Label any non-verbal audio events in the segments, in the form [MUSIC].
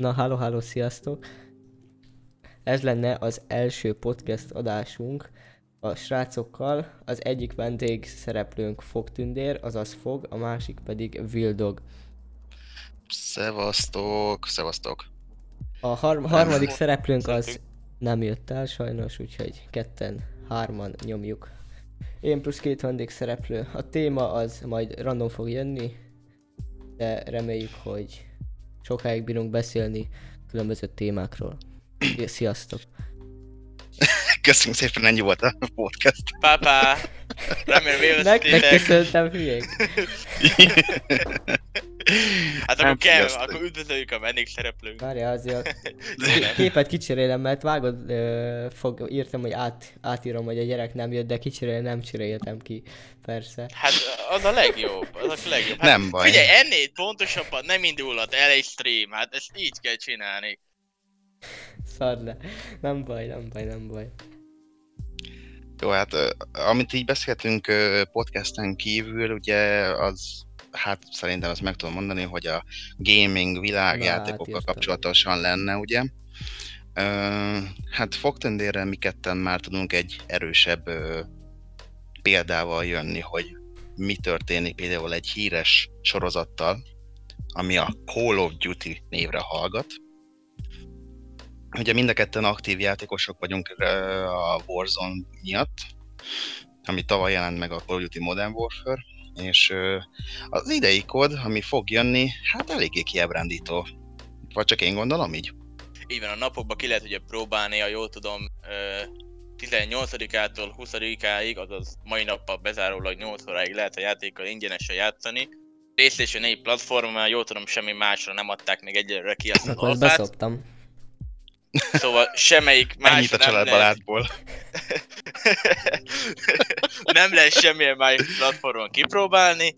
Na, háló, háló, sziasztok! Ez lenne az első podcast adásunk a srácokkal. Az egyik vendég szereplőnk Fogtündér, azaz Fog, a másik pedig Vildog. Szevasztok, szevasztok. A har- harmadik szereplőnk az nem jött el sajnos, úgyhogy ketten, hárman nyomjuk. Én plusz két vendég szereplő. A téma az majd random fog jönni, de reméljük, hogy sokáig bírunk beszélni különböző témákról. [COUGHS] Sziasztok! Köszönjük szépen, ennyi volt a podcast. Pápá! Remélem Nektek [LAUGHS] köszöntem, hülyék! [LAUGHS] Hát akkor kell, sziasztok. akkor üdvözöljük a vendégszereplőnk. Várjál, azért a [LAUGHS] képet kicserélem, mert vágod, ö, fog, írtam, hogy át, átírom, hogy a gyerek nem jött, de kicserélem, nem cseréltem ki, persze. Hát az a legjobb, az a legjobb. Hát, Nem baj. Figyelj, ennél pontosabban nem indulhat el egy stream, hát ezt így kell csinálni. Szar le. Nem baj, nem baj, nem baj. Jó, hát amit így beszéltünk podcasten kívül, ugye az, hát szerintem azt meg tudom mondani, hogy a gaming világjátékokkal írtam. kapcsolatosan lenne, ugye. Ö, hát Fogtendérrel mi ketten már tudunk egy erősebb ö, példával jönni, hogy mi történik például egy híres sorozattal, ami a Call of Duty névre hallgat. Ugye mind a ketten aktív játékosok vagyunk a Warzone miatt, ami tavaly jelent meg a Call of Duty Modern Warfare, és az idei kód, ami fog jönni, hát eléggé kiábrándító. Vagy csak én gondolom így? Így van, a napokban ki lehet ugye próbálni, ha jól tudom, ö, 18-ától 20-áig, azaz mai nappal bezárólag 8 óráig lehet a játékkal ingyenesen játszani. PlayStation 4 platformon, jól tudom, semmi másra nem adták még egyelőre ki azt az Akkor beszoptam. Szóval semmelyik Ennyit másra a családbarátból. [LAUGHS] nem lehet semmilyen más platformon kipróbálni,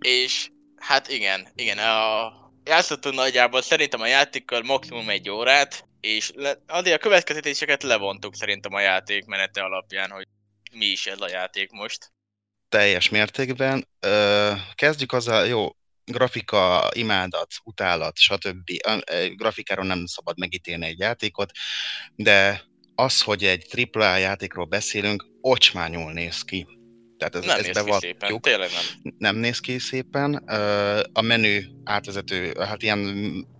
és hát igen, igen, a... játszottunk nagyjából szerintem a játékkal maximum egy órát, és le... azért a következtetéseket levontuk szerintem a játék menete alapján, hogy mi is ez a játék most. teljes mértékben. Ö, kezdjük azzal, jó, grafika, imádat, utálat, stb. Ö, Grafikáról nem szabad megítélni egy játékot, de az, hogy egy AAA játékról beszélünk, ocsmányul néz ki. Tehát ez, Nem ezt néz ki szépen, tényleg nem. nem néz ki szépen. A menü átvezető, hát ilyen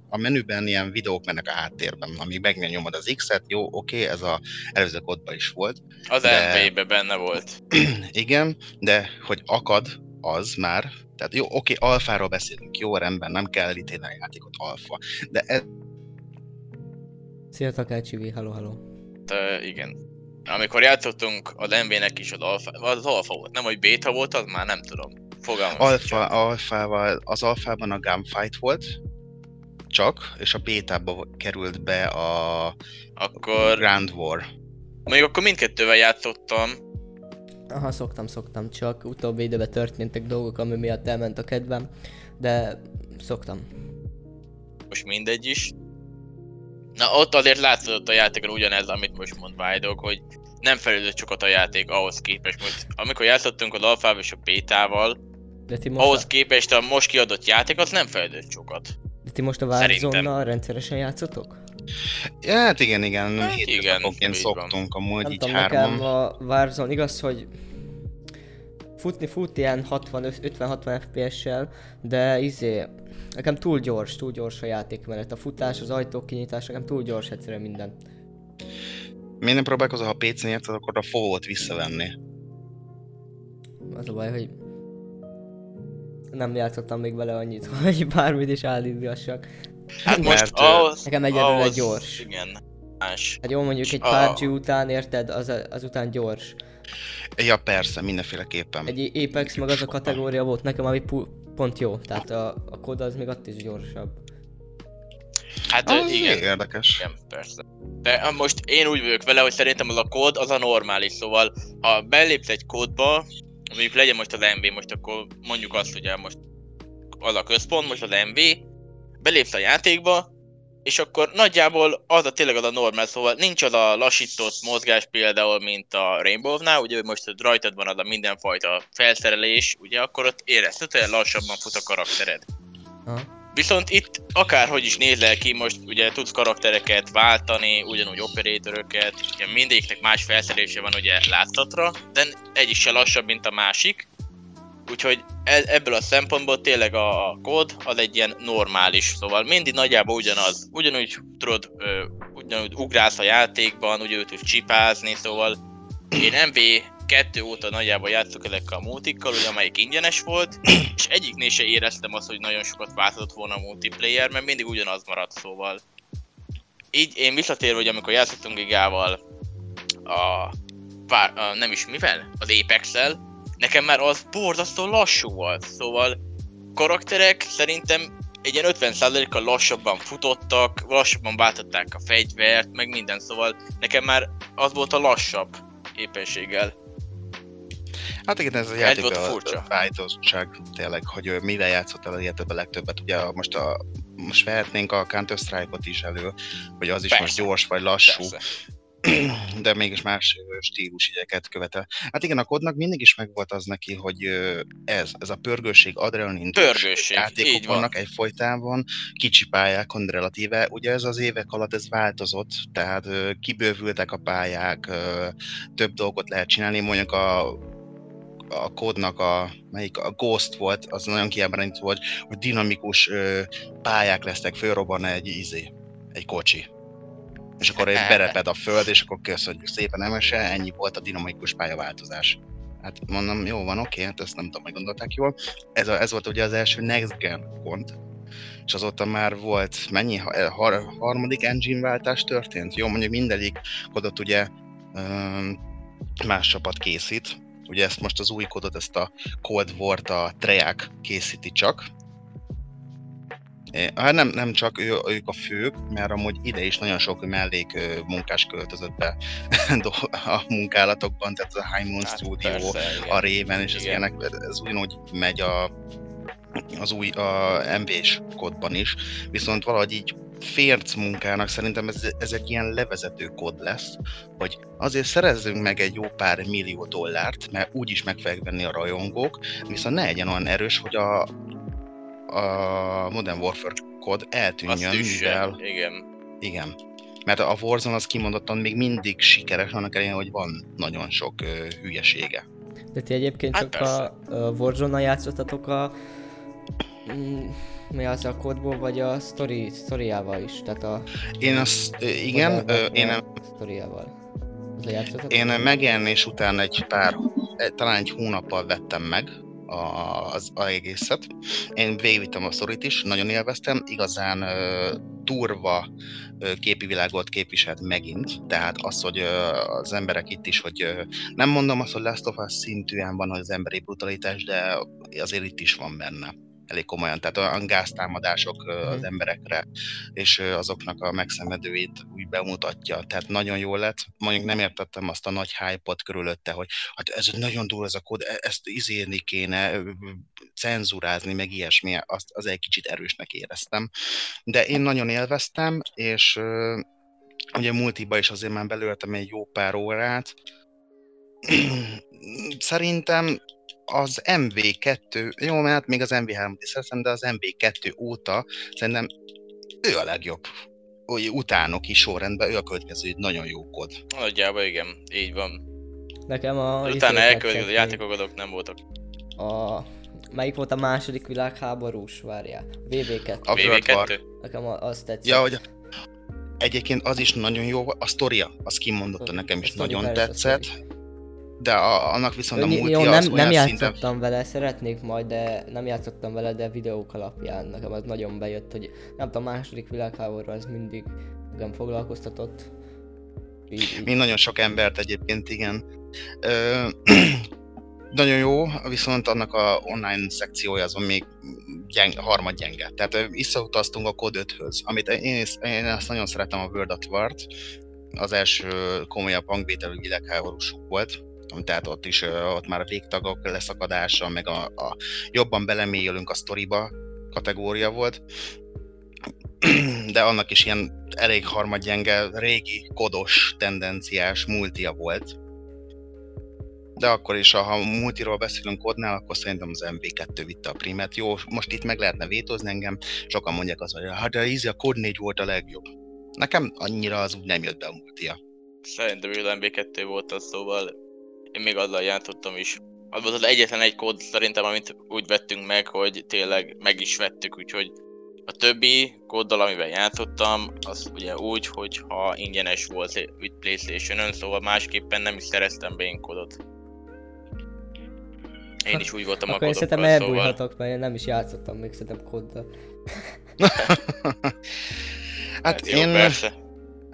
a menüben ilyen videók mennek a háttérben, amíg megnyomod az X-et, jó, oké, ez a előző kódban is volt. Az De- MV-be benne volt. [CLEARS THROAT] Igen, de hogy akad, az már, tehát jó, oké, alfáról beszélünk, jó, rendben, nem kell elítélni a játékot alfa, de ez, Szia Takácsi, halló, halló. Te, igen. Amikor játszottunk az MV-nek is az alfa, az alfa volt, nem hogy beta volt, az már nem tudom. Fogalmam alfa, alfával, az alfában a gunfight volt, csak, és a bétába került be a Akkor Grand War. Még akkor mindkettővel játszottam, Aha, szoktam, szoktam, csak utóbbi időben történtek dolgok, ami miatt elment a kedvem, de szoktam. most mindegy is. Na ott azért látszott a játékon ugyanez, amit most mond Vájdog, hogy nem fejlődött sokat a játék ahhoz képest. Most, amikor játszottunk az alfával és a bétával, De ti most, ahhoz a, képest a most kiadott játék az nem fejlődött sokat. de ti most a. Warzone-nal rendszeresen játszotok? Ja, hát igen, igen, Hát igen, van. szoktunk amúgy Nem így tudom, hárman. nekem a Warzone igaz, hogy futni fut ilyen 60-50-60 FPS-sel, de izé, nekem túl gyors, túl gyors a játékmenet. A futás, az ajtók kinyitás, nekem túl gyors egyszerűen minden. Miért nem próbálkozol, ha PC-n játszod, akkor a fogót visszavenni? Az a baj, hogy nem játszottam még vele annyit, [LAUGHS] hogy bármit is állítgassak. Hát most Mert, ahhoz, Nekem egyelőre ahhoz, gyors. Igen, más. Hát jó mondjuk egy Ah. PUBG után, érted, az, azután gyors. Ja, persze, mindenféleképpen. Egy Apex meg az a kategória volt nekem, ami pu- pont jó. Tehát a, a kod az még ott is gyorsabb. Hát Az igen, Érdekes. Igen, persze. De most én úgy vagyok vele, hogy szerintem az a kód az a normális, szóval ha belépsz egy kódba, mondjuk legyen most az MV, most akkor mondjuk azt ugye most az a központ, most az MV, belépsz a játékba, és akkor nagyjából az a tényleg az a normál, szóval nincs az a lassított mozgás például, mint a Rainbow-nál, ugye most rajtad van az a mindenfajta felszerelés, ugye akkor ott hogy lassabban fut a karaktered. Viszont itt akárhogy is nézel ki, most ugye tudsz karaktereket váltani, ugyanúgy operátoröket, ugye mindegyiknek más felszerelése van ugye látszatra, de egyik se lassabb, mint a másik. Úgyhogy e- ebből a szempontból tényleg a, a kód az egy ilyen normális, szóval mindig nagyjából ugyanaz. Ugyanúgy tudod, ö, ugyanúgy ugrálsz a játékban, ugyanúgy tudsz csipázni, szóval én MV2 óta nagyjából játszok ezekkel a multikkal, ugye, amelyik ingyenes volt, [COUGHS] és egyiknél se éreztem azt, hogy nagyon sokat változott volna a multiplayer, mert mindig ugyanaz maradt, szóval. Így én visszatérve, hogy amikor játszottunk Gigával a, vár, a nem is mivel? Az apex nekem már az borzasztó lassú volt, szóval karakterek szerintem egy ilyen 50%-kal lassabban futottak, lassabban váltották a fegyvert, meg minden, szóval nekem már az volt a lassabb éppenséggel. Hát igen, ez a játék volt a, furcsa. fájtóság tényleg, hogy mire játszottál legtöbbet. Ugye most, a, most vehetnénk a Counter-Strike-ot is elő, hogy az is Persze. most gyors vagy lassú, Persze. De mégis más ö, stílusjegyeket követel. Hát igen, a kodnak mindig is megvolt az neki, hogy ez, ez a pörgőség, adrenalin, Pörgőség, játékok vannak egyfolytában, kicsi pályákon relatíve. Ugye ez az évek alatt ez változott, tehát kibővültek a pályák, több dolgot lehet csinálni, mondjuk a a kódnak a, melyik a Ghost volt, az nagyon kiábrándító volt, hogy dinamikus ö, pályák lesznek, fölrobban egy izé, egy kocsi. És akkor egy [LAUGHS] bereped a föld, és akkor köszönjük szépen emese, ennyi volt a dinamikus pályaváltozás. Hát mondom, jó van, oké, hát ezt nem tudom, meggondolták jól. Ez, a, ez volt ugye az első Next Gen kont, és azóta már volt, mennyi, ha- har, harmadik engine váltás történt? Jó, mondjuk mindegyik kodot ugye más csapat készít. Ugye ezt most az új kodot, ezt a Cold War-t a Treyarch készíti csak. Hát nem, nem csak ő, ők a fők, mert amúgy ide is nagyon sok mellék munkás költözött be [LAUGHS] a munkálatokban, tehát a High Moon Hát Studio, persze, a Raven, és ez Igen. ilyenek, ez ugyanúgy megy a, az új a MV-s kódban is, viszont valahogy így férc munkának szerintem ez, ez egy ilyen levezető kód lesz, hogy azért szerezzünk meg egy jó pár millió dollárt, mert úgyis meg fogják venni a rajongók, viszont ne legyen olyan erős, hogy a, a Modern Warfare Azt eltűnjön, üsse, mivel igen. igen. Mert a Warzone az kimondottan még mindig sikeres, annak ellenére, hogy van nagyon sok ö, hülyesége. De ti egyébként Hát csak a, a Warzone-nal játszottatok a... Mm, mi az a kódból, vagy a story, sztoriával is? Tehát a... Én azt, igen, ö, én, Sztoriával. A játszottatok? én megjelenés után egy pár, talán egy hónappal vettem meg a, az, az egészet. Én végigvittem a sztorit is, nagyon élveztem, igazán ö, durva ö, képi világot képviselt megint, tehát az, hogy ö, az emberek itt is, hogy ö, nem mondom azt, hogy Last of Us szintűen van az emberi brutalitás, de azért itt is van benne elég komolyan, tehát olyan gáztámadások az Mhm. emberekre, és azoknak a megszenvedőit úgy bemutatja, tehát nagyon jó lett. Mondjuk nem értettem azt a nagy hype-ot körülötte, hogy hát ez nagyon durva ez a kód, e- ezt izélni kéne, cenzurázni, meg ilyesmi, azt az egy kicsit erősnek éreztem. De én nagyon élveztem, és ugye multiba is azért már belőltem egy jó pár órát. [CLEARS THROAT] Szerintem az MV2, jó, mert hát még az MV3-at is szeretem, de az MV2 óta szerintem ő a legjobb. Úgy utánok is sorrendben, ő a következő egy nagyon jó kód. Nagyjából igen, így van. Nekem a... Utána elkövetkező tetszett játékok azok nem voltak. A... Melyik volt a második világháborús, várjál? VV2. A World War. VV2? Nekem az tetszett. Ja, hogy egyébként az is nagyon jó, a sztoria, az kimondottan nekem is nagyon tetszett. De a, annak viszont a Jó, multi jó, az nem, nem szinten... játszottam vele, szeretnék majd, de nem játszottam vele, de videók alapján nekem az nagyon bejött, hogy nem tudom, a második világháború az mindig engem foglalkoztatott. Így, így. Mint nagyon sok embert egyébként, igen. Ö, [CLEARS THROAT] nagyon jó, viszont annak a online szekciója azon még gyeng, harmad gyenge. Tehát visszautaztunk a Code 5-höz, amit én, én azt nagyon szeretem a World at War-t, az első komolyabb hangvételű világháborús volt, tehát ott is ott már a végtagok leszakadása, meg a, a jobban belemélyülünk a sztoriba kategória volt, de annak is ilyen elég harmadgyenge, régi, kodos, tendenciás multia volt. de akkor is, ha multiról beszélünk kodnál, akkor szerintem az MV2 vitte a primet. Jó, most itt meg lehetne vétózni engem, sokan mondják azt, hogy hát de easy, a kod 4 volt a legjobb. Nekem annyira az úgy nem jött be a multia. Szerintem ő a MB2 volt az, szóval én még azzal játszottam is. Az volt az egyetlen egy kód szerintem, amit úgy vettünk meg, hogy tényleg meg is vettük, úgyhogy a többi kóddal, amivel játszottam, az ugye úgy, hogy ha ingyenes volt itt Playstation-ön, szóval másképpen nem is szereztem be én kódot. Én is úgy voltam Akkor a én kódokkal, szerintem szóval... elbújhatok, mert én nem is játszottam még szerintem kóddal. [LAUGHS] [LAUGHS] hát Jó, én, persze.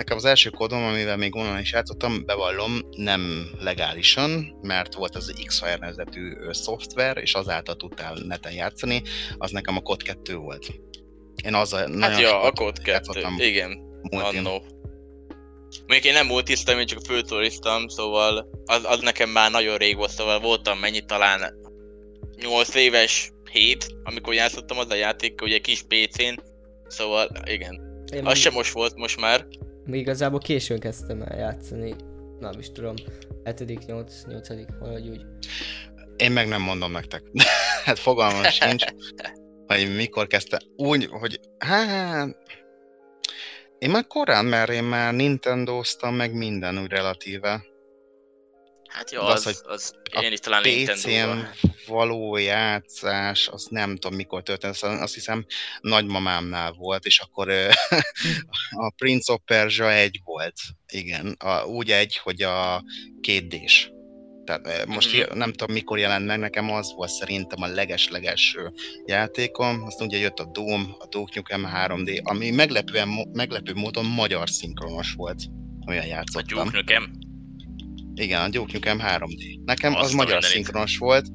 Nekem az első kódom, amivel még online is játszottam, bevallom, nem legálisan, mert volt az XR nevezetű szoftver, és azáltal tudtál neten játszani, az nekem a kod 2 volt. Én azzal nagyon Hát ja, a kód 2, játszottam igen, annó. Még én nem multiztam, én csak főturiztam, szóval az, az nekem már nagyon rég volt, szóval voltam mennyi talán 8 éves, 7, amikor játszottam az a játék, ugye kis PC-n, szóval igen. Én Az sem most volt most már. Még igazából későn kezdtem el játszani. Nem is tudom, 7 8 8 valahogy úgy. Én meg nem mondom nektek. [LAUGHS] hát fogalmam sincs, hogy mikor kezdte. Úgy, hogy hát... Én már korán, mert én már Nintendo-ztam meg minden úgy relatíve. Hát jó, De az, az, az, a én is talán nintendo való játszás, az nem tudom mikor történt, azt azt hiszem nagymamámnál volt, és akkor [LAUGHS] a Prince of Persia egy volt, igen, a, úgy egy, hogy a kétdés. Tehát most mm nem tudom mikor jelent meg, nekem az volt szerintem a leges-leges ö, játékom, aztán ugye jött a Doom, a Duke Nukem 3D, ami meglepően, meglepő módon magyar szinkronos volt, olyan A játszottam. Duke Nukem. Igen, a Duke Nukem 3D. Nekem Azt az magyar szinkronos volt.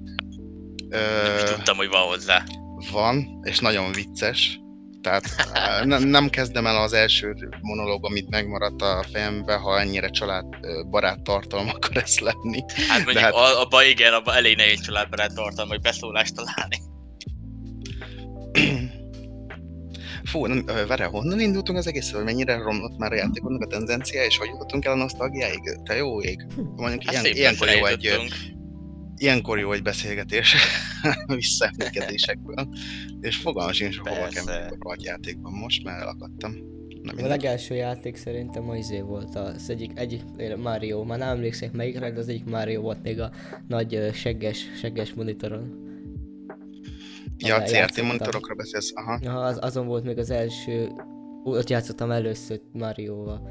Nem is Ö, tudtam, hogy van hozzá. van, és nagyon vicces. Tehát ö, ne, nem kezdem el az első monológ, amit megmaradt a fejembe, ha ennyire család ö, barát tartalom akar ez lenni. Hát mondjuk hát- hát... abba igen, abba elég nehéz családbarát tartalma, hogy beszólást találni. Fú, nem, várjál, honnan indultunk az egész, hogy mennyire romlott már a játékoknak a tendencia, és hogy jutottunk el a nosztalgiáig? Te jó ég. Mondjuk Hát ilyen, ilyenkor, jó egy, ilyenkor jó egy beszélgetés [LAUGHS] visszaemlékezésekből. És fogalmam sincs, hogy hova kell a játékban most, mert elakadtam. Nem A legelső játék szerintem az izé volt, az egyik, egyik Mario, már nem emlékszek melyikre, de az egyik Mario volt még a nagy segges, segges monitoron. Ja, a CRT monitorokra beszélsz, aha. Aha, az, azon volt még az első, ott játszottam először Mario-val.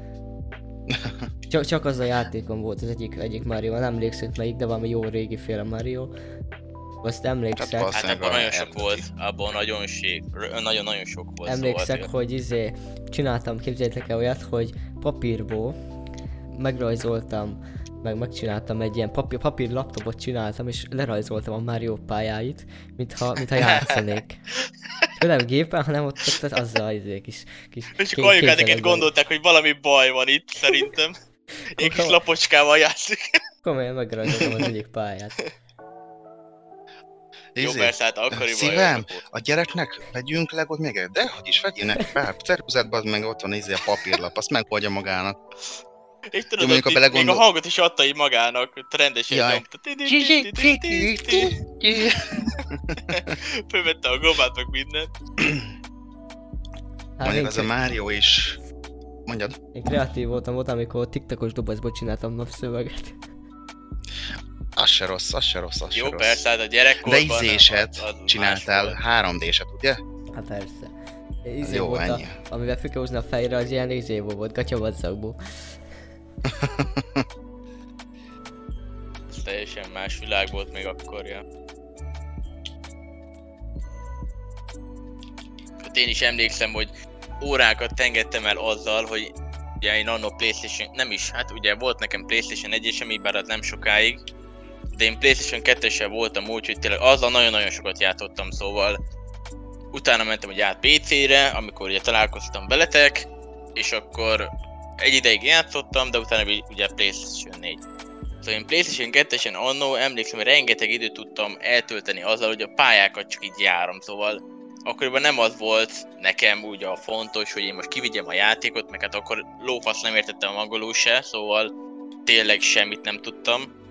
[LAUGHS] Csak, csak az a játékom volt, az egyik, egyik Mario, nem emlékszek melyik, de valami jó régi féle Mario. Azt emlékszek, Hát Hát abban a nagyon sok volt, abban nagyon ség, nagyon-nagyon sok volt. emlékszek, szóval, hogy izé, csináltam, képzeljétek el olyat, hogy papírból megrajzoltam, meg megcsináltam egy ilyen papír, papír laptopot csináltam, és lerajzoltam a Mario pályáit, mintha, mintha játszanék. [LAUGHS] Nem gépen, hanem ott, ott, azzal izé, kis, kis És anyukádeket képzeletben. gondolták, hogy valami baj van itt, szerintem. [LAUGHS] Én kis lapocskával játszik. [LAUGHS] Komolyan megrajzoltam az egyik pályát. Jó, Izé, persze, hát akkoriban Szívem, a gyereknek vegyünk legot még De hogy is vegyél neki pár az meg ott van izé a papírlap, azt megoldja magának. És Jó, tudod, mondjuk, ott így, még a belegondol- hangot is adta így magának, ott rendesen Jaj. nyomta. Fölvette a gombát, meg mindent. Hát Mondjuk az a Mario is... Mondjad. én kreatív voltam volt, amikor TikTokos dobozból csináltam napszöveget. Az se rossz, az se rossz, az Jó, se rossz. persze, hát a De gyerekkorban... izéset az- az más csináltál, volt. 3D-set, ugye? Hát persze. Izé Jó, volt a, ennyi. amivel fel kell húzni a fejre, az ilyen izéból volt, gatyavadzakból. [LAUGHS] Teljesen más világ volt még akkor, ja. Hát én is emlékszem, hogy órákat tengettem el azzal, hogy ugye én anno Playstation, nem is, hát ugye volt nekem Playstation 1 ami bár az nem sokáig, de én Playstation 2 voltam úgy, hogy tényleg azzal nagyon-nagyon sokat játszottam, szóval utána mentem ugye át PC-re, amikor ugye találkoztam veletek, és akkor egy ideig játszottam, de utána ugye Playstation 4. Szóval én Playstation 2-esen annó emlékszem, hogy rengeteg időt tudtam eltölteni azzal, hogy a pályákat csak így járom, szóval akkoriban nem az volt nekem úgy a fontos, hogy én most kivigyem a játékot, meg hát akkor lófasz nem értettem angolul se, szóval tényleg semmit nem tudtam.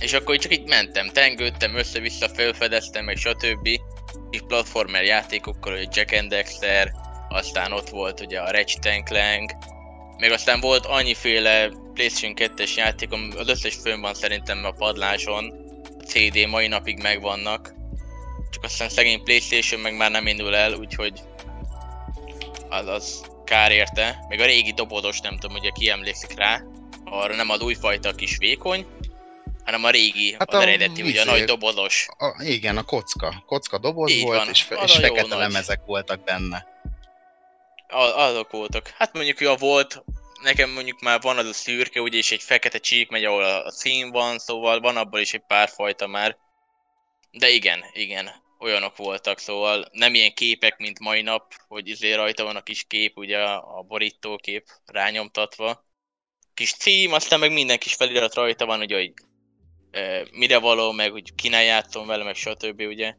És akkor csak így mentem, tengődtem, össze-vissza felfedeztem, meg stb. És platformer játékokkal, hogy Jack and Dexter, aztán ott volt ugye a Ratchet Clank, meg aztán volt annyiféle PlayStation 2-es játékom, az összes fönn van szerintem a padláson, a CD mai napig megvannak, csak aztán szegény PlayStation meg már nem indul el, úgyhogy az, az kár érte. Meg a régi dobozos, nem tudom, ugye ki emlékszik rá, arra nem az újfajta kis vékony, hanem a régi, hát az eredeti, ugye a nagy dobozos. A, igen, a kocka. Kocka doboz Így volt, van, és, fe, és fekete lemezek voltak benne. Azok voltak. Hát mondjuk, a volt, nekem mondjuk már van az a szürke, ugye, és egy fekete csík megy, ahol a szín van, szóval van abból is egy pár fajta már. De igen, igen, olyanok voltak, szóval nem ilyen képek, mint mai nap, hogy izé rajta van a kis kép, ugye a borítókép rányomtatva. Kis cím, aztán meg minden kis felirat rajta van, ugye, hogy e, mire való, meg hogy kinek játszom vele, meg stb. ugye.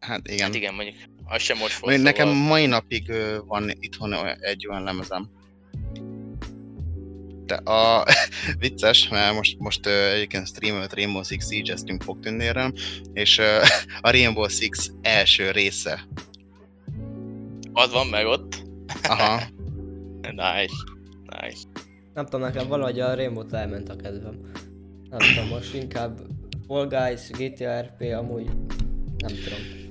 Hát igen. Hát igen, mondjuk, az sem most volt. Nekem szóval... mai napig van itthon egy olyan lemezem, de a [LAUGHS] vicces, mert most, most egyébként streamelt Rainbow Six Siege-eztünk fog tűnnérem, és [LAUGHS] a Rainbow Six első része. Az van meg ott? Aha. [LAUGHS] nice. Nice. Nem tudom, nekem valahogy a Rainbow-t elment a kedvem. Nem tudom, most inkább Fall Guys, GTA RP, amúgy nem tudom.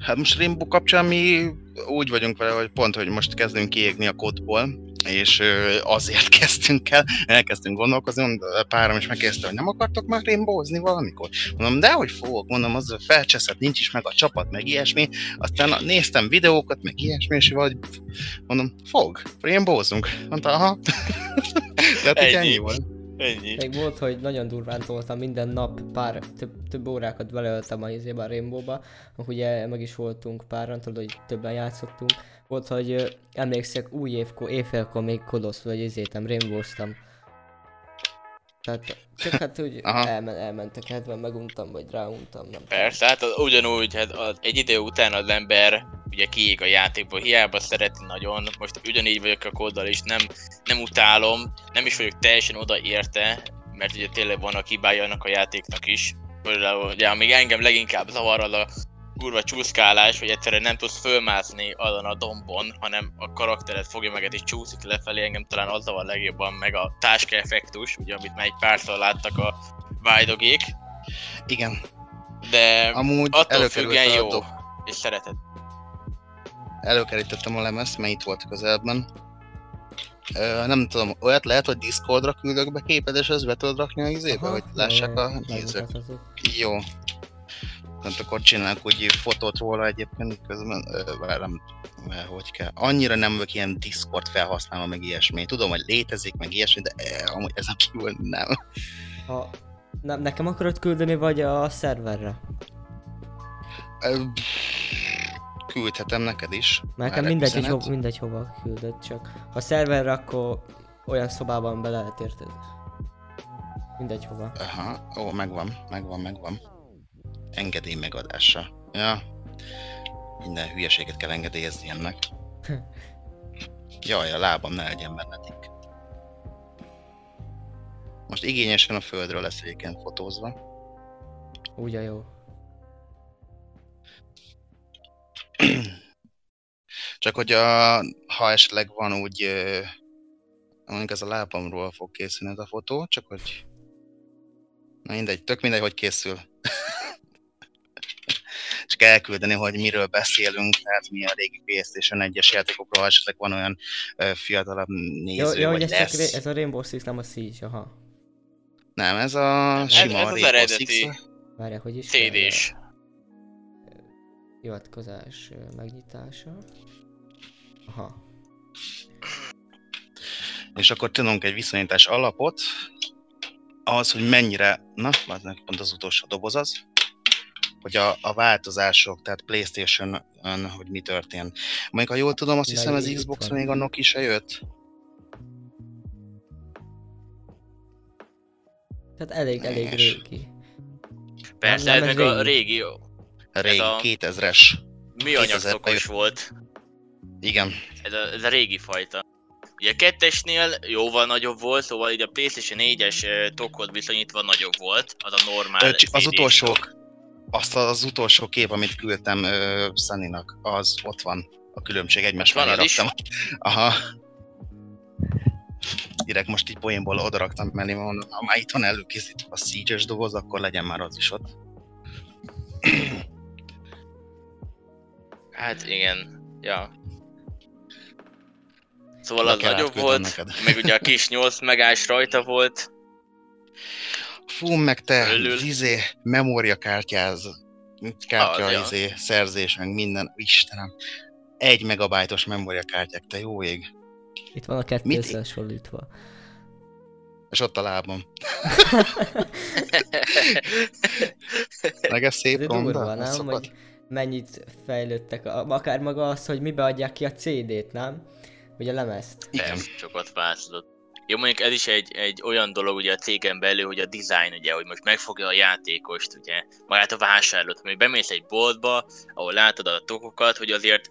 Hát most Rainbow kapcsán mi úgy vagyunk vele, hogy pont, hogy most kezdünk kiégni a kódból, és azért [LAUGHS] kezdtünk el, elkezdtünk gondolkozni, párom is megkérdezte, hogy nem akartok már rainbowzni valamikor? Mondom, de hogy fogok, mondom, az felcseszett, nincs is meg a csapat, meg ilyesmi, aztán néztem videókat, meg ilyesmi, és vagy mondom, fog, rainbowzunk. Mondta, aha. [LAUGHS] Tehát ennyi. ennyi volt. Ennyi. Még volt, hogy nagyon durván toltam minden nap, pár, több, több órákat beleöltem a izébe a Rainbow-ba, ugye meg is voltunk páran, tudod, hogy többen játszottunk. Volt, hogy emlékszek új évkor, évfélkor még kodosz, vagy izétem, rainbow-ztam. Tehát csak hát úgy elmen, elment a kedvem, meguntam, vagy ráuntam, nem Persze, hát az, ugyanúgy, hát az, egy idő után az ember ugye kiég a játékból, hiába szereti nagyon, most ugyanígy vagyok a kóddal is, nem, nem utálom, nem is vagyok teljesen odaérte, mert ugye tényleg vannak hibája annak a játéknak is. Például, ugye, amíg engem leginkább zavar az a kurva csúszkálás, hogy egyszerűen nem tudsz fölmászni azon a dombon, hanem a karaktered fogja meg és csúszik lefelé, engem talán az zavar legjobban, meg a táska effektus, ugye amit már egy párszor láttak a vájdogék. Igen. De Amúgy attól függően jó, dob... és szereted. Előkerítettem a lemezt, mert itt volt közelben. Ö, nem tudom, olyat lehet, hogy Discordra küldök be képed, és ezt be tudod rakni a izébe, Aha, hogy lássák a nézők. Jó, tehát akkor csinálunk úgy fotót róla egyébként közben, nem, hogy kell. Annyira nem vagyok ilyen Discord felhasználva, meg ilyesmi. Tudom, hogy létezik, meg ilyesmi, de eh, amúgy ezen kívül nem. Ha ne, nekem akarod küldeni, vagy a szerverre? Küldhetem neked is. Nekem mindegy, hogy hova, mindegy hova küldöd, csak ha szerverre, akkor olyan szobában be lehet érted. Mindegy hova. Aha, ó, megvan, megvan, megvan engedély megadása. Ja, minden hülyeséget kell engedélyezni ennek. Jaj, a lábam ne legyen bennetik. Most igényesen a földről lesz egyébként fotózva. Úgy a jó. Csak hogy a, ha esetleg van úgy, mondjuk ez a lábamról fog készülni ez a fotó, csak hogy Na mindegy, tök mindegy, hogy készül csak elküldeni, hogy miről beszélünk, tehát mi a régi PlayStation 1-es játékokról, esetleg van olyan fiatalabb néző, ja, vagy ez, lesz. ez a Rainbow Six, nem a Siege, aha. Nem, ez a sima ez, ez Rainbow eredeti Six. Várja, hogy is CD-s. Hivatkozás megnyitása. Aha. És akkor tudunk egy viszonyítás alapot, az, hogy mennyire, na, pont az utolsó doboz az, hogy a, a változások, tehát playstation hogy mi történt. Mondjuk, ha jól tudom, azt hiszem az Xbox még a Nokia se jött. Tehát elég, elég régi. Persze, ez meg régi. a régi. Régi, a... 2000-es. Mi anyagszokos volt. Igen. Ez a, ez a régi fajta. Ugye a kettesnél jóval nagyobb volt, szóval így a PlayStation 4-es ö, tokot viszonyítva nagyobb volt, az a normál Ö, Az CD-s utolsó, tok. Azt az utolsó kép, amit küldtem ö, Sunny-nak, az ott van. A különbség egymás Van az is? Aha. Direkt most így poénból odaraktam mellé, mondom, ha már itt van előkészítve a siege doboz, akkor legyen már az is ott. [CLEARS THROAT] Hát igen, ja. Szóval az nagyobb volt, neked. meg ugye a kis 8 megás rajta volt. Fú, meg te, Fölül. izé, memóriakártyáz, kártya, Az, ja. izé, szerzés, meg minden, Istenem. Egy megabájtos memóriakártyák, te jó ég. Itt van a kettő Mit- összehasonlítva. És ott a lábam. [LAUGHS] Meg ez szép Ez ronda? nem? szokott? Hogy mennyit fejlődtek, a- akár maga az, hogy mibe adják ki a CD-t, nem? Vagy a lemezt. Igen. Persze, sokat változott. Jó, mondjuk ez is egy, egy olyan dolog ugye a cégen belül, hogy a design ugye, hogy most megfogja a játékost, ugye, magát a vásárlót, hogy bemész egy boltba, ahol látod a tokokat, hogy azért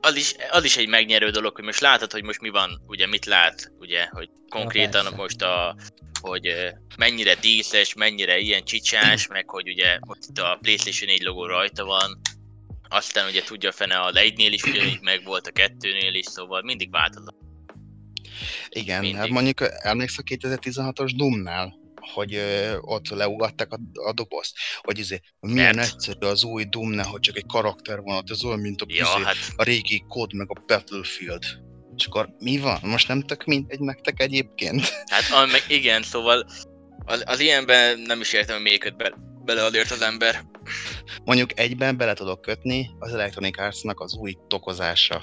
az is, az is egy megnyerő dolog, hogy most látod, hogy most mi van, ugye mit lát, ugye, hogy konkrétan persze. most a, hogy mennyire díszes, mennyire ilyen csicsás, meg hogy ugye most itt a PlayStation 4 logó rajta van, aztán ugye tudja fene az egynél is ugyanígy meg volt a kettőnél is, szóval mindig változott. Igen, Mindig. hát mondjuk emlékszel a 2016-os Doom-nál, hogy ö, ott leugatták a, a dobozt, hogy izé, milyen Mert- egyszerű az új Doom-nál, hogy csak egy karakter van ott, ez olyan, mint a, Ja, izé, hát a régi kód, meg a Battlefield. És akkor mi van? Most nem tök mindegy nektek egyébként? Hát ah, meg igen, szóval az, az ilyenben nem is értem, hogy köt be, bele azért az ember. Mondjuk egyben bele tudok kötni az Electronic Arts-nak az új tokozása.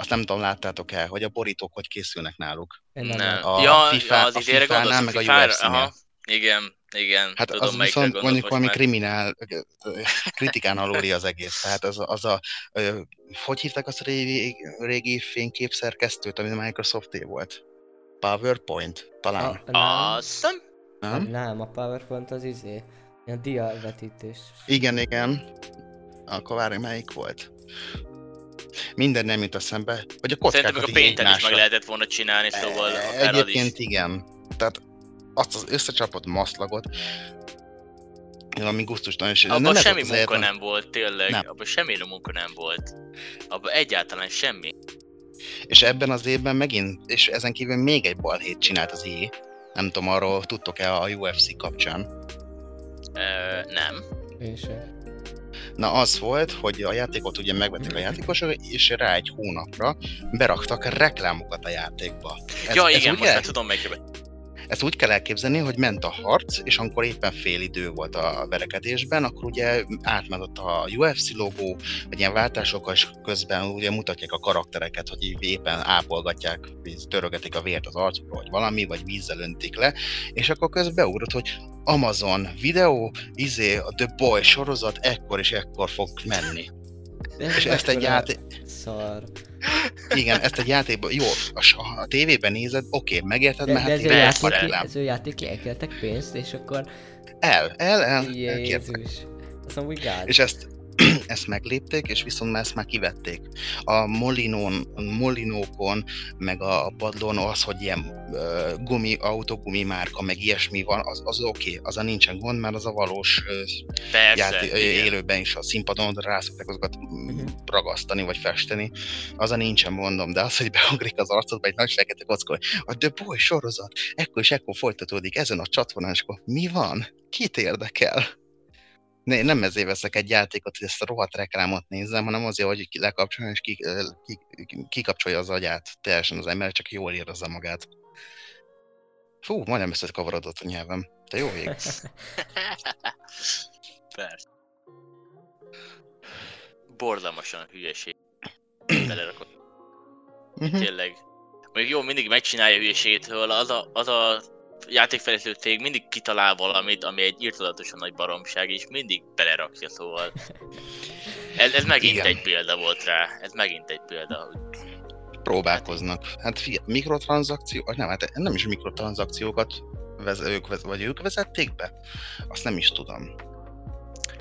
Azt nem tudom, láttátok el, hogy a borítók hogy készülnek náluk. Nem. A ja, FIFA ja, az a izére FIFA-nál, gondolsz, meg a. Aha, igen, igen, Hát tudom, az viszont mondjuk valami már. kriminál, kritikán aluli az egész. Tehát az a, az a hogy hívták azt a régi, régi fényképszerkesztőt, ami a Microsofté volt? PowerPoint, talán. A, nem, nem? nem, a PowerPoint az izé. A diavetítés. Igen, igen. Akkor várj, melyik volt? Minden nem jut eszembe. Vagy a szerintem kockákat még a painten is meg lehetett volna csinálni, szóval E- az is. Egyébként igen. Tehát azt az összecsapott maszlagot, ami gusztustalan, és ez Abban semmi munka egyetlen- nem volt, tényleg. Nem. Abban semmi munka nem volt. Abban egyáltalán semmi. És ebben az évben megint, és ezen kívül még egy balhét csinált az EA. Nem tudom, arról tudtok-e a UFC kapcsán. Ö, nem. Én sem. Na az volt, hogy a játékot ugye megvették a játékosok, és rá egy hónapra beraktak reklámokat a játékba. Ez, ja, ez igen, úgy most már tudom melyikre. Ezt úgy kell elképzelni, hogy ment a harc, és amikor éppen fél idő volt a verekedésben, akkor ugye átment a UFC logó, vagy ilyen váltások, és közben ugye mutatják a karaktereket, hogy így éppen ápolgatják, törögetik a vért az arcukra, vagy valami, vagy vízzel öntik le, és akkor közben beugrott, hogy Amazon videó, izé, a The Boy sorozat ekkor és ekkor fog menni. Ez És ezt egy játék, Szar. igen, ezt egy játékban, jó, a, a tévében nézed, oké, megérted, De, mert de hát ez ő így persze, játék, ez ő játék elkértek pénzt, és akkor El, el, el. Jézus. Azt mondom, hogy gáz. És ezt, [CLEARS THROAT] ezt meglépték, és viszont már ezt már kivették. A Molinon, Molinókon, meg a padlón az, hogy ilyen uh, gumi, autogumi márka, meg ilyesmi van, az, az oké, okay, azzal nincsen gond, mert az a valós uh, Persze, ö, igen. élőben is a színpadon rá szokták azokat Mhm. ragasztani, vagy festeni, az a nincsen gondom, de az, hogy beugrik az arcodba egy nagy fekete kocka, hogy a The Boy sorozat, ekkor és ekkor folytatódik ezen a csatornán, és akkor mi van? Kit érdekel? Ne, nem ezért veszek egy játékot, hogy ezt a rohadt reklámot nézzem, hanem azért, hogy ki- lekapcsoljon és ki, ki, ki, kikapcsolja az agyát teljesen az ember, csak jól érezze magát. Fú, majdnem összekavarodott a nyelvem. Te jó ég. [LAUGHS] Persze. Borzalmasan hülyeség. Belerakott. Mhm. Tényleg. Mondjuk jó, mindig megcsinálja a hülyeségtől, az a, az a játékfejlesztő cég mindig kitalál valamit, ami egy írtozatosan nagy baromság, és mindig belerakja, szóval. Ez, ez megint Igen. egy példa volt rá. Ez megint egy példa, hogy próbálkoznak. Hát figyelj, mikrotranszakció, vagy nem, hát nem is mikrotranszakciókat vez, ők, vez, vagy ők vezették be? Azt nem is tudom.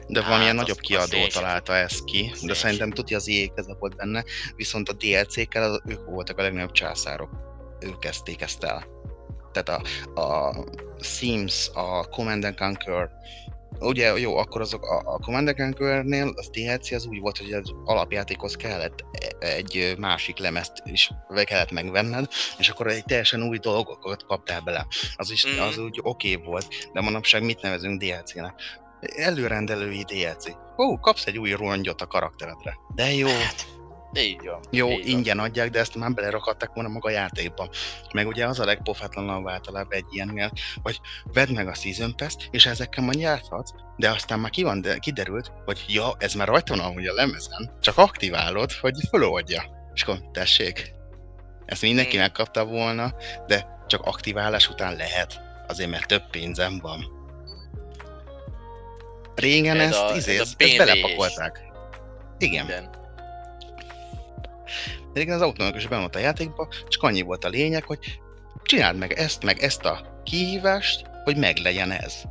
De valamilyen Hát, nagyobb azt- kiadó sem találta ezt ki, de szerintem tudja az EA keze volt benne, viszont a DLC-kkel az- ők voltak a legnagyobb császárok. Ők kezdték ezt el. Tehát a, a Sims, a Command and Conquer, ugye jó, akkor azok a, a Command and Conquer-nél az DLC az úgy volt, hogy az alapjátékhoz kellett e- egy másik lemezt is kellett megvenned, és akkor egy teljesen új dolgokat kaptál bele. Az is Mhm. az úgy oké okay volt, de manapság mit nevezünk DLC-nek? Előrendelői DLC. Ó, kapsz egy új rongyot a karakteredre. De jó, Így van. jó, így van. ingyen adják, de ezt már belerakadták volna maga a játékba. Meg ugye az a legpofátlanabb általában egy ilyennél, hogy vedd meg a Season pass és ezekkel majd játszhatsz, de aztán már ki van, de kiderült, hogy ja, ez már rajta van amúgy a lemezen, csak aktiválod, hogy föloldja. És akkor tessék, ezt mindenki Hmm. megkapta volna, de csak aktiválás után lehet, azért mert több pénzem van. Régen Ez ezt, a- ez izé, a ezt, belepakolták. Igen. Minden. Régen az autónak is volt a játékba, csak annyi volt a lényeg, hogy csináld meg ezt, meg ezt a kihívást, hogy meglegyen ez.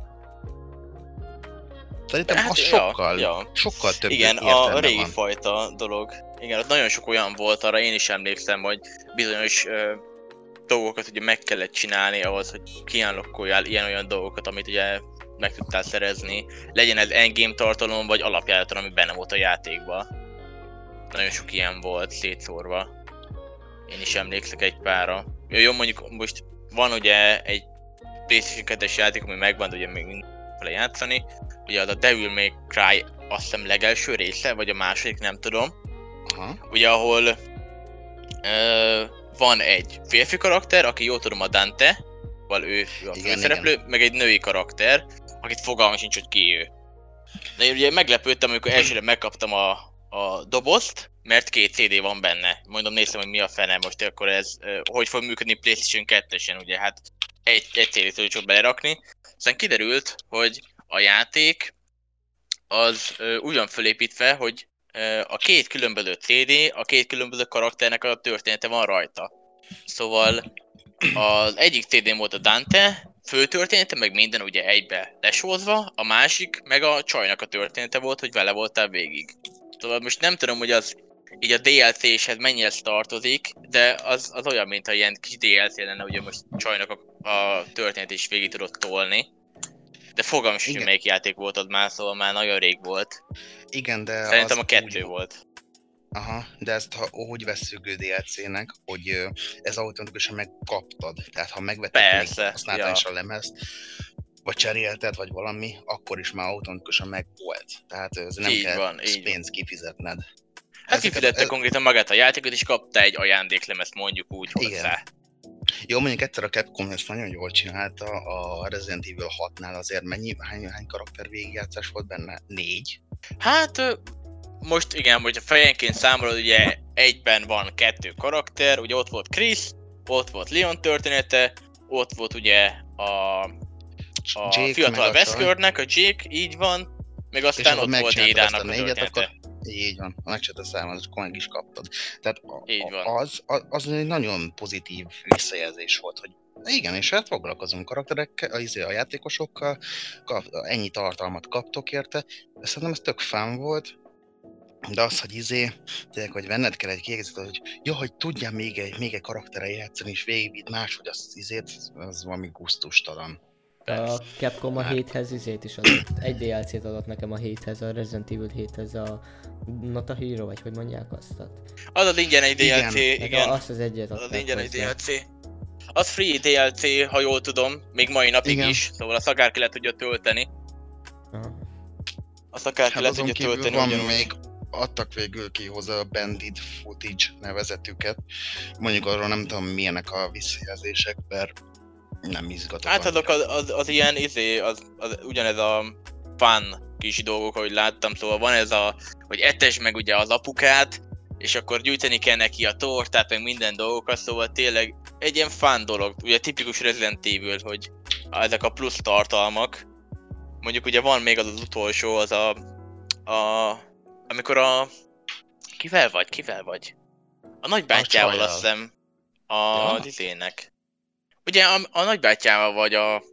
Szerintem Hát, az ja, sokkal, ja. sokkal több Igen, a, régi van. fajta dolog. Igen, ott nagyon sok olyan volt, arra én is emlékszem, hogy bizonyos ö, dolgokat ugye meg kellett csinálni ahhoz, hogy kiállokkoljál ilyen-olyan dolgokat, amit ugye meg tudtál szerezni. Legyen ez endgame tartalom, vagy alapjáraton, ami benne volt a játékban. Nagyon sok ilyen volt szétszórva. Én is emlékszek egy párra. Jó, jó mondjuk most van ugye egy PlayStation 2-es játék, ami megvan, de ugye még mindenféle játszani. Ugye az a Devil May Cry azt hiszem legelső része, vagy a második, nem tudom. Aha. Ugye ahol ö, van egy férfi karakter, aki jól tudom a Dante, val ő, ő a Igen, főszereplő, meg egy női karakter, akit fogalmam sincs, hogy ki ő. De én ugye meglepődtem, amikor elsőre megkaptam a, a dobozt, mert két CD van benne. Mondom, néztem, hogy mi a fene most, akkor ez, hogy fog működni PlayStation 2-esen, ugye, hát egy, egy CD-t tudjuk csak belerakni. Aztán kiderült, hogy a játék az úgy van fölépítve, hogy a két különböző CD, a két különböző karakternek a története van rajta. Szóval az egyik CD-n volt a Dante, főtörténete, meg minden ugye egybe lesózva, a másik meg a csajnak a története volt, hogy vele voltál végig. Szóval most nem tudom, hogy az így a DLC-shez mennyire tartozik, de az, az olyan, mint a ilyen kis DLC lenne, ugye most csajnak a, a történet is végig tudod tolni. De fogalmam is, hogy melyik játék volt az már, szóval már nagyon rég volt. Igen, de Szerintem az a kettő úgy, volt. Aha, de ezt ha úgy veszük DLC-nek, hogy ez automatikusan megkaptad. Tehát ha megvetted, Persze, még használtál ja. is a lemezt, vagy cserélted, vagy valami, akkor is már automatikusan meg volt. Tehát ez nem Így kell van, így pénzt kifizetned. Hát Ezeket- kifizette ez- konkrétan magát a játékot, és kapta egy ajándéklemezt mondjuk úgy Igen. hozzá. Jó, mondjuk egyszer a Capcom ezt nagyon jól csinálta, a Resident Evil 6-nál azért mennyi, hány, hány karakter végigjátszás volt benne? Négy? Hát most igen, hogy a fejenként számolod, ugye egyben van kettő karakter, ugye ott volt Chris, ott volt Leon története, ott volt ugye a, a Jake meg fiatal. Weskörnek, a Jake, így van, meg aztán akkor ott volt Édának a négyet, története. Így van, ha megcsináltad a számot, akkor meg is kaptad. Tehát a, Így van. az, az, az egy nagyon pozitív visszajelzés volt, hogy igen, és hát foglalkozunk karakterekkel, az, izé, a játékosokkal, kap, ennyi tartalmat kaptok érte, szerintem ez tök fán volt, de az, hogy izé, tényleg, hogy venned kell egy kiegészítőt, hogy jó, hogy tudjam még egy, még egy karakterre játszani, és végigvitt máshogy az izét, az valami gusztustalan. A Capcom a Hát. 7-hez izét is adott. Egy DLC-t adott nekem a 7-hez, a Resident Evil 7-hez, a Not a Hero, vagy hogy mondják azt? Tehát Az az ingyen egy Igen. DLC, nekem igen. Azt az egyet Az az adták ingyen egy. DLC. Az free DLC, ha jól tudom, még mai napig Igen. is, szóval azt akár ki le tudja tölteni. Aha. Azt akár ki Hát le tudja tölteni van ugyanúgy. még, adtak végül ki hozzá a Bandit Footage nevezetüket. Mondjuk arról nem tudom milyenek a visszajelzések, mert nem izgatok. Hát azok az, az, az ilyen izé, az, az, ugyanez a fun kis dolgok, ahogy láttam, szóval van ez a, hogy etes meg ugye az apukát, és akkor gyűjteni kell neki a tortát, meg minden dolgokat, szóval tényleg egy ilyen fun dolog, ugye tipikus Resident Evil, hogy ezek a plusz tartalmak. Mondjuk ugye van még az az utolsó, az a, a amikor a kivel vagy, kivel vagy? A nagybátyjával azt hiszem, a Ja. ja. Ugye a, a nagybátyjával vagy a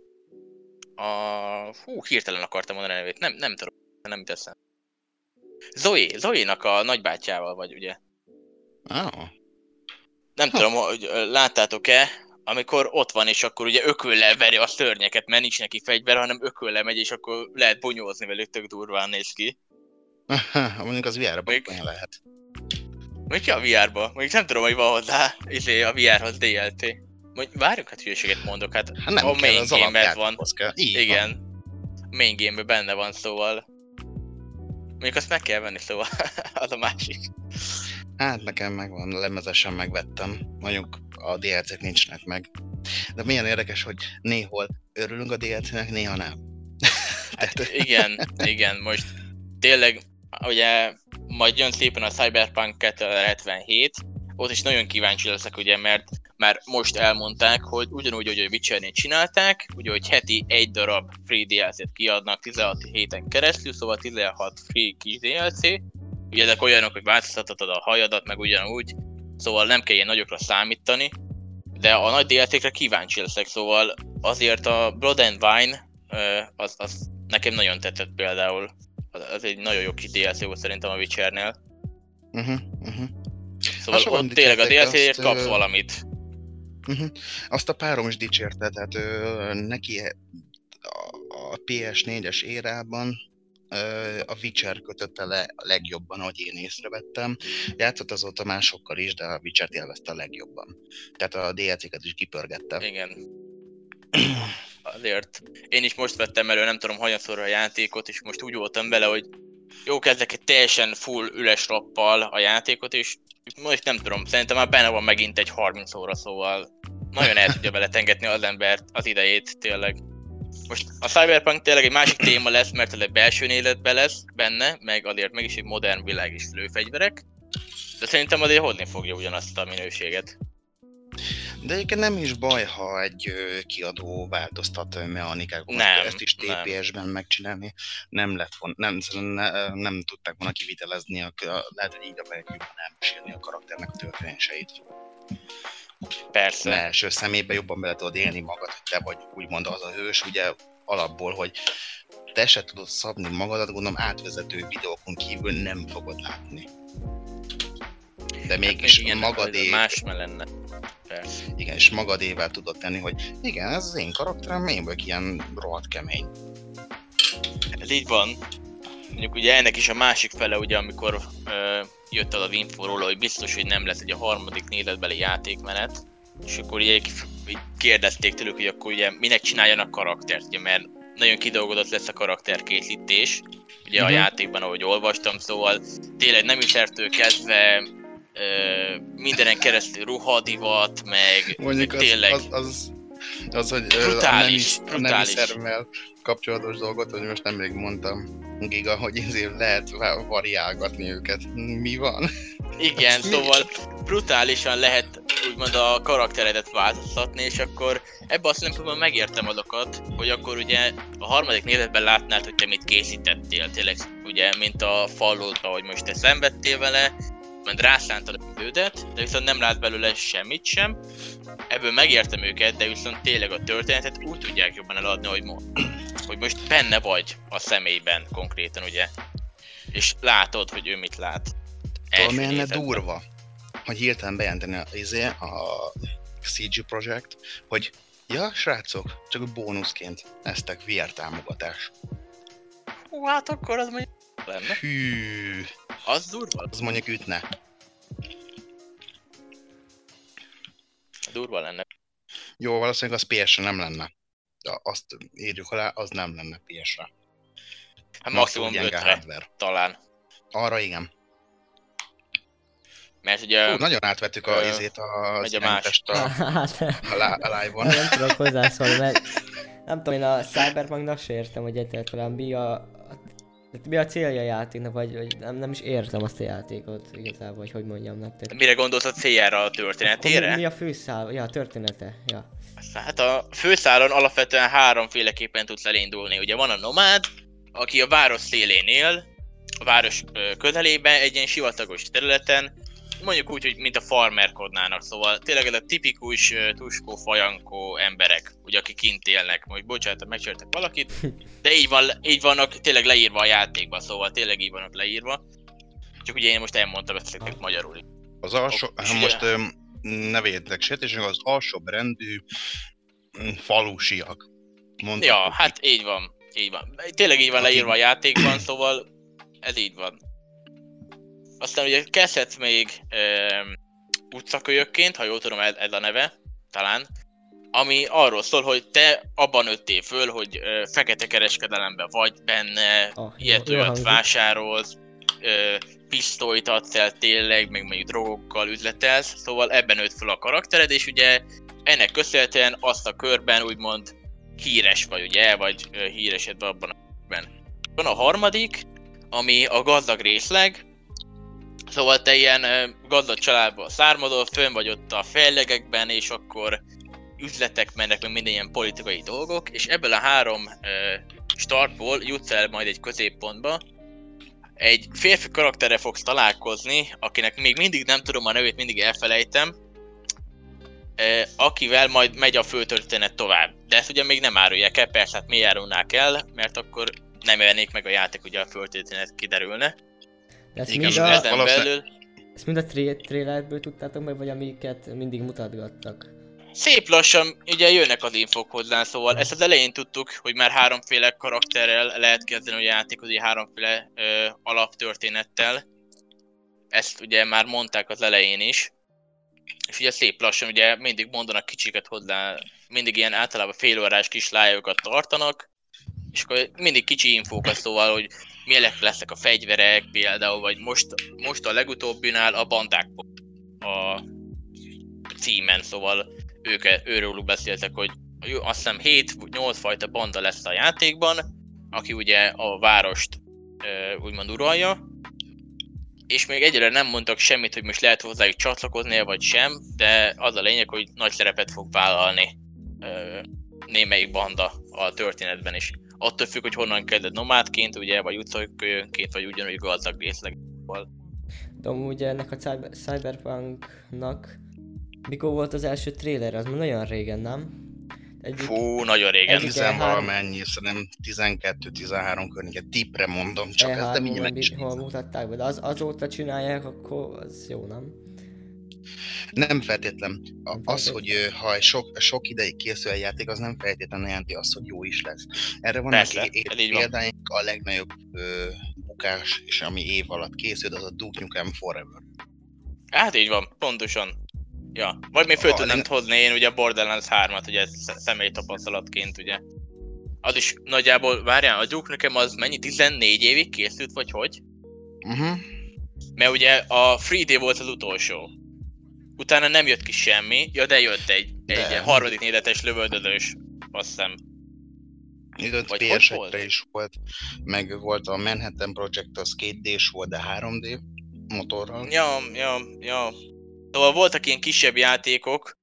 a... Hú, hirtelen akartam mondani a nevét, nem, nem tudom. nem teszem. Zoe, Zoe-nak a nagybátyával vagy, ugye? Ah, Nem Ha. tudom, hogy láttátok-e, amikor ott van, és akkor ugye ököllel veri a szörnyeket, mert nincs neki fegyver, hanem ököllel megy, és akkor lehet bonyolózni velük, tök durván néz ki. [LAUGHS] mondjuk az VR-ra Még- lehet. Ki a VR-ba? Még nem tudom, hogy van hozzá, izé, a VR-hoz DLT. Mondj, várjuk, hát hülyeséget mondok, hát Hát nem a kell, main az game van. kell. Így van. Igen. Main game benne van, szóval. Még azt meg kell venni, szóval [LAUGHS] az a másik. Hát nekem megvan, lemezesen megvettem. Mondjuk a DLC-k nincsnek meg. De milyen érdekes, hogy néhol örülünk a DLC-nek, néha nem. [LAUGHS] Tehát, Igen, igen, most tényleg, ugye majd jön szépen a Cyberpunk 2077, ott is nagyon kíváncsi leszek, ugye, mert már most elmondták, hogy ugyanúgy, hogy a witcher csinálták, ugye, hogy heti egy darab free DLC-t kiadnak 16 héten keresztül, szóval 16 free kis DLC. Ugye ezek olyanok, hogy változtathatod a hajadat, meg ugyanúgy, szóval nem kell ilyen nagyokra számítani, de a nagy DLC-kre kíváncsi leszek, szóval azért a Blood and Wine az, az nekem nagyon tetszett például. Az, egy nagyon jó kis DLC volt szerintem a Witchernél. uh-huh, uh-huh. Szóval sokan ott tényleg a DLC-ért kapsz valamit. Uh-huh. Azt a párom is dicsérte, tehát ö, neki a, a PS4-es érában a Witcher kötötte le a legjobban, ahogy én észrevettem. Játszott azóta másokkal is, de a Witcher-t élvezte a legjobban. Tehát a DLC-ket is kipörgette. Igen. Azért én is most vettem elő, nem tudom, hanyatszorra a játékot, és most úgy voltam vele, hogy jó kezdek egy teljesen full üles lappal a játékot, és most nem tudom, szerintem már benne van megint egy 30 óra, szóval nagyon el tudja beletengetni az embert az idejét, tényleg. Most a Cyberpunk tényleg egy másik téma lesz, mert ez egy belső életben lesz benne, meg azért meg is egy modern világ is lőfegyverek. De szerintem azért hozni fogja ugyanazt a minőséget. De egyébként nem is baj, ha egy kiadó változtat ö, mechanikákon. Nem, Ezt is nem. TPS-ben megcsinálni. Nem lett volna, nem, szerintem ne, nem tudták volna kivitelezni, a, a, lehet, hogy így akarják jobban elmesélni a karakternek a történéseit. Persze. Le első szemébe jobban bele tudod élni magad, hogy te vagy úgymond az a hős, ugye alapból, hogy te se tudod szabni magadat, gondolom átvezető videókon kívül nem fogod látni. De mégis igen, magadé, Más lenne. Persze. igen, és magadével tudod tenni, hogy igen, ez az én karakterem, én vagyok ilyen rohadt kemény. Ez így van. Mondjuk ugye ennek is a másik fele, ugye amikor ö, jött el az info róla, hogy biztos, hogy nem lesz egy a harmadik nézetbeli játékmenet, és akkor ugye kérdezték tőlük, hogy akkor ugye minek csináljanak karaktert, ugye, mert nagyon kidolgozott lesz a karakterkészítés, ugye uh-huh. a Mhm. játékban, ahogy olvastam, szóval tényleg nem iszertől kezdve ö, mindenen keresztül ruhadivat, meg, Mondjuk meg tényleg az, az, az, hogy Brutális, a nemi, a nemi brutális. kapcsolatos dolgot, hogy most nemrég mondtam, Giga, hogy ezért lehet va- variálgatni őket. Mi van? Igen, szóval brutálisan lehet úgymond a karakteredet változtatni, és akkor ebben a szempontból megértem azokat, hogy akkor ugye a harmadik nézetben látnád, hogy te mit készítettél, tényleg ugye, mint a fallout hogy most te szenvedtél vele, mert rászántad a idődet, de viszont nem lát belőle semmit sem. Ebből megértem őket, de viszont tényleg a történetet úgy tudják jobban eladni, hogy, mo- [CLEARS THROAT] hogy most benne vagy a személyben konkrétan, ugye. És látod, hogy ő mit lát. Tudod, Első mi lenne durva? Hogy hirtelen bejelenteni a, izé, a CG Projekt, hogy ja, srácok, csak bónuszként eztek VR támogatás. Hú, hát akkor az mondjuk lenne. Hű, Az durva, az mondjuk ütne. durva lenne. Jó, valószínűleg az PS-re nem lenne. De azt írjuk alá, az nem lenne PS-re. Hát maximum gyenge 5-re hardware. talán. Arra igen. Mert ugye Hú, nagyon átvettük a ö, izét az megy a más. a, [LAUGHS] Hát, a, lá- a live-on. nem tudok hozzászólni, mert nem tudom, én a Cyberpunknak se értem, hogy egyáltalán mi a, a tehát mi a célja a játéknak, vagy, vagy nem, nem is értem azt a játékot igazából, hogy hogy mondjam nektek. mire gondolsz a céljára a Akkor mi, történetére? mi a főszál? Ja, a története. Ja. Hát a főszálon alapvetően háromféleképpen tudsz elindulni. Ugye van a nomád, aki a város szélén él, a város közelében, egy ilyen sivatagos területen, mondjuk úgy, hogy mint a farmerkodnának, szóval tényleg ez a tipikus tuskó, fajankó emberek, ugye akik kint élnek, most bocsánat, megcsörtek valakit, de így, van, így vannak tényleg leírva a játékban, szóval tényleg így vannak leírva. Csak ugye én most elmondtam ezt nektek magyarul. Az alsó, És hát ugye- most öm, ne sértésünk, az alsóbb rendű mm, falusiak. Mondhatjuk Ja, hát így van. Így van. Tényleg így van leírva a játékban, szóval ez így van. Aztán ugye kezdhetsz még um, utcakölyökként, ha jól tudom ez, ez a neve, talán, ami arról szól, hogy te abban nőttél föl, hogy ö, fekete kereskedelemben vagy benne, Ah, ilyet jó- olyat vásárolsz, ö, pisztolyt adsz el tényleg, meg mondjuk drogokkal üzletelsz, szóval ebben nőtt fel a karaktered, és ugye ennek köszönhetően azt a körben úgymond híres vagy, ugye, vagy ö, híresedve abban a körben. Van a harmadik, ami a gazdag részleg, szóval te ilyen gazdag családból származol, fönn vagy ott a fejlegekben, és akkor üzletek mennek, meg minden ilyen politikai dolgok, és ebből a három startból jutsz el majd egy középpontba, egy férfi karakterre fogsz találkozni, akinek még mindig nem tudom a nevét, mindig elfelejtem, akivel majd megy a főtörténet tovább. De ezt ugye még nem árulják el, persze hát mi árulnák el, mert akkor nem vennék meg a játék, ugye a főtörténet kiderülne. De ezt Igen, mind a, Ezen belül ezt mind a tré- trailerből tudtátok meg, vagy amiket mindig mutatgattak? szép lassan ugye jönnek az infók hozzá, szóval ezt az elején tudtuk, hogy már háromféle karakterrel lehet kezdeni a játékot, ugye háromféle ö, alaptörténettel. Ezt ugye már mondták az elején is. És ugye szép lassan ugye mindig mondanak kicsiket hozzá, mindig ilyen általában félórás kis lájokat tartanak, és akkor mindig kicsi infókat szóval, hogy milyenek lesznek a fegyverek például, vagy most, most a legutóbbinál a bandák a címen, szóval ők, őróluk beszéltek, hogy azt hiszem 7-8 fajta banda lesz a játékban, aki ugye a várost úgymond uralja, és még egyelőre nem mondtak semmit, hogy most lehet hozzájuk csatlakozni vagy sem, de az a lényeg, hogy nagy szerepet fog vállalni némelyik banda a történetben is. Attól függ, hogy honnan kezded nomádként, ugye, vagy utcakölyönként, vagy ugyanúgy gazdag részleg. De amúgy ennek a cyber- Cyberpunknak mikor volt az első trailer? Az már nagyon régen, nem? Egyik, Fú, nagyon régen. Egyik- Tizenvalamennyi, szerintem 12-13 környéket, tipre mondom, csak ez, de mindjárt meg is hol mutatták be, de az, azóta csinálják, akkor az jó, nem? Nem feltétlen. Az, hogy ha egy sok, sok ideig készül egy játék, az nem feltétlenül jelenti azt, hogy jó is lesz. Erre vannak Persze, van. példáink, a legnagyobb ö, bukás, és ami év alatt készült, az a Duke Nukem Forever. Hát így van, pontosan. Ja, vagy még föl A tudnám leg- hozni én ugye a Borderlands 3-at, ugye sz- személyi tapasztalatként, ugye. Az is nagyjából, várjál, a Duke nekem az mennyi, 14 évig készült, vagy hogy? Uh-huh. Mert ugye a Free Day volt az utolsó. Utána nem jött ki semmi, ja de jött egy, egy De. harmadik nézetes lövöldözős, azt hiszem. Hogy ps is volt, meg volt a Manhattan Project, az 2D-s volt, de 3D motorral. Ja, ja, ja. Szóval voltak ilyen kisebb játékok,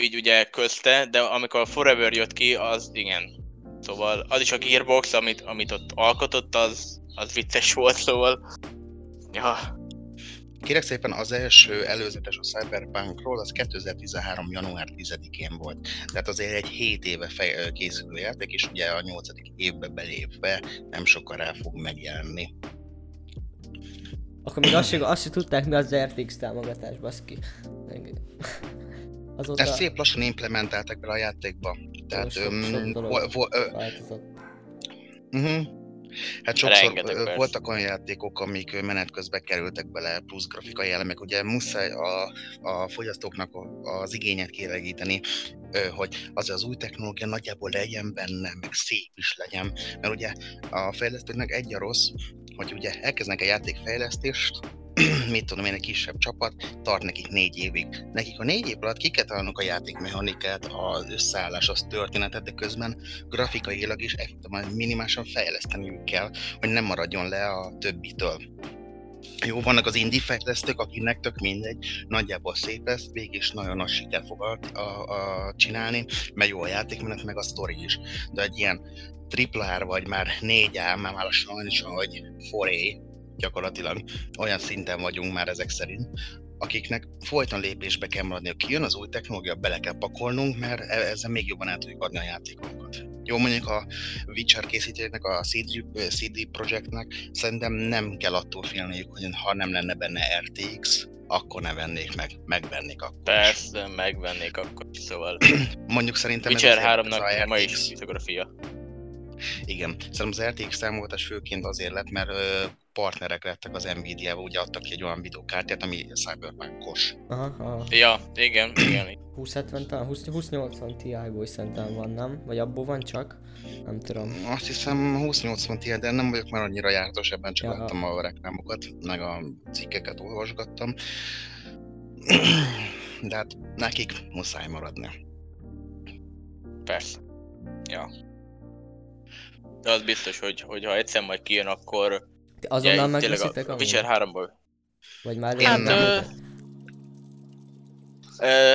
így ugye közte, de amikor a Forever jött ki, az igen. Szóval az is a Gearbox, amit, amit ott alkotott, az, az vicces volt, szóval... Ja, Kérek szépen, az első előzetes a Cyberpunkról, az 2013. január 10-én volt. Tehát azért egy 7 éve fej, készülő játék, és ugye a 8. évbe belépve nem el fog megjelenni. Akkor még azt sem, azt sem tudták, mi az RTX támogatás, baszki. [LAUGHS] Azóta Ezt szép lassan implementáltak bele a játékba. Tehát sok- sok vo- vo- ö, uh-huh. Hát sokszor Rengeteg, ö, persze. voltak olyan játékok, amik menet közben kerültek bele plusz grafikai elemek. Ugye muszáj a, a fogyasztóknak a- az igényet kielégíteni, hogy az az új technológia nagyjából legyen benne, meg szép is legyen. Mert ugye a fejlesztőknek egy a rossz, hogy ugye elkezdenek egy játékfejlesztést, [CLEARS THROAT] mit tudom én, egy kisebb csapat, tart nekik négy évig. Nekik a négy év alatt ki kell találnunk a játékmechanikát, az összeállás, az történetet, de közben grafikailag is effektíven minimálisan fejleszteniük kell, hogy nem maradjon le a többitől. Jó, vannak az indie fejlesztők, akinek tök mindegy, nagyjából szép lesz, végig is nagyon nagy siker fog a, a, a csinálni, mert jó a játékmenet, meg a sztori is. De egy ilyen tripla R vagy már négy A, már már lassan is, hogy foré, gyakorlatilag olyan szinten vagyunk már ezek szerint, akiknek folyton lépésbe kell maradni. Aki jön az új technológia, bele kell pakolnunk, mert e- ezzel még jobban át tudjuk adni a játékunkat. Jó, mondjuk a Witcher készítőknek, a CD, CD Projektnek szerintem nem kell attól félniük, hogy ha nem lenne benne RTX, akkor ne vennék meg, megvennék akkor. Persze, megvennék akkor, szóval [CLEARS THROAT] Mondjuk szerintem Witcher ez azért- 3-nak ez a ma is RTX fotográfia. Igen, szerintem az RTX támogatás főként azért lett, mert partnerek lettek az Nvidia-val, ugye adtak ki egy olyan videókártyát, ami Cyberpunk-os. Aha, aha. Ja, igen, igen. 2070 talán, 20, 2080 Ti-ból is szerintem van, nem? Vagy abból van csak? Nem tudom. Azt hiszem 2080 Ti, de nem vagyok már annyira jártas ebben, csak Ja. láttam a reklámokat, meg a cikkeket olvasgattam. De hát nekik muszáj maradni. Persze. Ja. De az biztos, hogy, hogy ha egyszer majd kijön, akkor... Azonnal tényleg megveszitek a amúgy? Witcher 3-ból. Vagy már Hát, ö? Ö,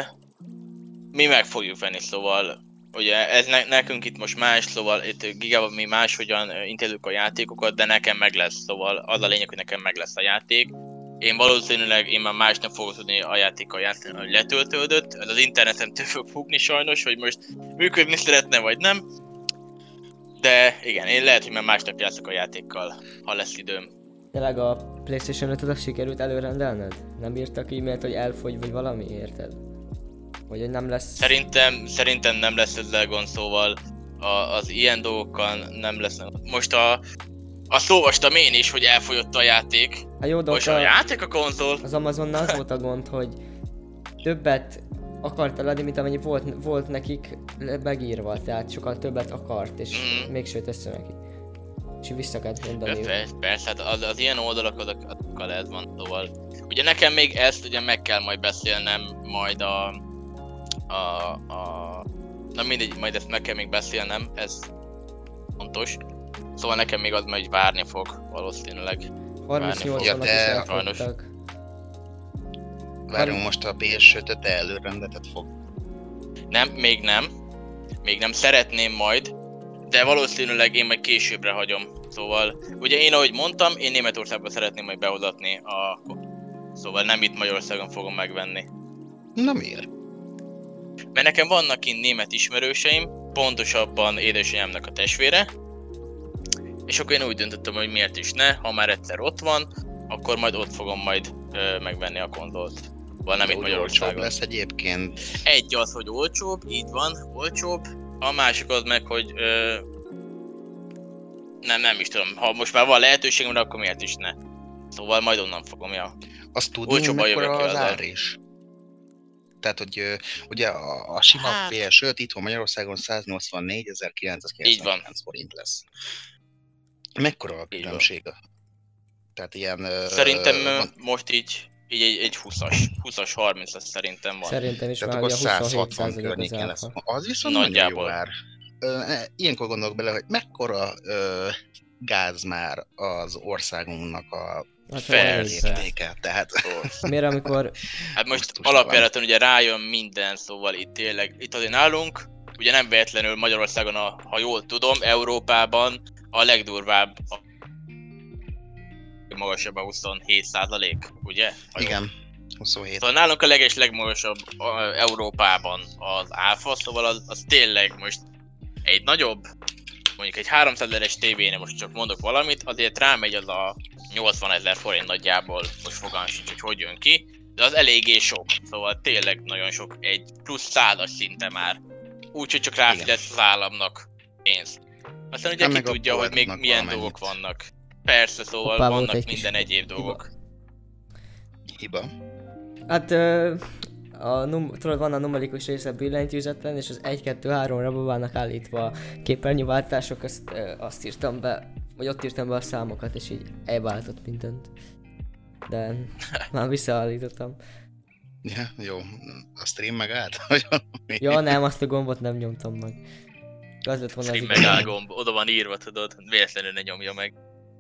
mi meg fogjuk venni, szóval ugye ez ne, nekünk itt most más, szóval itt Gigában mi máshogyan intézzük a játékokat, de nekem meg lesz, szóval az a lényeg, hogy nekem meg lesz a játék. Én valószínűleg én már másnap fogok tudni a játékkal játszani, hogy letöltődött. Ez az interneten tő fog fugni sajnos, hogy most működni szeretne vagy nem. De igen, én lehet, hogy már másnap játszok a játékkal, ha lesz időm. Tényleg a Playstation 5 az sikerült előrendelned? Nem írtak e-mailt, hogy elfogy vagy valami, érted? Vagy hogy nem lesz... Szerintem, szerintem nem lesz ezzel gond, szóval a, az ilyen dolgokkal nem lesz. Most a, azt olvastam én is, hogy elfogyott a játék. Hát jó, Most a a, játék a konzol. az Amazonnal az volt a gond, hogy többet akarta adni, mint amennyi volt, volt nekik megírva, tehát sokkal többet akart, és Mhm. még jött össze neki. És vissza kellett mondani. Persze, persze, hát az, az ilyen oldalak azok, azokkal ez van, szóval. Ugye nekem még ezt ugye meg kell majd beszélnem majd a... a, a na mindegy, majd ezt meg kell még beszélnem, ez fontos. Szóval nekem még az majd várni fog valószínűleg. 38 Ja, ja, is elfogytak. Várjunk most a PS5-öt előrendetet fog. Nem, még nem. Még nem szeretném majd, de valószínűleg én majd későbbre hagyom. Szóval, ugye én ahogy mondtam, én Németországba szeretném majd behozatni a... Szóval nem itt Magyarországon fogom megvenni. Na miért? Mert nekem vannak kint német ismerőseim, pontosabban édesanyámnak a testvére, és akkor én úgy döntöttem, hogy miért is ne, ha már egyszer ott van, akkor majd ott fogom majd ö, megvenni a konzolt. Olcsóbb Magyarországon. lesz egyébként. Egy az, hogy olcsóbb, így van, olcsóbb. A másik az meg, hogy ö, nem, nem is tudom, ha most már van lehetőségem, akkor miért is ne. Szóval majd onnan fogom, ja. Azt tudni, Olcsóbban mekkora az azzal. ár is. Tehát, hogy ö, ugye a, a sima Hát- PS5 itthon Magyarországon 184.999 Így van. forint lesz. Mekkora a különbség? Tehát ilyen... Szerintem ö, van- most így, így egy, egy 20-as, 20-as, 30 az szerintem van. Szerintem is Tehát már akkor ugye 27 160 százalék az környékén lesz. Az viszont nagyon jó Nagyjából. ár. Ilyenkor gondolok bele, hogy mekkora ö, gáz már az országunknak a Hát, Persze. elég. értéke. Tehát Miért amikor Hát most alapjáraton ugye rájön minden, szóval itt tényleg, itt azért nálunk, ugye nem véletlenül Magyarországon, a, ha jól tudom, Európában a legdurvább a magasabb a 27 ugye? Ha jól igen, 27. Szóval nálunk a leges legmagasabb Európában az áfa, szóval az, az tényleg most egy nagyobb, mondjuk egy 300 ezeres tévénél most csak mondok valamit, azért rámegy az a 80 ezer forint nagyjából, most fogalmam sincs, hogy hogy jön ki, de az eléggé sok, szóval tényleg nagyon sok, egy plusz százas szinte már. Úgyhogy csak ráfizetsz az államnak pénzt. Aztán ugye Hát ki tudja, hogy még milyen dolgok vannak. Persze, szóval Hoppá, vannak egy kis minden egyéb hiba. dolgok. Hiba. Hát ö, a num- tudod, van a numerikus része billentyűzetlen, és az 1-2-3-ra be vannak állítva a képernyőváltások, azt, ö, azt írtam be, vagy ott írtam be a számokat, és így elváltott mindent. De [LAUGHS] már visszaállítottam. Ja, jó. A stream? [LAUGHS] Vagy valami? Ja, nem, azt a gombot nem nyomtam meg. Az lett volna az Stream igaz. megáll gomb, oda van írva, tudod, véletlenül ne nyomja meg.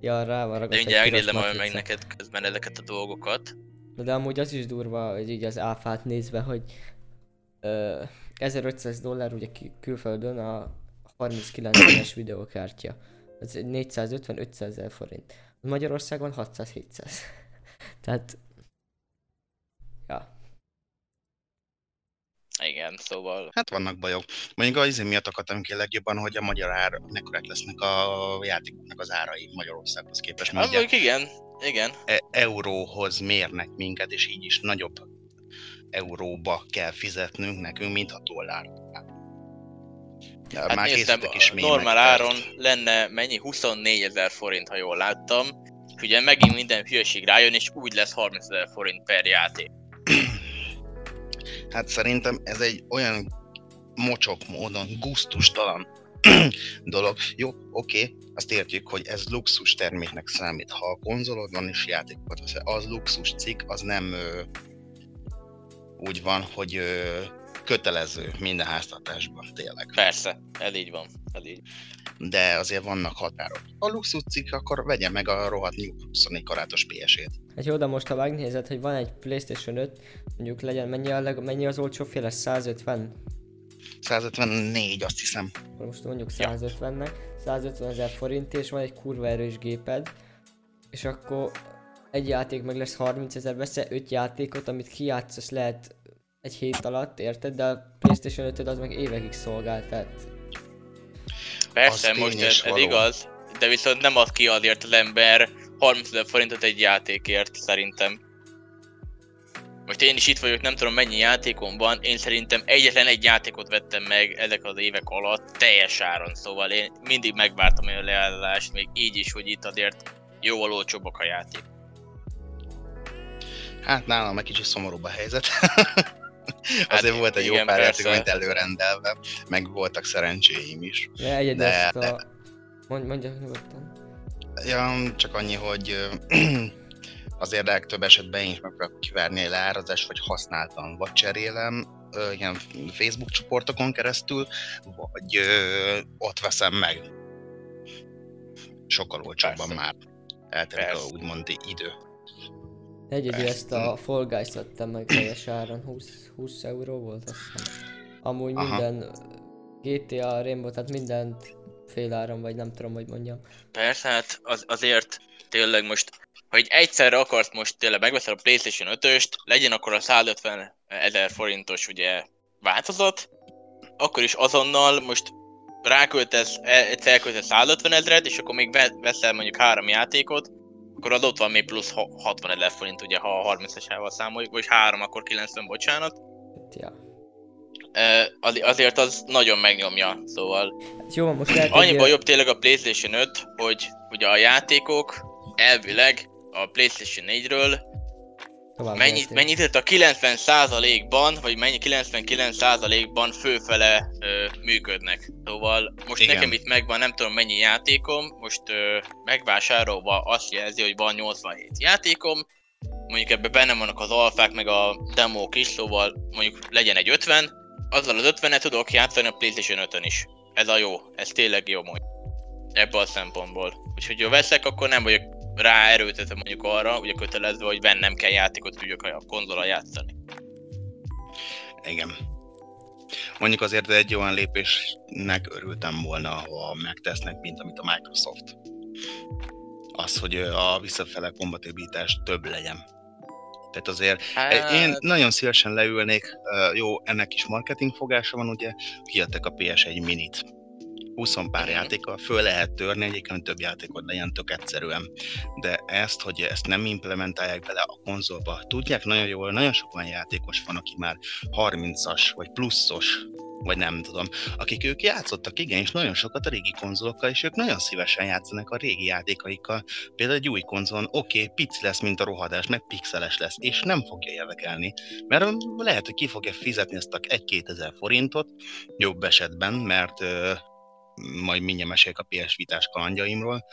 Ja, rá van De ragadt egy mindjárt megnézem majd meg neked közben ezeket a dolgokat. Na de amúgy az is durva, hogy így az áfát nézve, hogy ö, 1500 dollár ugye külföldön a 39-es [COUGHS] videókártya. Ez egy 450-500 ezer forint. Magyarországon 600-700. [LAUGHS] Tehát... Ja. Igen, szóval... Hát vannak bajok. Mondjuk az izé miatt akartam ki legjobban, hogy a magyar ár, mekkorák lesznek a játékoknak az árai Magyarországhoz képest. Hát, mondjuk igen, igen. e- euróhoz mérnek minket, és így is nagyobb euróba kell fizetnünk nekünk, mint a dollár. Hát Már néztem, is normál áron lenne mennyi? 24 ezer forint, ha jól láttam. Ugye megint minden hülyeség rájön, és úgy lesz 30 ezer forint per játék. Hát szerintem ez egy olyan mocsok módon gusztustalan [CLEARS THROAT] dolog. Jó, oké, azt értjük, hogy ez luxus terméknek számít. Ha a konzolod van és játékokat veszel, az luxus cikk, az nem ö, úgy van, hogy ö, kötelező minden háztartásban, tényleg. Persze, ez így van. Ez így. De azért vannak határok. A luxus cikk, akkor vegye meg a rohadt 24 karátos PS-ét. Hát jó, de most ha megnézed, hogy van egy Playstation 5, mondjuk legyen, mennyi, a leg, mennyi az olcsó féle? 150? 154, azt hiszem. Most mondjuk Ja. 150-nek, 150 ezer forint, és van egy kurva erős géped, és akkor egy játék meg lesz 30 ezer, veszel 5 játékot, amit kijátszasz lehet egy hét alatt, érted? De a Playstation 5 az meg évekig szolgál, tehát Persze, Az most ez, ez igaz, de viszont nem ad ki azért az ember 30 ezer forintot egy játékért, szerintem. Most én is itt vagyok, nem tudom mennyi játékom van, én szerintem egyetlen egy játékot vettem meg ezek az évek alatt teljes áron, szóval én mindig megvártam a leállást, még így is, hogy itt azért jóval olcsóbbak a játék. Hát nálam egy kicsit szomorúbb a helyzet. [LAUGHS] Hát Azért volt egy jó igen, pár játék, amit előrendelve, meg voltak szerencséim is. de egyedül De- ezt a... Mondj, mondja nyugodtan. Ja, csak annyi, hogy [CLEARS THROAT] azért legtöbb esetben én is megpróbálok kivárni egy leárazást, vagy használtam, vagy cserélem, ilyen Facebook csoportokon keresztül, vagy ö, ott veszem meg. Sokkal olcsóbban Persze. már. Eltelik a úgymond idő. Egyedül ezt a Fall Guys vettem meg teljes áron, 20, 20 euró volt azt hiszem. Amúgy Aha. minden GTA, Rainbow, tehát mindent fél áron, vagy nem tudom, hogy mondjam. Persze, hát az, azért tényleg most, hogy egyszerre akarsz most tényleg megveszel a Playstation 5-öst, legyen akkor a 150 ezer forintos ugye változat, akkor is azonnal most ráköltesz, egyszer elköltesz 150 ezeret, és akkor még ve- veszel mondjuk három játékot, akkor adott van még plusz ha- 60 ezer forint, ugye, ha a 30-asával számoljuk, vagy 3, akkor 90, bocsánat. Hát, ja. Az, azért az nagyon megnyomja, szóval Hát jó, most lehet Annyiban jobb tényleg a PlayStation 5, hogy ugye a játékok elvileg a PlayStation 4-ről tovább mennyit, mennyit írt a 90%-ban, vagy mennyi 99%-ban főfele ö, működnek. Szóval most Igen. nekem itt megvan nem tudom mennyi játékom, most ö, megvásárolva azt jelzi, hogy van 87 játékom, mondjuk ebben benne vannak az alfák, meg a demók is, szóval mondjuk legyen egy 50, azzal az 50-et tudok játszani a PlayStation 5-ön is. Ez a jó, ez tényleg jó mondjuk. Ebből a szempontból. Úgyhogy ha veszek, akkor nem vagyok rá erőltetve mondjuk arra, ugye kötelezve, hogy vennem kell játékot, tudjak a konzolra játszani. Igen. Mondjuk azért egy olyan lépésnek örültem volna, ha megtesznek, mint amit a Microsoft. Az, hogy a visszafele kompatibilitás több legyen. Tehát azért Hát, én nagyon szívesen leülnék, jó, ennek is marketing fogása van, ugye, kiadtak a PS1 minit. 20 pár játékkal föl lehet törni, egyébként több játékot legyen tök egyszerűen. De ezt, hogy ezt nem implementálják bele a konzolba, tudják nagyon jól, nagyon sok olyan játékos van, aki már 30-as, vagy pluszos, vagy nem tudom, akik ők játszottak, igen, és nagyon sokat a régi konzolokkal, és ők nagyon szívesen játszanak a régi játékaikkal. Például egy új konzolon, oké, okay, pici lesz, mint a rohadás, meg pixeles lesz, és nem fogja érdekelni. Mert lehet, hogy ki fogja fizetni ezt a 1-2 ezer forintot, jobb esetben, mert majd mindjárt mesélek a PS vitás kalandjaimról.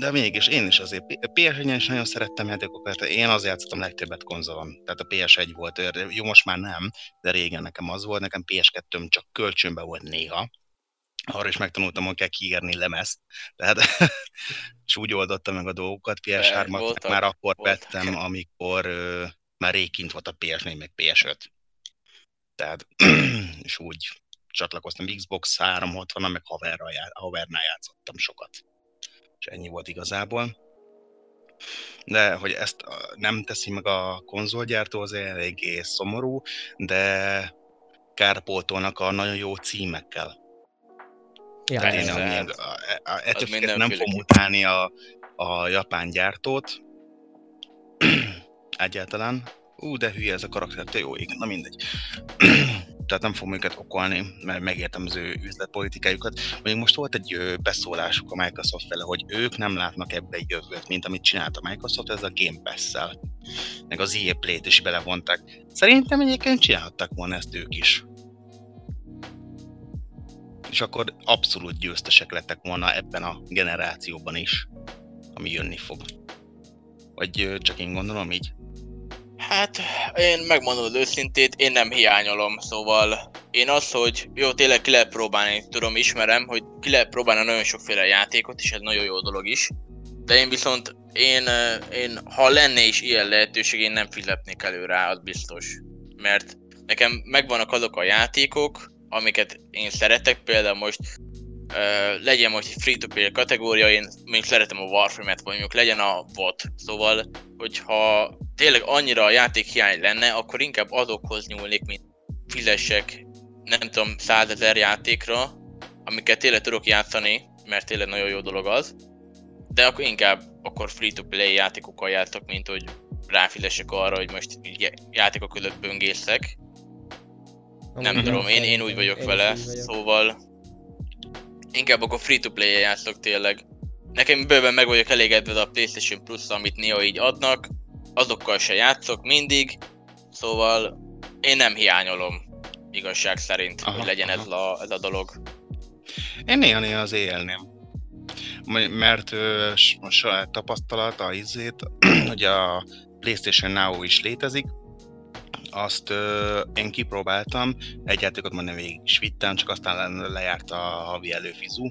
De mégis én is azért PS1-en is nagyon szerettem játékokat, én azért játszottam legtöbbet konzolon. Tehát a PS1 volt, jó most már nem, de régen nekem az volt, nekem PS2-m csak kölcsönbe volt néha. Arra is megtanultam, hogy kell kiírni lemezt. Tehát, [LAUGHS] és úgy oldottam meg a dolgokat, PS3-at voltak, már akkor voltak. vettem, amikor ö, már rég kint volt a PS4, meg PS5. Tehát, [CLEARS THROAT] és úgy csatlakoztam Xbox 360 meg haverral, já- havernál játszottam sokat. és ennyi volt igazából. De hogy ezt nem teszi meg a konzolgyártó, az eléggé szomorú, de kárpótolnak a nagyon jó címekkel. Ja, Tehát én még, ettől nem fogom utálni a, a japán gyártót, [CLEARS THROAT] egyáltalán. Ú, de hülye ez a karakter, te jó igen, na mindegy. [CLEARS THROAT] Tehát nem fogom őket okolni, mert megértem az ő üzletpolitikájukat. Mondjuk most volt egy beszólásuk a Microsoft fele, hogy ők nem látnak ebbe egy jövőt, mint amit csinált a Microsoft, ez a Game Pass-szel. Meg az EA Play-t is belevonták. Szerintem egyébként csinálhattak volna ezt ők is. És akkor abszolút győztesek lettek volna ebben a generációban is, ami jönni fog. Vagy csak én gondolom így? Hát, én megmondom őszintét, én nem hiányolom, szóval én az, hogy jó, tényleg ki lehet próbálni, tudom, ismerem, hogy ki lehet próbálni nagyon sokféle játékot, és ez nagyon jó dolog is. De én viszont, én, én ha lenne is ilyen lehetőség, én nem fizetnék elő rá, az biztos. Mert nekem megvannak azok a játékok, amiket én szeretek, például most uh, legyen most egy free-to-play kategória, én még szeretem a Warframe-et, vagy mondjuk legyen a VOT. Szóval, hogyha tényleg annyira a játék hiány lenne, akkor inkább azokhoz nyúlnék, mint fizessek, nem tudom, százezer játékra, amiket tényleg tudok játszani, mert tényleg nagyon jó dolog az. De akkor inkább akkor free-to-play játékokkal játszok, mint hogy ráfizessek arra, hogy most játékok között böngészek. Nem tudom, én, én úgy vagyok én vele, vagyok. szóval inkább akkor free-to-play játszok tényleg. Nekem bőven meg vagyok elégedve a PlayStation Plus, amit néha így adnak, azokkal se játszok mindig, szóval én nem hiányolom igazság szerint, aha, hogy legyen aha. ez a, ez a dolog. Én néha-néha az élném. Mert a saját tapasztalat, a izét, [CLEARS THROAT] hogy a PlayStation Now is létezik, azt ö, én kipróbáltam, egy játékot már nem végig is vittem, csak aztán lejárt a havi előfizú,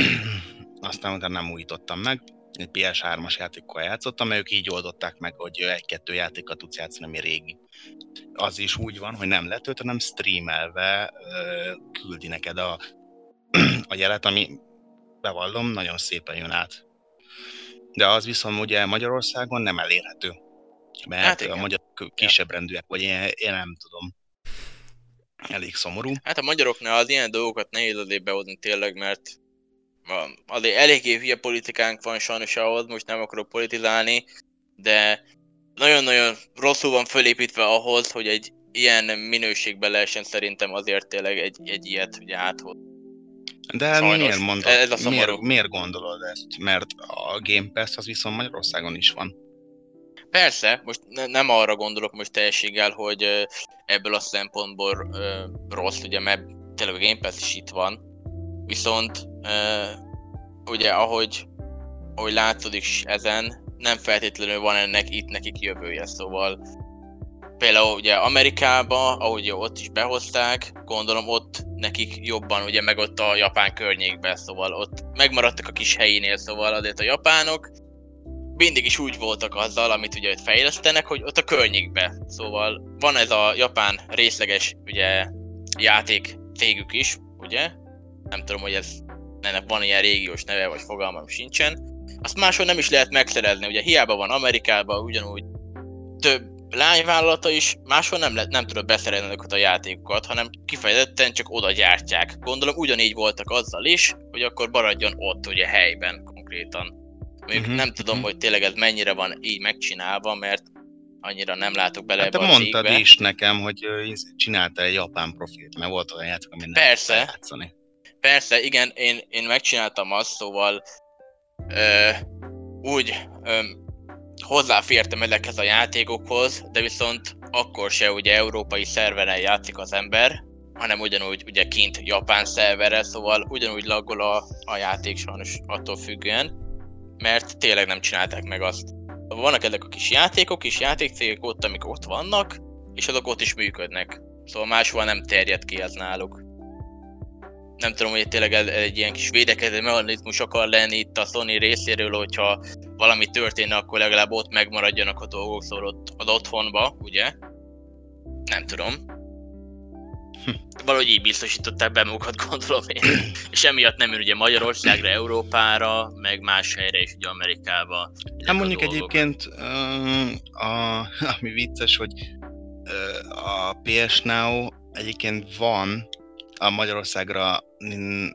[CLEARS THROAT] aztán utána nem újítottam meg, egy PS3-as játékkal játszottam, mert ők így oldották meg, hogy egy-kettő játékkal tudsz játszani, ami régi. Az is úgy van, hogy nem letölt, hanem streamelve ö, küldi neked a, [CLEARS THROAT] a jelet, ami bevallom, nagyon szépen jön át. De az viszont ugye Magyarországon nem elérhető. Mert hát a magyar kisebb rendűek, vagy én, én nem tudom. Elég szomorú. Hát a magyaroknál az ilyen dolgokat nehéz azért behozni tényleg, mert azért eléggé hülye politikánk van sajnos ahhoz, most nem akarok politizálni, de nagyon-nagyon rosszul van fölépítve ahhoz, hogy egy ilyen minőségben lehessen szerintem azért tényleg egy, egy ilyet ugye áthoz. De Sajnos, miért mondod, ez a miért, miért gondolod ezt? Mert a Game Pass az viszont Magyarországon is van. Persze, most ne, nem arra gondolok most teljességgel, hogy ebből a szempontból rossz, ugye, mert tényleg a Game Pass is itt van, Viszont uh, ugye ahogy, ahogy látszódik ezen, nem feltétlenül van ennek itt nekik jövője, szóval például ugye Amerikába, ahogy ott is behozták, gondolom ott nekik jobban, ugye meg ott a japán környékben, szóval ott megmaradtak a kis helyénél, szóval azért a japánok mindig is úgy voltak azzal, amit ugye ott fejlesztenek, hogy ott a környékbe. Szóval van ez a japán részleges ugye játék cégük is, ugye, nem tudom, hogy ez ennek van ilyen régiós neve, vagy fogalmam sincsen. Azt máshol nem is lehet megszerezni, ugye hiába van Amerikában ugyanúgy több lányvállalata is, máshol nem, lehet, nem tudod beszerezni a játékokat, hanem kifejezetten csak oda gyártják. Gondolom ugyanígy voltak azzal is, hogy akkor maradjon ott ugye helyben konkrétan. Mondjuk uh-huh. nem tudom, uh-huh. hogy tényleg ez mennyire van így megcsinálva, mert annyira nem látok bele hát te mondtad cégbe. is nekem, hogy csináltál egy japán profilt, mert volt olyan játék, amit nem Persze, játszani. Persze, igen, én, én megcsináltam azt, szóval ö, úgy ö, hozzáfértem ezekhez a játékokhoz, de viszont akkor se ugye európai szerveren játszik az ember, hanem ugyanúgy ugye kint japán szerverre, szóval ugyanúgy laggol a, a játék sajnos attól függően, mert tényleg nem csinálták meg azt. Vannak ezek a kis játékok, kis játékcégek ott, amik ott vannak, és azok ott is működnek. Szóval máshol nem terjed ki ez náluk nem tudom, hogy tényleg egy ilyen kis védekező mechanizmus akar lenni itt a Sony részéről, hogyha valami történne, akkor legalább ott megmaradjanak a dolgok, szóval ott az otthonba, ugye? Nem tudom. Valahogy így biztosították be magukat, gondolom én. És emiatt nem jön ugye Magyarországra, Európára, meg más helyre is, ugye Amerikába. Hát mondjuk dolgok. egyébként, a, [LAUGHS] ami vicces, hogy a PS Now egyébként van, a Magyarországra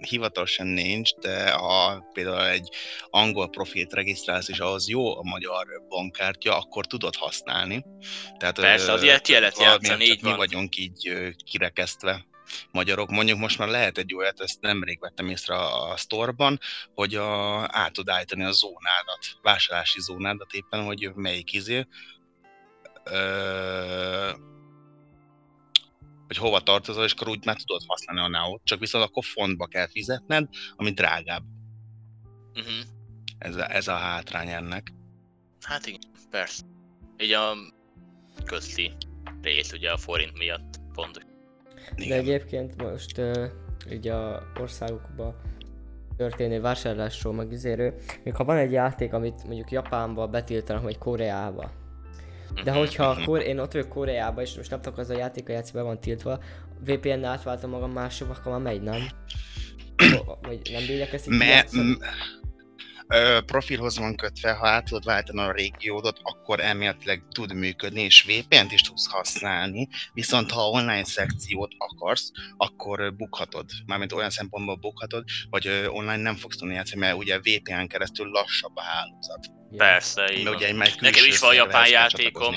hivatalosan nincs, de ha például egy angol profilt regisztrálsz, és ahhoz jó a magyar bankkártya, akkor tudod használni. Tehát, Persze, az ilyet lehet valamiért játszani, így mi van. vagyunk így kirekesztve magyarok. Mondjuk most már lehet egy olyat, ezt nemrég vettem észre a, a sztorban, hogy a, át tud állítani a zónádat, vásárlási zónádat éppen, hogy melyik izé, ö, hogy hova tartozol, és akkor úgy már tudod használni a now csak viszont akkor fontba kell fizetned, ami drágább. Uh-huh. Ez a, ez a hátrány ennek. Hát igen, persze. Így a közti rész ugye a forint miatt fontos. De Igen. egyébként most uh, ugye a országokban történő vásárlásról meg izéről, még ha van egy játék, amit mondjuk Japánba betiltanak, vagy Koreába. De Mhm. hogyha Kor- én ott vagyok Koreába, és most nem tudok az a játék, a játék be van tiltva, VPN-nel átváltom magam máshova, akkor már megy, nem? [CLEARS THROAT] Vagy nem bírják ezt így Me, ö, profilhoz van kötve, ha át tudod váltani a régiódot, akkor elméletileg tud működni, és VPN-t is tudsz használni, viszont ha online szekciót akarsz, akkor bukhatod. Mármint olyan szempontból bukhatod, hogy ö, online nem fogsz tudni játszani, mert ugye VPN keresztül lassabb a hálózat. Persze, így Mert ugye egy Nekem is van japán játékom.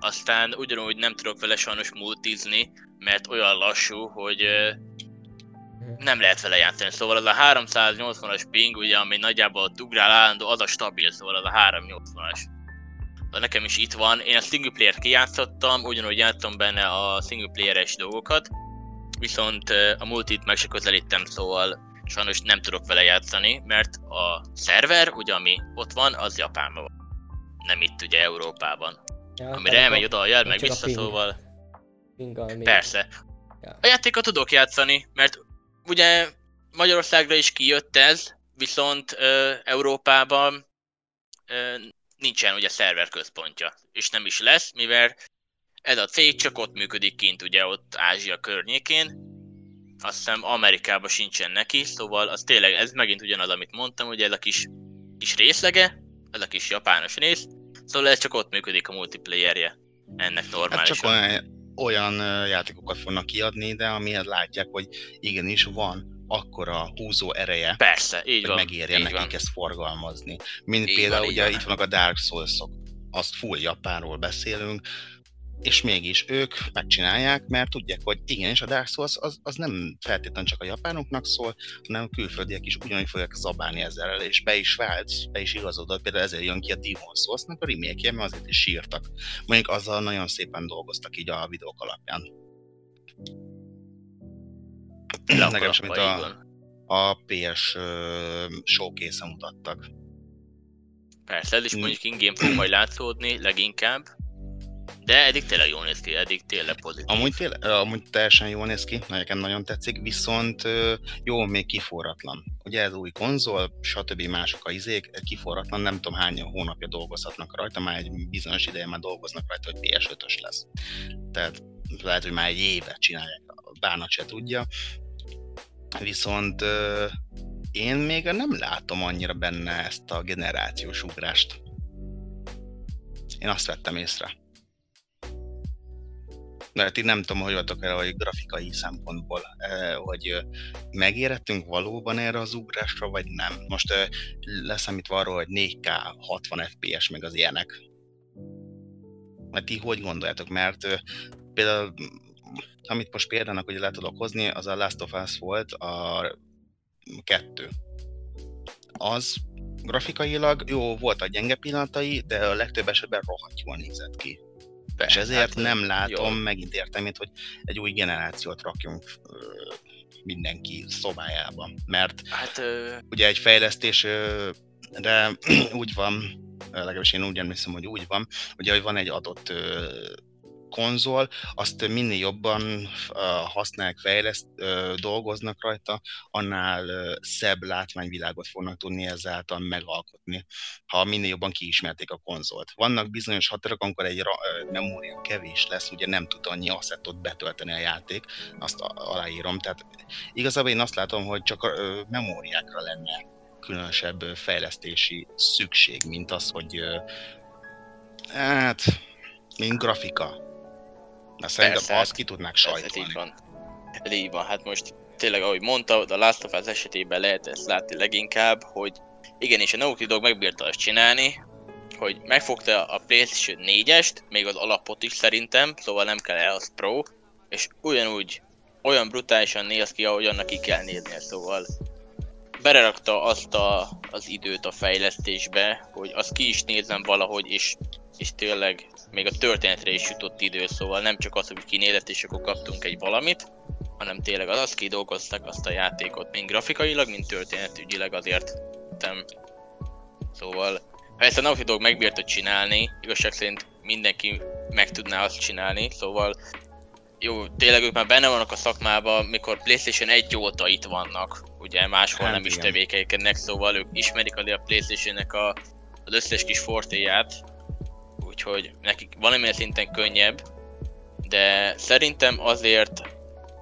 Aztán ugyanúgy nem tudok vele sajnos multizni, mert olyan lassú, hogy Mhm. nem lehet vele játszani. Szóval az a 380-as ping, ugye, ami nagyjából ott ugrál állandó, az a stabil, szóval az a 380-as. De nekem is itt van. Én a single player kijátszottam, ugyanúgy játszom benne a single playeres dolgokat, viszont a multit meg se közelítem, szóval sajnos nem tudok vele játszani, mert a szerver, ugye ami ott van, az Japánban van. Nem itt ugye Európában. Ja, Amire elmegy oda a jel, meg vissza, ping. szóval pinggal még- persze. Ja. A játékot tudok játszani, mert ugye Magyarországra is kijött ez, viszont ö, Európában ö, nincsen ugye szerver központja, és nem is lesz, mivel ez a cég csak ott működik kint, ugye ott Ázsia környékén, azt hiszem Amerikában sincsen neki, szóval az tényleg, ez megint ugyanaz, amit mondtam, ugye ez a kis, kis részlege, ez a kis japános rész, szóval ez csak ott működik a multiplayerje ennek Hát normálisan. csak olyan, olyan játékokat fognak kiadni, de amihez látják, hogy igenis van akkora húzó ereje, Persze, így hogy van. megérje így nekik van. ezt forgalmazni. Mint Így például van, ugye van. itt vannak a Dark Souls-ok, azt full Japánról beszélünk, és mégis ők megcsinálják, mert tudják, hogy igenis a Dark Souls az, az nem feltétlenül csak a japánoknak szól, hanem a külföldiek is ugyanúgy fogják zabálni ezzel, és be is vált, be is igazodott, például ezért jön ki a Demon Souls-nak a remake mert azért is sírtak. Mondjuk azzal nagyon szépen dolgoztak így a videók alapján. Le Legalábbis, amit a, a PS ö, showcase mutattak. Persze, ez is Mm. mondjuk ingén fog majd látszódni, leginkább. De eddig tényleg jól néz ki, eddig tényleg pozitív. Amúgy, téle, amúgy teljesen jól néz ki, nekem nagyon tetszik, viszont jó, még kiforratlan. Ugye ez új konzol, stb. mások a izék, kiforratlan, nem tudom hány hónapja dolgozhatnak rajta, már egy bizonyos ideje már dolgoznak rajta, hogy PS5-ös lesz. Tehát lehet, hogy már egy éve csinálják, bánat se tudja. Viszont én még nem látom annyira benne ezt a generációs ugrást. Én azt vettem észre. De hát én nem tudom, hogy vagytok el, hogy grafikai szempontból, eh, hogy eh, megérettünk valóban erre az ugrásra, vagy nem. Most eh, leszámítva arról, hogy 4K, 60 FPS, meg az ilyenek. Mert ti hogy gondoljátok? Mert például, amit most példának ugye le tudok hozni, az a Last of Us volt, a kettő. Az grafikailag jó, volt a gyenge pillanatai, de a legtöbb esetben rohadt jól nézett ki. És ezért Hát, nem látom jó. megint értelmét, hogy egy új generációt rakjunk mindenki szobájába. Mert Hát, ö, ugye egy fejlesztés, de [CLEARS THROAT] úgy van, legalábbis én úgy emlékszem, hogy úgy van, ugye, hogy van egy adott konzol, azt minél jobban használják, fejleszt, dolgoznak rajta, annál szebb látványvilágot fognak tudni ezáltal megalkotni, ha minél jobban kiismerték a konzolt. Vannak bizonyos határok, amikor egy memória kevés lesz, ugye nem tud annyi asszettot betölteni a játék, azt aláírom, tehát igazából én azt látom, hogy csak a memóriákra lenne különösebb fejlesztési szükség, mint az, hogy hát, mint grafika. Mert szerintem Persze, azt ki tudnák így sajtolni. van. Ez így van. Hát most tényleg, ahogy mondta, a Last of Us esetében lehet ezt látni leginkább, hogy igenis a Naughty Dog megbírta azt csinálni, hogy megfogta a PlayStation 4-est, még az alapot is szerintem, szóval nem kell ehhez Pro, és ugyanúgy olyan brutálisan néz ki, ahogy annak ki kell néznie, szóval belerakta azt a, az időt a fejlesztésbe, hogy az ki is nézem valahogy, és, és tényleg még a történetre is jutott idő, szóval nem csak az, hogy kinézett és akkor kaptunk egy valamit, hanem tényleg az azt kidolgoztak azt a játékot, mind grafikailag, mind történetügyileg azért nem. Szóval, ha ezt a Naughty Dog megbírta csinálni, igazság szerint mindenki meg tudná azt csinálni, szóval jó, tényleg ők már benne vannak a szakmában, mikor PlayStation 1 óta itt vannak, ugye máshol Hát nem is igen. tevékenykednek, szóval ők ismerik azért a Playstation-nek a, az összes kis fortéját, úgyhogy nekik valamilyen szinten könnyebb, de szerintem azért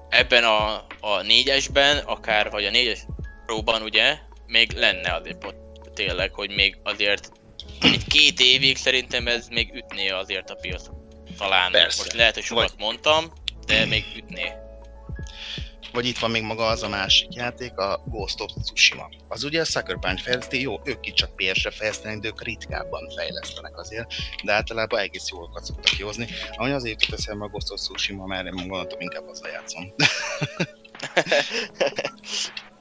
ebben a, a négyesben, akár vagy a négyes próban ugye, még lenne azért pot, tényleg, hogy még azért egy két évig szerintem ez még ütné azért a piacot. Talán Persze. most lehet, hogy sokat mondtam, de még ütné. Vagy itt van még maga az a másik játék, a Ghost of Tsushima. Az ugye a Sucker Punch fejleszti, jó, ők itt csak PS-re fejlesztenek, de ők ritkábban fejlesztenek azért, de általában egész jól szoktak kihozni. Ami azért jutott eszembe a Ghost of Tsushima, mert én gondoltam inkább azzal játszom. [LAUGHS]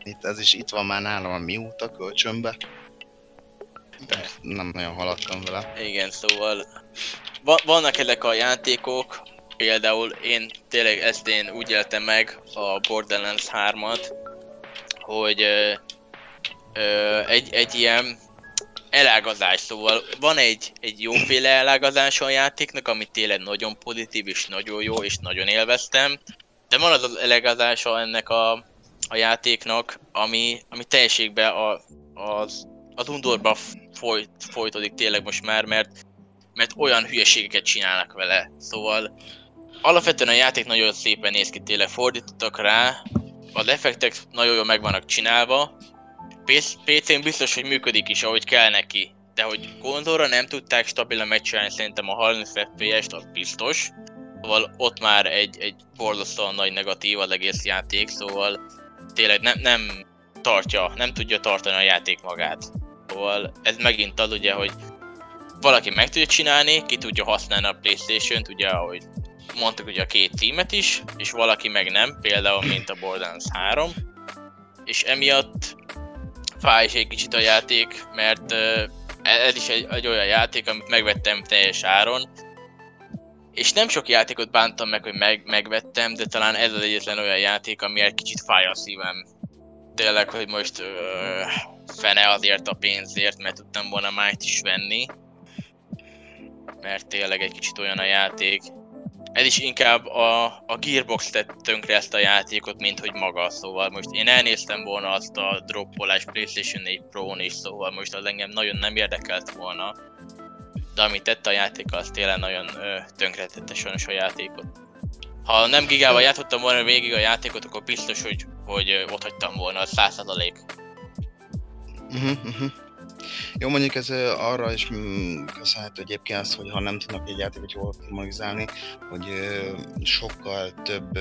itt, ez is itt van már nálam a Mióta kölcsönbe. De nem nagyon haladtam vele. Igen, szóval va- vannak ezek a játékok, például én tényleg ezt én úgy éltem meg a Borderlands 3-at, hogy ö, ö, egy, egy ilyen elágazás, szóval van egy, egy jóféle elágazása a játéknak, ami tényleg nagyon pozitív és nagyon jó, és nagyon élveztem, de van az az elágazása ennek a, a játéknak, ami, ami teljességben a, az, az undorba folyt, folytodik tényleg most már, mert, mert olyan hülyeségeket csinálnak vele. Szóval alapvetően a játék nagyon szépen néz ki, tényleg fordítottak rá, az effektek nagyon jól meg vannak csinálva, PC- PC-n biztos, hogy működik is, ahogy kell neki, de hogy konzolra nem tudták stabilan megcsinálni szerintem a 30 FPS-t, az biztos. Szóval ott már egy, egy borzasztóan nagy negatív az egész játék, szóval tényleg nem, nem tartja, nem tudja tartani a játék magát. Szóval ez megint az ugye, hogy valaki meg tudja csinálni, ki tudja használni a Playstation-t, ugye ahogy mondtuk ugye a két címet is, és valaki meg nem, például mint a Borderlands 3, és emiatt fáj is egy kicsit a játék, mert ö, ez is egy, egy olyan játék, amit megvettem teljes áron, és nem sok játékot bántam meg, hogy meg, megvettem, de talán ez az egyetlen olyan játék, ami egy kicsit fáj a szívem. Tényleg, hogy most ö, fene azért a pénzért, mert tudtam volna mást is venni. Mert tényleg egy kicsit olyan a játék. Ez is inkább a, a Gearbox tett tönkre ezt a játékot, mint hogy maga, szóval most én elnéztem volna azt a droppolás PlayStation 4 Pro-n is, szóval most az engem nagyon nem érdekelt volna. De amit tett a játék, az tényleg nagyon ö, tönkretette sajnos a játékot. Ha nem gigával játszottam volna végig a játékot, akkor biztos, hogy, hogy ott hagytam volna, az 100%. Uh-huh, uh-huh. Jó, mondjuk ez arra is mm, köszönhető egyébként az, hogy ha nem tudnak egy játékot jól optimalizálni, hogy sokkal több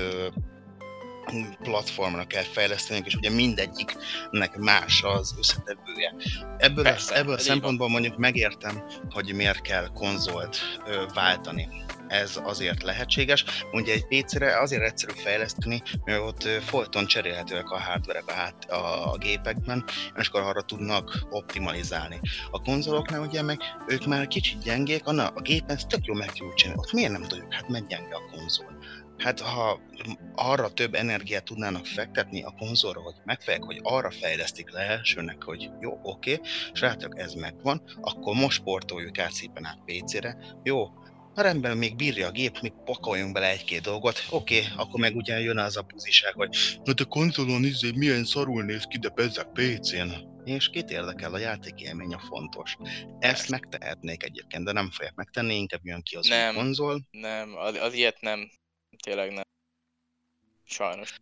platformra kell fejleszteni, és ugye mindegyiknek más az összetevője. Ebből, Persze, a, ebből a szempontból mondjuk megértem, hogy miért kell konzolt ö, váltani. Ez azért lehetséges. Ugye egy PC-re azért egyszerű fejleszteni, mert ott folyton cserélhetőek a hardverek a, hát, a, gépekben, és akkor arra tudnak optimalizálni. A konzoloknál ugye meg ők már kicsit gyengék, a, a gépen ezt tök jó meg tudjuk csinálni. Ott miért nem tudjuk? Hát meg gyenge a konzol. Hát ha arra több energiát tudnának fektetni a konzolra, hogy megfejek, hogy arra fejlesztik le elsőnek, hogy jó, oké, srácok, ez megvan, akkor most sportoljuk át szépen át PC-re, jó, rendben még bírja a gép, még pakoljunk bele egy-két dolgot, oké, okay, akkor meg ugye jön az a buziság, hogy na te konzolon izé milyen szarul néz ki, de bezzek PC-n. És kit érdekel, a játékélmény a fontos. Ezt megtehetnék egyébként, de nem fogják megtenni, inkább jön ki az Nem. konzol. Nem, az, az ilyet nem. Tényleg nem. Sajnos.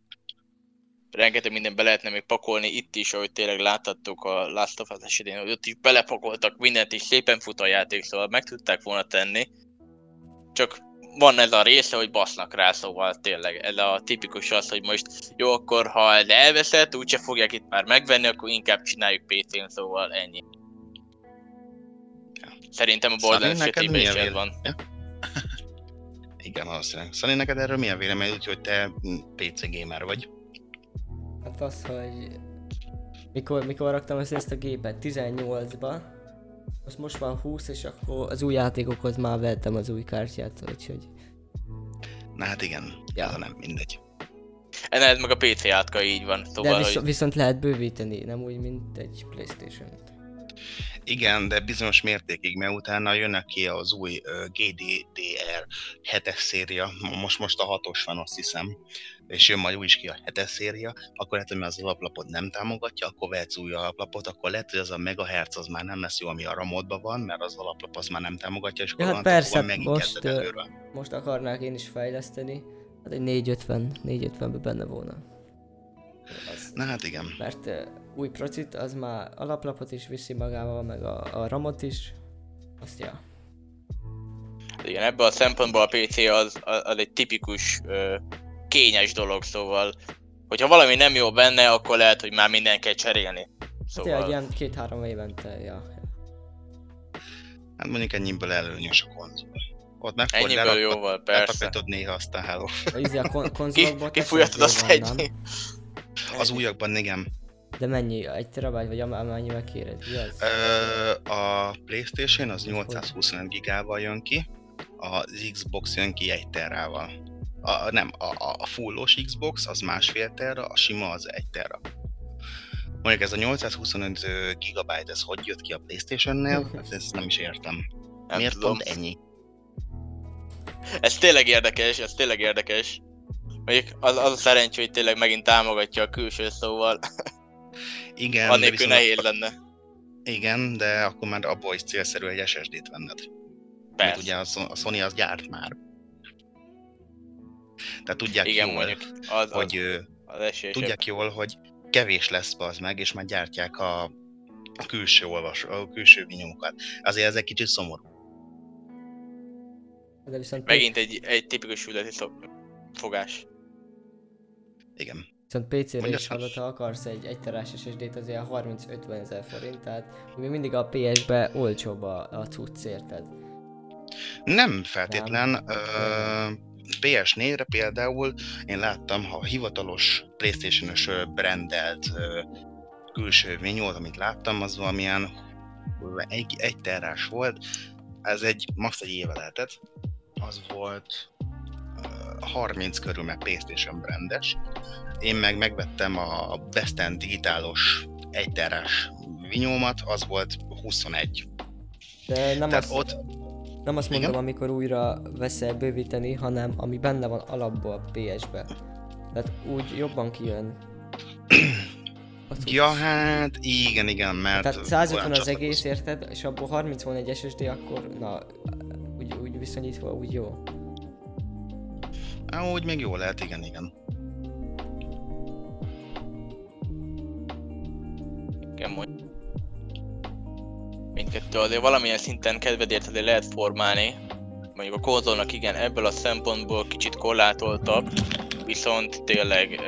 Rengeteg minden be lehetne még pakolni itt is, ahogy tényleg láthattuk a Last of Us esetén, hogy ott is belepakoltak mindent, és szépen fut a játék, szóval meg tudták volna tenni. Csak van ez a része, hogy basznak rá, szóval tényleg ez a tipikus az, hogy most jó, akkor ha ez elveszett, úgyse fogják itt már megvenni, akkor inkább csináljuk PC-n, szóval ennyi. Szerintem a Borderlands esetében is ez van. Ja? [LAUGHS] Igen, valószínűleg. Szani, neked erről milyen vélemény, úgyhogy te PC gamer vagy? Hát az, hogy mikor, mikor raktam össze ezt a gépet 18-ba, most most van 20, és akkor az új játékokhoz már vettem az új kártyát, úgyhogy Na hát igen, Ja. a nem mindegy. Ez meg a PC átka így van, De szóval, visz, hogy viszont lehet bővíteni, nem úgy, mint egy playstation Igen, de bizonyos mértékig, mert utána jönnek ki az új GDDR 7-es széria, most most a 6-os van azt hiszem, és jön majd új is ki a 7-es széria, akkor lehet, hogy az alaplapot nem támogatja, akkor vehetsz új alaplapot, akkor lehet, hogy az a megahertz az már nem lesz jó, ami a ramodban van, mert az alaplap az már nem támogatja, és akkor hát onnantól persze, megint most, előről. Most akarnák én is fejleszteni, hát egy 450, 450-ben benne volna. Az, Na hát igen. mert új procit, az már alaplapot is viszi magával, meg a, a ramot is. Azt ja. igen, ebből a szempontból a PC az, az, egy tipikus ö, kényes dolog, szóval hogyha valami nem jó benne, akkor lehet, hogy már minden kell cserélni. Hát Szóval, tényleg ilyen két-három évente, ja. Hát mondjuk ennyiből előnyös a konzol. Ott megfogod, ennyiből lerakod, jóval, persze. néha azt a hello. A, izé, a kon- [LAUGHS] Ki, konzolokból kifújhatod azt egy... [LAUGHS] Az újakban igen. De mennyi? Egy terabájt, vagy am- amennyivel kéred? Az? Ö, a Playstation az 825 gigával jön ki, az Xbox jön ki 1 terával. A, nem, a, a, fullos Xbox az másfél terra, a sima az 1 terra. Mondjuk ez a 825 gigabyte, ez hogy jött ki a Playstation-nél? [LAUGHS] Hát ezt nem is értem. Nem Miért tudom. pont ennyi? Ez tényleg érdekes, ez tényleg érdekes. Mondjuk az, az a szerencsé, hogy tényleg megint támogatja a külső szóval, [LAUGHS] Igen, de annélkül nehéz akkor- lenne. Igen, de akkor már abból is célszerű egy SSD-t venned. Mert Persze. ugye a Son- a Sony az gyárt már. Tehát tudják Igen, jól, mondjuk az, hogy az, az tudják jól, hogy kevés lesz az meg, és már gyártják a, a külső olvas, a külső vinyókat. Azért ez egy kicsit szomorú. De viszont, Megint egy, egy tipikus üzleti fogás. Igen. Viszont PC-re is hallott, ha akarsz egy 1 terás SSD-t, az ilyen 30-50 ezer forint, tehát még mindig a PS-be olcsóbb a, a cucc, érted? Nem feltétlen. Ö, Nem. PS4-re például én láttam, ha hivatalos Playstation-ös ö, brandelt ö, külső vinyót, amit láttam, az valamilyen egy, egy terrás volt. Ez egy max. egy éve lehetett. Az volt ö, 30 körül, meg Playstation brandes. Én meg megvettem a Best End digitálos egy terrás vinyómat, az volt 21. De nem Tehát azt, ott nem azt mondom, Igen? amikor újra veszel bővíteni, hanem ami benne van alapból a PS-be. Tehát úgy jobban kijön. [CLEARS THROAT] Ja, hát igen, igen, mert... Tehát 150 olyan az egész, érted? És abból 30 van egy SSD, akkor na, úgy, úgy viszonyítva, úgy jó. Á, úgy még jó lehet, igen, igen. Igen, mondjuk. Mindkettő azért valamilyen szinten kedvedért azért lehet formálni. Mondjuk a konzolnak igen, ebből a szempontból kicsit korlátoltabb, viszont tényleg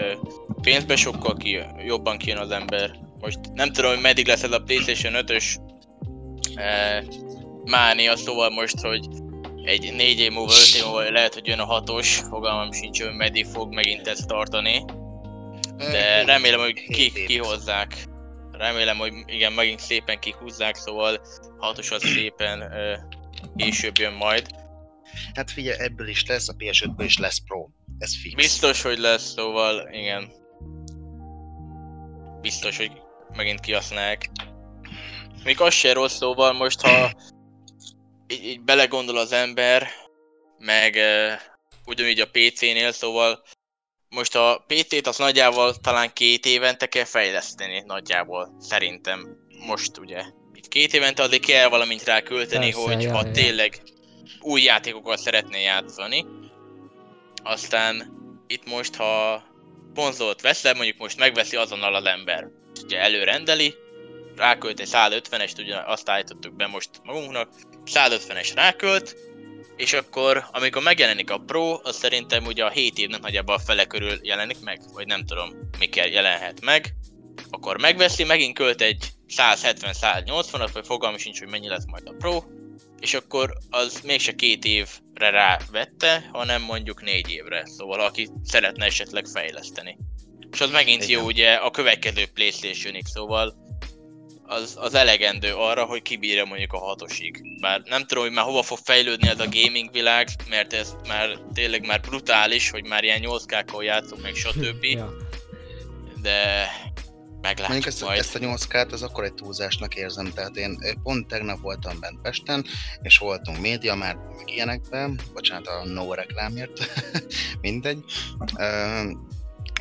pénzbe sokkal ki, jobban kijön az ember. Most nem tudom, hogy meddig lesz ez a PlayStation 5-ös e, mánia, szóval most, hogy egy 4 év múlva, 5 év múlva lehet, hogy jön a 6-os, fogalmam sincs, hogy meddig fog megint ezt tartani. De remélem, hogy ki, kihozzák. Remélem, hogy igen, megint szépen kihúzzák, szóval hatos az szépen ö, később jön majd. Hát figyelj, ebből is lesz, a PS5-ből is lesz Pro. Ez fix. Biztos, hogy lesz, szóval igen. Biztos, hogy megint kihasználják. Még az se rossz, szóval most, ha így, így belegondol az ember, meg uh, ugyanúgy a PC-nél, szóval most a PC-t az nagyjából talán két évente kell fejleszteni, nagyjából, szerintem. Most ugye. Itt két évente azért kell valamint rá költeni, Persze, hogy ha tényleg új játékokat szeretné játszani. Aztán itt most, ha konzolt veszel, mondjuk most megveszi azonnal az ember. Ugye előrendeli, rákölt egy 150-est, ugye azt állítottuk be most magunknak, 150-es rákölt, és akkor, amikor megjelenik a Pro, az szerintem ugye a 7 évnek nagyjából a fele körül jelenik meg, vagy nem tudom, mikor jelenhet meg. Akkor megveszi, megint költ egy 170-180-at, vagy fogalmi sincs, hogy mennyi lesz majd a Pro, és akkor az mégse két évre rávette, hanem mondjuk négy évre. Szóval aki szeretne esetleg fejleszteni. És az megint Igen. jó ugye a következő Playstation-ig, szóval az, az elegendő arra, hogy kibírja mondjuk a hatosig. Bár nem tudom, hogy már hova fog fejlődni ez a gaming világ, mert ez már tényleg már brutális, hogy már ilyen 8K-kal játszunk, meg stb. Ja. De meglátjuk Mondjuk ezt, majd. ezt a 8 k az akkor egy túlzásnak érzem, tehát én pont tegnap voltam bent Pesten, és voltunk média már meg ilyenekben, bocsánat a no reklámért, [LAUGHS] mindegy. Ö,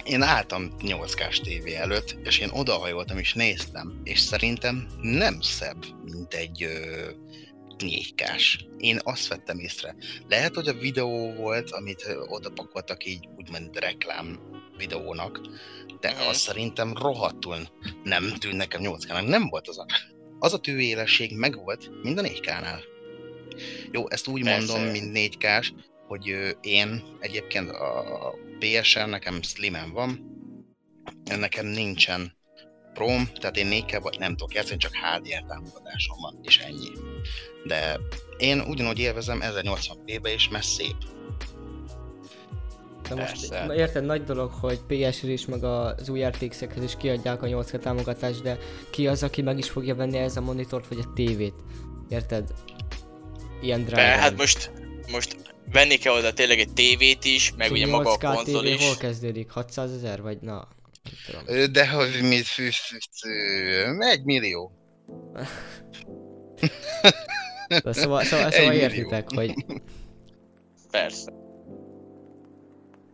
én álltam 8 k tévé előtt, és én odahajoltam és néztem, és szerintem nem szebb, mint egy ö, 4 k Én azt vettem észre. Lehet, hogy a videó volt, amit oda pakoltak így úgymond reklám videónak, de Mhm. az szerintem rohadtul nem tűnt nekem 8 k Nem volt az a... Az a tűélesség megvolt, mind a 4 k Jó, ezt úgy Persze. mondom, mint 4 k hogy én egyébként a PSN nekem slimen van, nekem nincsen Prom, tehát én 4 k nem tudok játszani, csak HDR támogatásom van, és ennyi. De én ugyanúgy élvezem 1080p-be is, mert szép. De most Persze. érted, nagy dolog, hogy PS-re is, meg az új RTX-ekhez is kiadják a 8K támogatást, de ki az, aki meg is fogja venni ez a monitort, vagy a tévét? Érted? Ilyen Be, drágán. hát most, most venni kell oda tényleg egy tévét is, meg ugye maga a 8K konzol TV is. hol kezdődik? 600 ezer? Vagy na, tudom. De hogy fű, egy millió. De szóval, szóval, szóval millió. értitek, hogy Persze.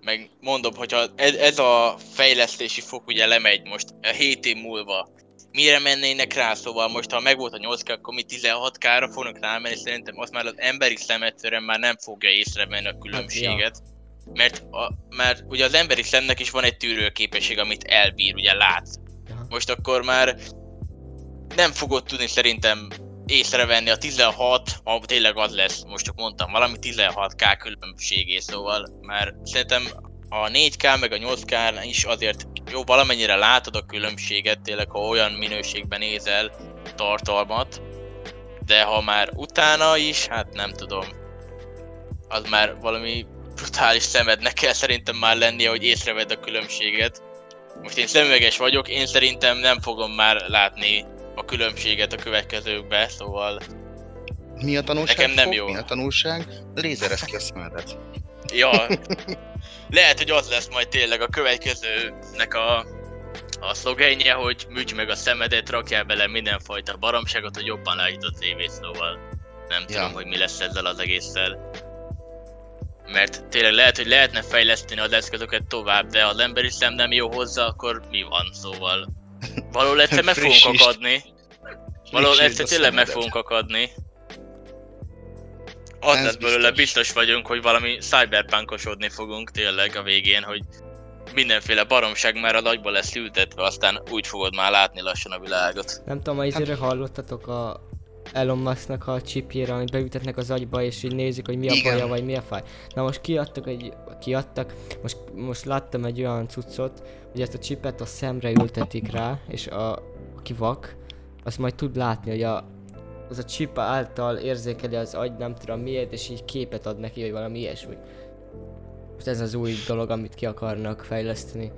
Meg mondom, hogyha ez, ez a fejlesztési fok ugye lemegy most 7 év múlva, mire mennének rá, szóval most ha megvolt a 8K, akkor mi 16K-ra fognak rámenni, szerintem azt már az emberi szem egyszerűen már nem fogja észrevenni a különbséget. Mert, a, mert ugye az emberi szemnek is van egy tűrőképesség, amit elbír, ugye lát. Aha. Most akkor már nem fogod tudni szerintem észrevenni a 16, ha tényleg az lesz, most csak mondtam valami 16k különbségé, szóval már szerintem a 4K meg a 8K is azért jó, valamennyire látod a különbséget, tényleg ha olyan minőségben nézel tartalmat, de ha már utána is, hát nem tudom, az már valami brutális szemednek kell szerintem már lennie, hogy észrevedd a különbséget. Most én szemüveges vagyok, én szerintem nem fogom már látni a különbséget a következőkbe, szóval Mi a tanulság? Nekem nem fog? jó. Mi a tanulság? Lézerez ki a szemedet. Ja, [LAUGHS] lehet, hogy az lesz majd tényleg a következőnek a, a szlogenje, hogy műts meg a szemedet, rakjál bele mindenfajta baromságot, hogy jobban látod a tévét, szóval nem Ja. tudom, hogy mi lesz ezzel az egésszel. Mert tényleg lehet, hogy lehetne fejleszteni az eszközöket tovább, de ha az emberi szem nem jó hozzá, akkor mi van, szóval. Valahol egyszer meg fogunk akadni. Valahol egyszer tényleg meg fogunk akadni. Az Ez lesz belőle, biztos. biztos vagyunk, hogy valami cyberpunkosodni fogunk tényleg a végén, hogy mindenféle baromság már a nagyba lesz ültetve, aztán úgy fogod már látni lassan a világot. nem tudom, ha izére hallottatok a Elon Musknak a chipjére, amit beütetnek az agyba, és így nézik, hogy mi a baja, vagy mi a fáj. Na most kiadtak egy, kiadtak, most, most láttam egy olyan cuccot, hogy ezt a chipet a szemre ültetik rá, és a, aki vak, az majd tud látni, hogy a, az a chip által érzékeli az agy, nem tudom miért, és így képet ad neki, vagy valami ilyesmi. Most ez az új dolog, amit ki akarnak fejleszteni.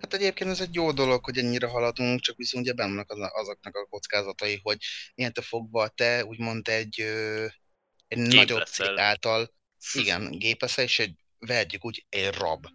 Hát egyébként ez egy jó dolog, hogy ennyire haladunk, csak viszont ugye benne vannak az, azoknak a kockázatai, hogy ilyentől fogva te úgymond egy, ö, egy nagyobb cég által, igen, gép leszel, és egy, vehetjük úgy, egy rab.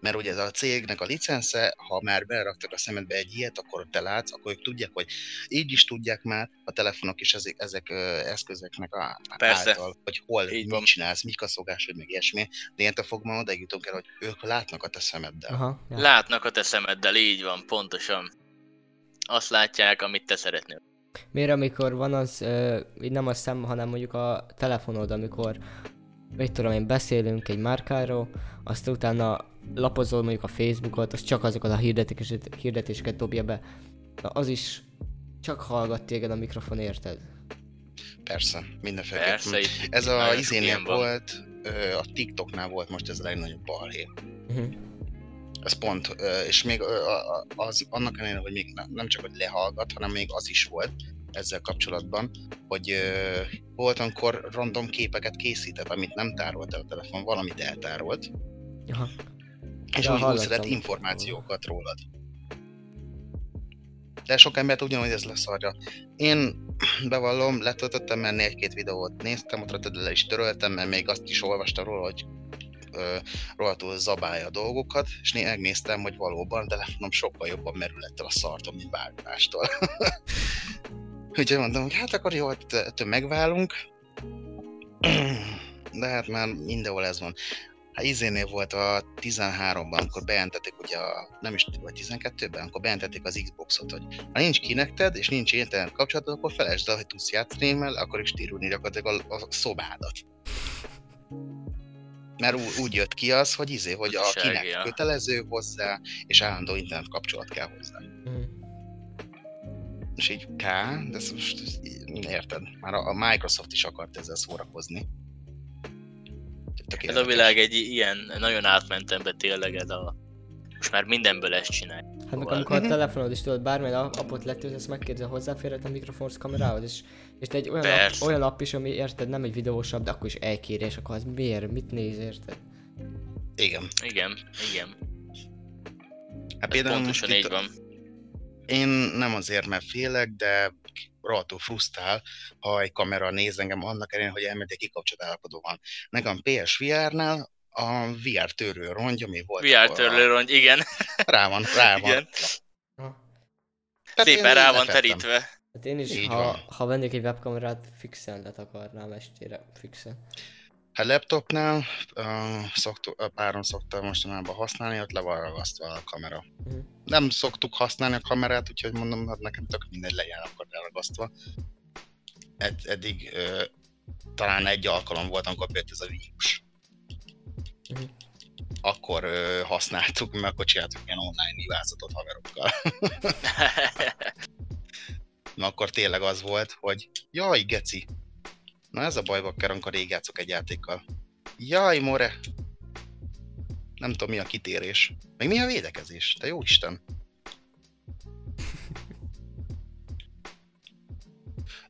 Mert ugye ez a cégnek a licence, ha már beraktak a szemedbe egy ilyet, akkor te látsz, akkor ők tudják, hogy így is tudják már a telefonok és ezek, ezek ö, eszközöknek a, Persze. által, hogy hol Így mit van. csinálsz, mik a szokásod, meg ilyesmi. De ilyentől fogva oda jutunk el, hogy ők látnak a te szemeddel. Aha. Ja. Látnak a te szemeddel, így van, pontosan. Azt látják, amit te szeretnél. Miért amikor van az, nem a szem, hanem mondjuk a telefonod, amikor mit tudom én, beszélünk egy márkáról, aztán utána lapozol mondjuk a Facebookot, az csak azokat a hirdetéseket, hirdetéseket dobja be. Na, az is csak hallgat téged a mikrofon, érted? Persze, mindenféleképpen. Persze, itt Ez a nagyon sok izénél volt, ö, a TikToknál volt most ez a legnagyobb balhé. Uh-huh. Ez pont, ö, és még ö, a- a- az, annak ellenére, hogy még ne- nem csak hogy lehallgat, hanem még az is volt ezzel kapcsolatban, hogy ö, volt, amikor random képeket készített, amit nem tárolt el a telefon, valamit eltárolt, Aha. És Ja, úgy, úgy szedett információkat rólad. De sok embert ugyanúgy ez leszarja. Én [CLEARS THROAT] bevallom, letöltöttem menni egy-két videót, néztem, ott le is töröltem, mert még azt is olvastam róla, hogy rohadtul zabálja a dolgokat, és né- megnéztem, hogy valóban telefonom sokkal jobban merül ettől a szartól, mint bármi mástól. [LAUGHS] Úgyhogy mondom, hogy hát akkor jó, ettől ettől megválunk. [CLEARS THROAT] De hát már mindenhol ez van. Hát izénél volt a 13-ban, amikor bejelentették ugye a, nem is, vagy 12-ben, amikor bejelentették az Xboxot, hogy ha nincs kinekted, és nincs internet kapcsolatod, akkor felejtsd el, hogy tudsz játszani, mert akkor is tírulni gyakorlatilag a, a szobádat. Mert ú, úgy jött ki az, hogy izé, hogy a kinek kötelező hozzá, és állandó internet kapcsolat kell hozzá. Uh-huh. És így K, de ez most érted, már a, a Microsoft is akart ezzel szórakozni. Ez a világ egy ilyen nagyon átmentem be tényleg ez a... Most már mindenből ezt csinálj. Hát meg amikor a Mhm. telefonod is tudod, bármilyen a- appot letöltesz, megkérdezi, hozzáférhet a mikrofonhoz, kamerához, és, és egy olyan app, olyan app is, ami érted, nem egy videósabb, de akkor is elkéri, és akkor az miért, mit néz, érted? Igen. Igen, igen. Hát például pontosan így van. Én nem azért, mert félek, de rohadtul frusztrál, ha egy kamera néz engem annak ellenére, hogy elmegy egy kikapcsolt állapotban van. Nekem PSVR-nál a VR törő rongy, ami volt. VR akkor a- törlőrongy, igen, Rá van, rá van. igen. Tehát Szépen rá van lefettem. terítve. Hát én is, Így ha, van. ha vennék egy webkamerát, fixen letakarnám estére, fixen. Hát laptopnál uh, szoktuk, a párom szokta mostanában használni, ott le van ragasztva a kamera. Mhm. Nem szoktuk használni a kamerát, úgyhogy mondom, hát nekem tök mindegy legyen akkor elragasztva. Ed, eddig uh, talán egy alkalom volt, amikor bejött ez a vírus. Mhm. Akkor uh, használtuk, mert akkor csináltuk ilyen online nyilázatot haverokkal. [LAUGHS] Na akkor tényleg az volt, hogy jaj, geci, Na ez a baj, bakker, amikor rég játszok egy játékkal. Jaj, more! Nem tudom, mi a kitérés. Meg mi a védekezés? Te jó Isten! [LAUGHS]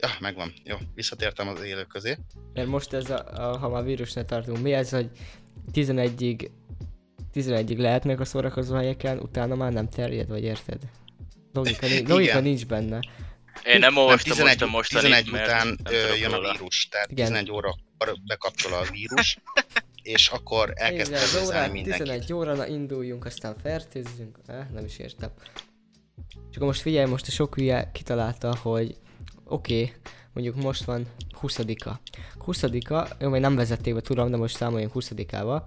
Ja, megvan. Jó, visszatértem az élők közé. Mert most ez a, a ha már vírusnál tartunk, mi ez, hogy 11-ig 11-ig lehetnek a szórakozó helyeken, utána már nem terjed, vagy érted? Logika, [LAUGHS] logika nincs benne. Én nem olvastam 11, most a mostani, 11 mert után jön a vírus, tehát Igen. 11 óra bekapcsol a vírus, [LAUGHS] és akkor elkezd az órát, mindenkit. 11 óra, na induljunk, aztán fertőzzünk. Eh, nem is értem. És akkor most figyelj, most a sok hülye kitalálta, hogy oké, okay, mondjuk most van 20-a. 20-a, jó, még nem vezették be, tudom, de most számoljunk 20-ával.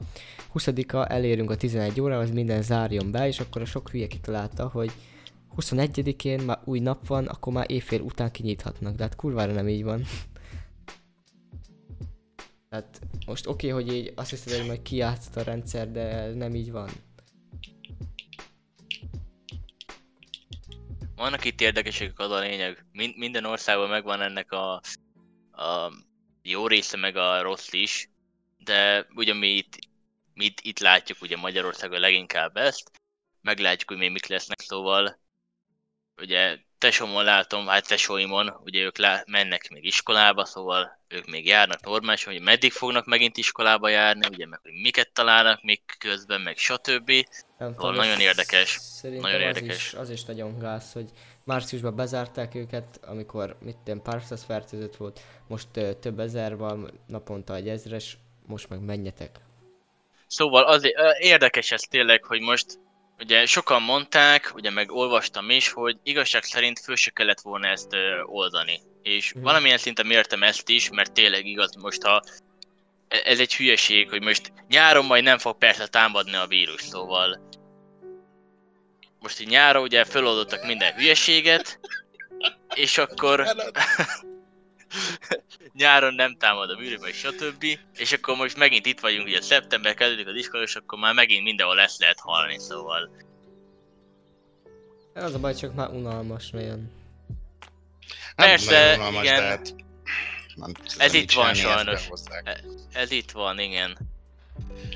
20-a elérünk a 11 órához, minden zárjon be, és akkor a sok hülye kitalálta, hogy 21-én már új nap van, akkor már éjfél után kinyithatnak, de hát kurvára nem így van. Tehát most oké, okay, hogy így azt hiszed, hogy majd kijátszott a rendszer, de nem így van. Vannak itt érdekesek az a lényeg. Min- minden országban megvan ennek a, a jó része, meg a rossz is, de ugye mi itt, mi itt, itt látjuk ugye Magyarországon leginkább ezt, meglátjuk, hogy még mik lesznek, szóval ugye tesómon látom, hát tesóimon, ugye ők lá- mennek még iskolába, szóval ők még járnak normálisan, hogy meddig fognak megint iskolába járni, ugye meg hogy miket találnak még közben, meg stb. Nem Szóval nagyon érdekes. Szerintem Nagyon az érdekes. Is, az is nagyon gáz, hogy márciusban bezárták őket, amikor mit tudom, pár száz fertőzött volt, most ö, több ezer van, naponta egy ezres, most meg menjetek. Szóval az érdekes ez tényleg, hogy most ugye sokan mondták, ugye meg olvastam is, hogy igazság szerint föl se kellett volna ezt ö, oldani. És Mhm. valamilyen szinten mértem ezt is, mert tényleg igaz, most ha e- ez egy hülyeség, hogy most nyáron majd nem fog persze támadni a vírus, szóval most így nyáron ugye feloldottak minden hülyeséget, és akkor [LAUGHS] nyáron nem támad a vagy stb. És akkor most megint itt vagyunk, ugye szeptember kezdődik az iskola, és akkor már megint mindenhol lesz lehet hallani, szóval. Az a baj, csak már unalmas nagyon. Nem Persze, unalmas, igen. de hát nem tudom Ez itt van sajnos. Ez itt van, igen.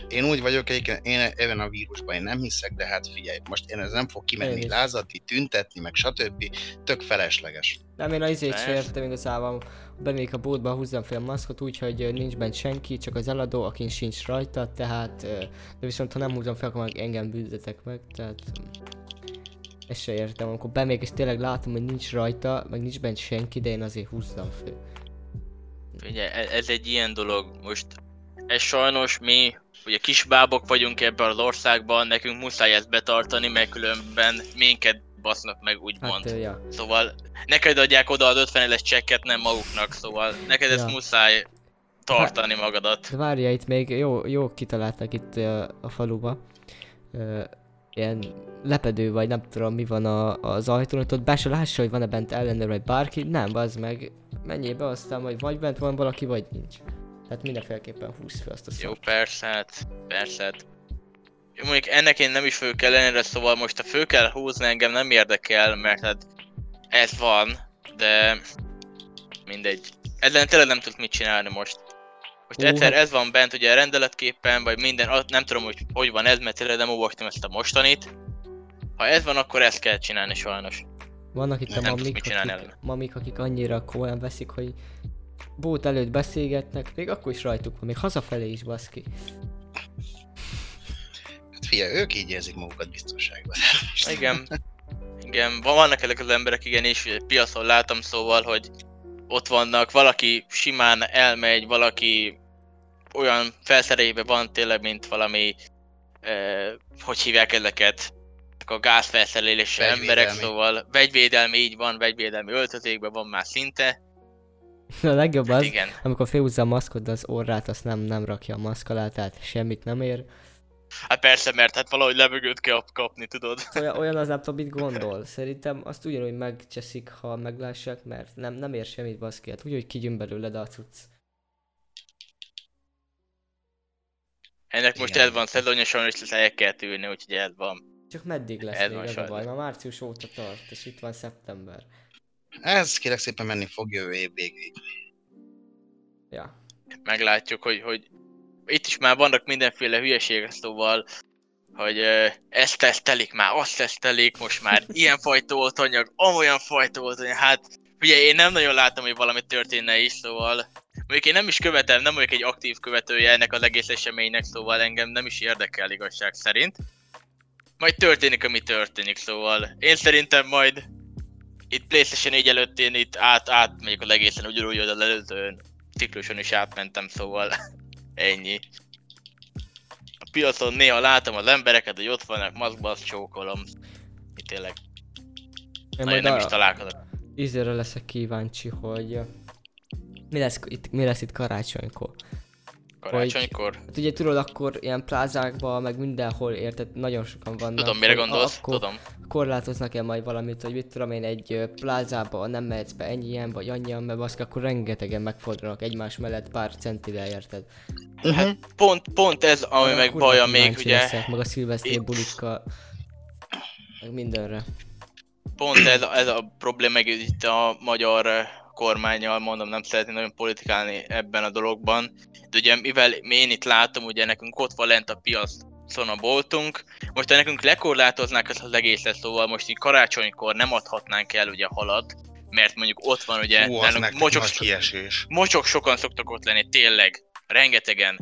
Én úgy vagyok, egyébként én ebben a vírusban én nem hiszek, de hát figyelj, most én ez nem fog Én kimenni is. lázadni, tüntetni, meg stb. Tök felesleges. Nem, én a izét sem értem igazából. Bemegyek a boltba, húzzam fel a maszkot úgy, hogy ö, nincs bent senki, csak az eladó, akin sincs rajta, tehát... De viszont ha nem húzom fel, akkor engem büntetek meg, tehát... Ezt se értem, amikor bemegyek és tényleg látom, hogy nincs rajta, meg nincs bent senki, de én azért húzzam fel. Ugye e- ez egy ilyen dolog, most ez sajnos mi, ugye kisbábok vagyunk ebben az országban, nekünk muszáj ezt betartani, mert különben minket basznak meg úgymond. Hát, ja. Szóval neked adják oda az 50 eles csekket, nem maguknak, szóval neked ezt Ja. muszáj tartani magadat. De várja, itt még jó, jó kitaláltak itt ö, a faluba. Ö, ilyen lepedő, vagy nem tudom mi van a, az ajtón, hogy ott be se lássa, hogy van-e bent ellenőr, vagy bárki. Nem, az meg menjél be aztán, hogy vagy bent van valaki, vagy nincs. Tehát mindenféleképpen húzd fel azt a Jó, szart. persze, hát, persze. hát. Jó, mondjuk ennek én nem is föl kell lenni, szóval most ha föl kell húzni, engem nem érdekel, mert hát ez van, de mindegy. Ezzel tényleg nem tudok mit csinálni most. Most Ó, egyszer hát- ez van bent ugye rendeletképpen, vagy minden, nem tudom, hogy hogy van ez, mert tényleg nem olvastam ezt a mostanit. Ha ez van, akkor ezt kell csinálni sajnos. Vannak itt a mamik, akik, mamik, akik annyira komolyan veszik, hogy bót előtt beszélgetnek, még akkor is rajtuk van, még hazafelé is baszki. Hát figyelj, ők így érzik magukat biztonságban. [LAUGHS] Igen. Igen, van- vannak ezek az emberek, igen, és piacon látom szóval, hogy ott vannak, valaki simán elmegy, valaki olyan felszerelébe van tényleg, mint valami, eh, hogy hívják ezeket, a gázfelszerelésű emberek, szóval vegyvédelmi, így van, vegyvédelmi öltözékben van már szinte. A legjobb Hát az, igen. amikor felhúzza a maszkot, de az orrát azt nem, nem rakja a maszk alá, tehát semmit nem ér. Hát persze, mert hát valahogy levegőt kell kapni, tudod. Olyan, [LAUGHS] olyan az tudom, mit gondol. Szerintem azt ugyanúgy megcseszik, ha meglássák, mert nem, nem ér semmit baszki. Hát úgy, hogy kigyűn belőled a cucc. Ennek most ez van, szezonja sajnos el kell tűrni, úgyhogy ez van. Csak meddig lesz Ez még van ez a baj? Ma március óta tart, és itt van szeptember. Ez kérek szépen menni fog jövő év végéig. Ja. meglátjuk, hogy, hogy itt is már vannak mindenféle hülyeségek, szóval, hogy ö, ezt tesztelik már, azt tesztelik, most már [LAUGHS] ilyen fajta oltanyag, amolyan fajta oltanyag, hát ugye én nem nagyon látom, hogy valami történne is, szóval mondjuk én nem is követem, nem vagyok egy aktív követője ennek az egész eseménynek, szóval engem nem is érdekel igazság szerint. Majd történik, ami történik, szóval én szerintem majd itt PlayStation 4 előtt én itt át, át megyek az egészen ugyanúgy, hogy az előző cikluson is átmentem, szóval [LAUGHS] ennyi. A piacon néha látom az embereket, hogy ott vannak maszkban, azt csókolom. Itt tényleg Én nagyon nem is a találkozok. ízére leszek kíváncsi, hogy mi lesz itt, mi lesz itt karácsonykor. Karácsonykor. Hát ugye tudod, akkor ilyen plázákban, meg mindenhol érted, nagyon sokan vannak. Tudom, mire hogy gondolsz? Akkor Tudom. korlátoznak-e majd valamit, hogy mit tudom én, egy plázába nem mehetsz be ennyien, vagy annyian, mert baszki, akkor rengetegen megfordulnak egymás mellett pár centivel, érted? Hát pont, pont ez, ami Arra meg baja még, ugye, Leszek, meg a szilveszteri Itt- bulikkal, meg mindenre. pont ez, ez a probléma meg itt a magyar kormányjal, mondom, nem szeretnék nagyon politikálni ebben a dologban. De ugye mivel én itt látom, ugye nekünk ott van lent a piacon a boltunk, most ha nekünk lekorlátoznák ezt az egészet, szóval most így karácsonykor nem adhatnánk el ugye halat, mert mondjuk ott van ugye, Hú, nálunk mocsok, kiesés. mocsok sokan szoktak ott lenni, tényleg, rengetegen.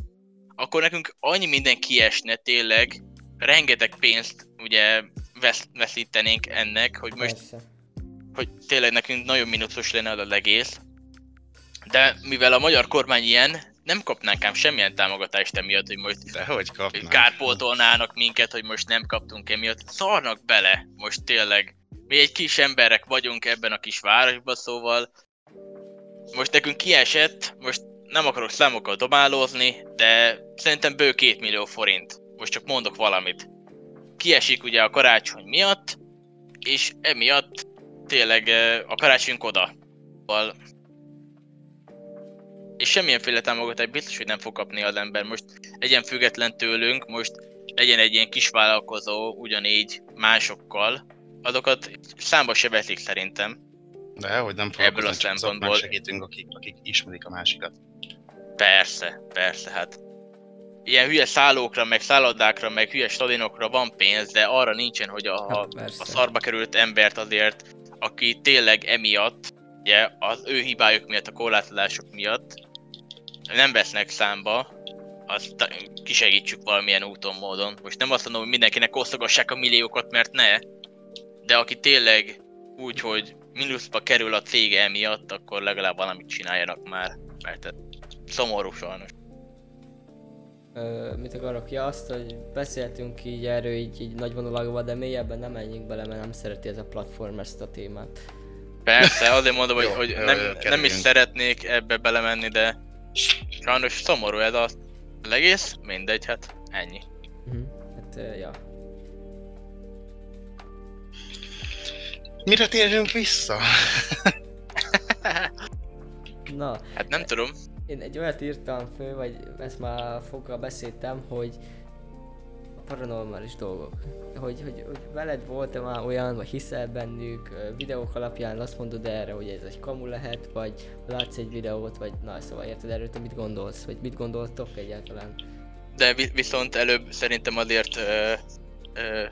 Akkor nekünk annyi minden kiesne, tényleg, rengeteg pénzt ugye vesz, veszítenénk ennek, hogy most Persze. Hogy tényleg nekünk nagyon minuszos lenne az egész. De mivel a magyar kormány ilyen, nem kapnánk ám semmilyen támogatást emiatt, hogy most De hogy kapnánk? kárpótolnának minket, hogy most nem kaptunk emiatt. Szarnak bele, most tényleg. Mi egy kis emberek vagyunk ebben a kis városban, szóval most nekünk kiesett, most nem akarok számokkal dobálózni, de szerintem bő két millió forint. Most csak mondok valamit. Kiesik ugye a karácsony miatt, és emiatt tényleg a karácsonyunk oda. Szóval és semmilyenféle támogatást biztos, hogy nem fog kapni az ember. Most legyen független tőlünk, most legyen egy ilyen kis vállalkozó ugyanígy másokkal, azokat számba se veszik szerintem. De hogy nem Ebből a szempontból. segítünk, akik, akik ismerik a másikat. Persze, persze, hát. Ilyen hülye szállókra, meg szállodákra, meg hülye stadionokra van pénz, de arra nincsen, hogy a, a, Hát a szarba került embert azért, aki tényleg emiatt, ugye, az ő hibájuk miatt, a korlátozások miatt nem vesznek számba, azt kisegítsük valamilyen úton, módon. Most nem azt mondom, hogy mindenkinek osztogassák a milliókat, mert ne, de aki tényleg úgy, hogy mínuszba kerül a cég emiatt, akkor legalább valamit csináljanak már, mert ez szomorú sajnos. Ö, mit akarok? Ja, azt, hogy beszéltünk így erről így, így nagy vonalakban, de mélyebben nem menjünk bele, mert nem szereti ez a platform ezt a témát. Persze, azért mondom, hogy, Jó, hogy jó, nem, jó, nem is szeretnék ebbe belemenni, de sajnos szomorú ez az egész, mindegy, hát ennyi. Uh-huh. Hát, ö, ja. Mire térjünk vissza? [LAUGHS] Na, Hát nem tudom, én egy olyat írtam föl, vagy ezt már foggal beszéltem, hogy paranormális dolgok. Hogy, hogy, hogy veled volt-e már olyan, vagy hiszel bennük, videók alapján azt mondod erre, hogy ez egy kamu lehet, vagy látsz egy videót, vagy na szóval érted erről, te mit gondolsz, vagy mit gondoltok egyáltalán? de vi- viszont előbb szerintem azért ö, ö,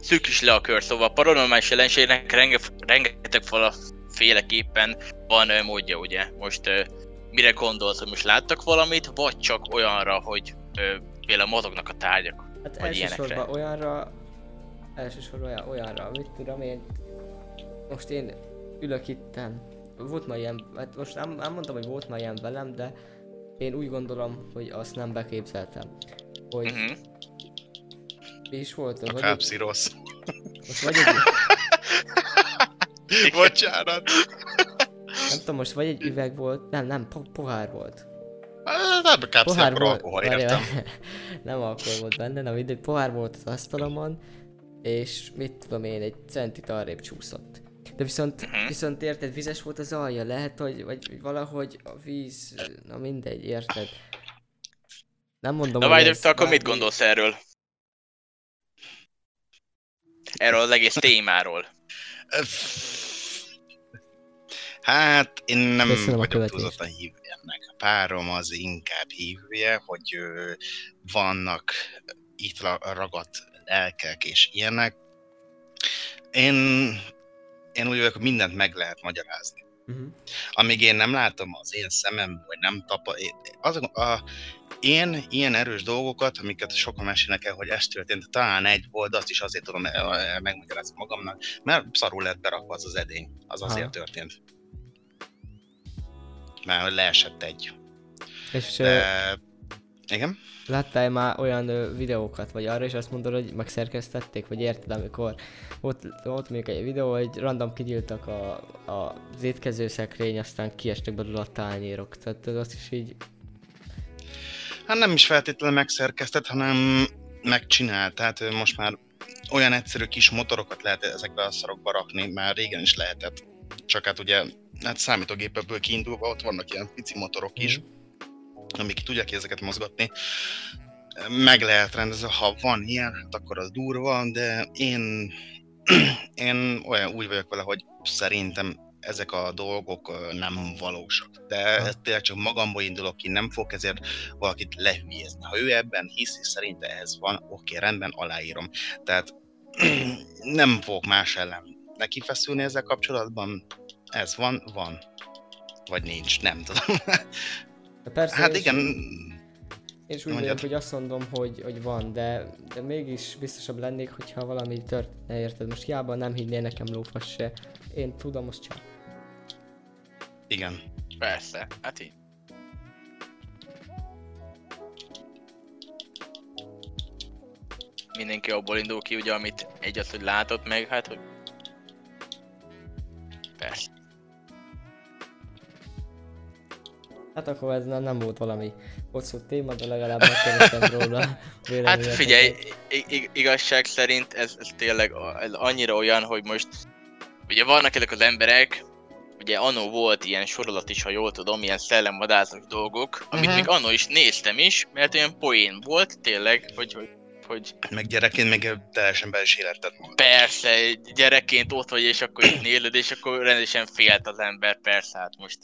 szűkíts le a kör, szóval a paranormális jelenségnek renge, rengeteg fala féleképpen van ö, módja, ugye? Most ö, mire gondolsz, hogy most láttak valamit, vagy csak olyanra, hogy ö, például mozognak a tárgyak? Hát Vagy elsősorban ilyenekre. olyanra, elsősorban olyan, olyanra, mit tudom én, most én ülök itten, volt már ilyen, hát most nem, nem mondtam, hogy volt már ilyen velem, de én úgy gondolom, hogy azt nem beképzeltem. Hogy Uh-huh. mi is volt az, A kápszi rossz. most vagy egy, [LAUGHS] Bocsánat. Nem tudom, most vagy egy üveg volt, nem, nem, po- pohár volt. Nem, a kápszi, akkor alkohol, várjál, értem. [LAUGHS] nem alkohol volt benne, na mindegy, pohár volt az asztalomon, és mit tudom én, egy centit arrébb csúszott. De viszont, Mhm. viszont érted, vizes volt az alja, lehet, hogy vagy vagy valahogy a víz, na mindegy, érted. Nem mondom, Na hogy várj, ez te akkor mit bármi- gondolsz erről? Erről az egész témáról. Hát, én nem Köszönöm a vagyok túlzottan hívő ennek. A párom az inkább hívője, hogy vannak itt ra- ragadt lelkek és ilyenek. Én, én úgy vagyok, hogy mindent meg lehet magyarázni. Mhm. Amíg én nem látom az én szemem, vagy nem tapa... Azok, a, én ilyen erős dolgokat, amiket sokan mesélnek el, hogy ez történt, talán egy volt, azt is azért tudom el- megmagyarázni magamnak, mert szarul lett berakva az az edény. Az azért Aha. történt. Mert leesett egy. És De... Igen? láttál már olyan ö, videókat, vagy arra is azt mondod, hogy megszerkesztették, vagy érted, amikor ott, ott mondjuk egy videó, hogy random kigyűltek a, a, az étkező szekrény, aztán kiestek belőle a tányérok, tehát ez azt is így, Hát nem is feltétlenül megszerkesztett, hanem megcsinált. Tehát most már olyan egyszerű kis motorokat lehet ezekbe a szarokba rakni, már régen is lehetett. Csak hát ugye, hát számítógépekből kiindulva ott vannak ilyen pici motorok is, amik tudják ezeket mozgatni. Meg lehet rendezni, ha van ilyen, hát akkor az durva, de én, [CLEARS THROAT] én olyan úgy vagyok vele, hogy szerintem ezek a dolgok nem valósak. De tényleg csak magamból indulok ki, nem fog ezért valakit lehülyezni. Ha ő ebben hisz, és szerinte ez van, oké, rendben, aláírom. Tehát [CLEARS THROAT] nem fogok más ellen neki feszülni ezzel kapcsolatban? Ez van? Van. Vagy nincs, nem tudom. Hát persze, hát igen. És úgy vagyok, hogy azt mondom, hogy, hogy van, de, de mégis biztosabb lennék, hogyha valami történne, érted? Most hiába nem hinnél nekem lófasz se. Én tudom, most csak. Igen. Persze, hát így. Mindenki abból indul ki, ugye, amit egy az, hogy látott meg, hát, hogy Persze. Hát akkor ez nem, nem volt valami hosszú téma, de legalább megkérdeztem róla. Hát figyelj, ig- igazság szerint ez, ez tényleg ez annyira olyan, hogy most ugye vannak ezek az emberek, ugye annó volt ilyen sorolat is, ha jól tudom, ilyen szellemvadászos dolgok, amit Mhm. még annó is néztem is, mert olyan poén volt tényleg, hogy, hogy, hogy Meg gyerekként meg teljesen be is életett magad. persze, gyerekként ott vagy, és akkor itt néled, és akkor rendesen félt az ember, persze, hát most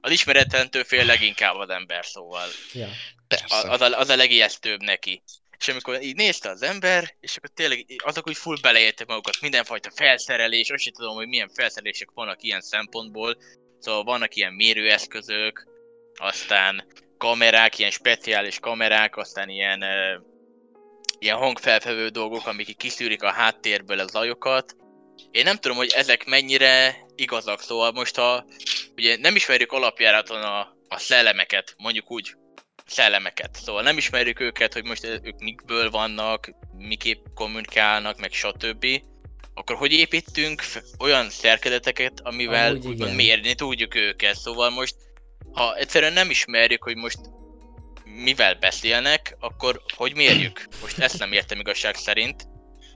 az ismeretlentől fél leginkább az ember, szóval Ja. Persze. a- az a, az a legijesztőbb neki. És amikor így nézte az ember, és akkor tényleg azok úgy full beleértek magukat, mindenfajta felszerelés, azt sem tudom, hogy milyen felszerelések vannak ilyen szempontból. Szóval vannak ilyen mérőeszközök, aztán kamerák, ilyen speciális kamerák, aztán ilyen, uh, ilyen hangfelfevő dolgok, amik kiszűrik a háttérből a zajokat. Én nem tudom, hogy ezek mennyire igazak, szóval most ha ugye nem ismerjük alapjáraton a, a szellemeket, mondjuk úgy, szellemeket. Szóval nem ismerjük őket, hogy most ők mikből vannak, miképp kommunikálnak, meg stb. Akkor hogy építünk olyan szerkezeteket, amivel Amúgy úgymond mérni tudjuk őket. Szóval most, ha egyszerűen nem ismerjük, hogy most mivel beszélnek, akkor hogy mérjük? Most ezt nem értem igazság szerint.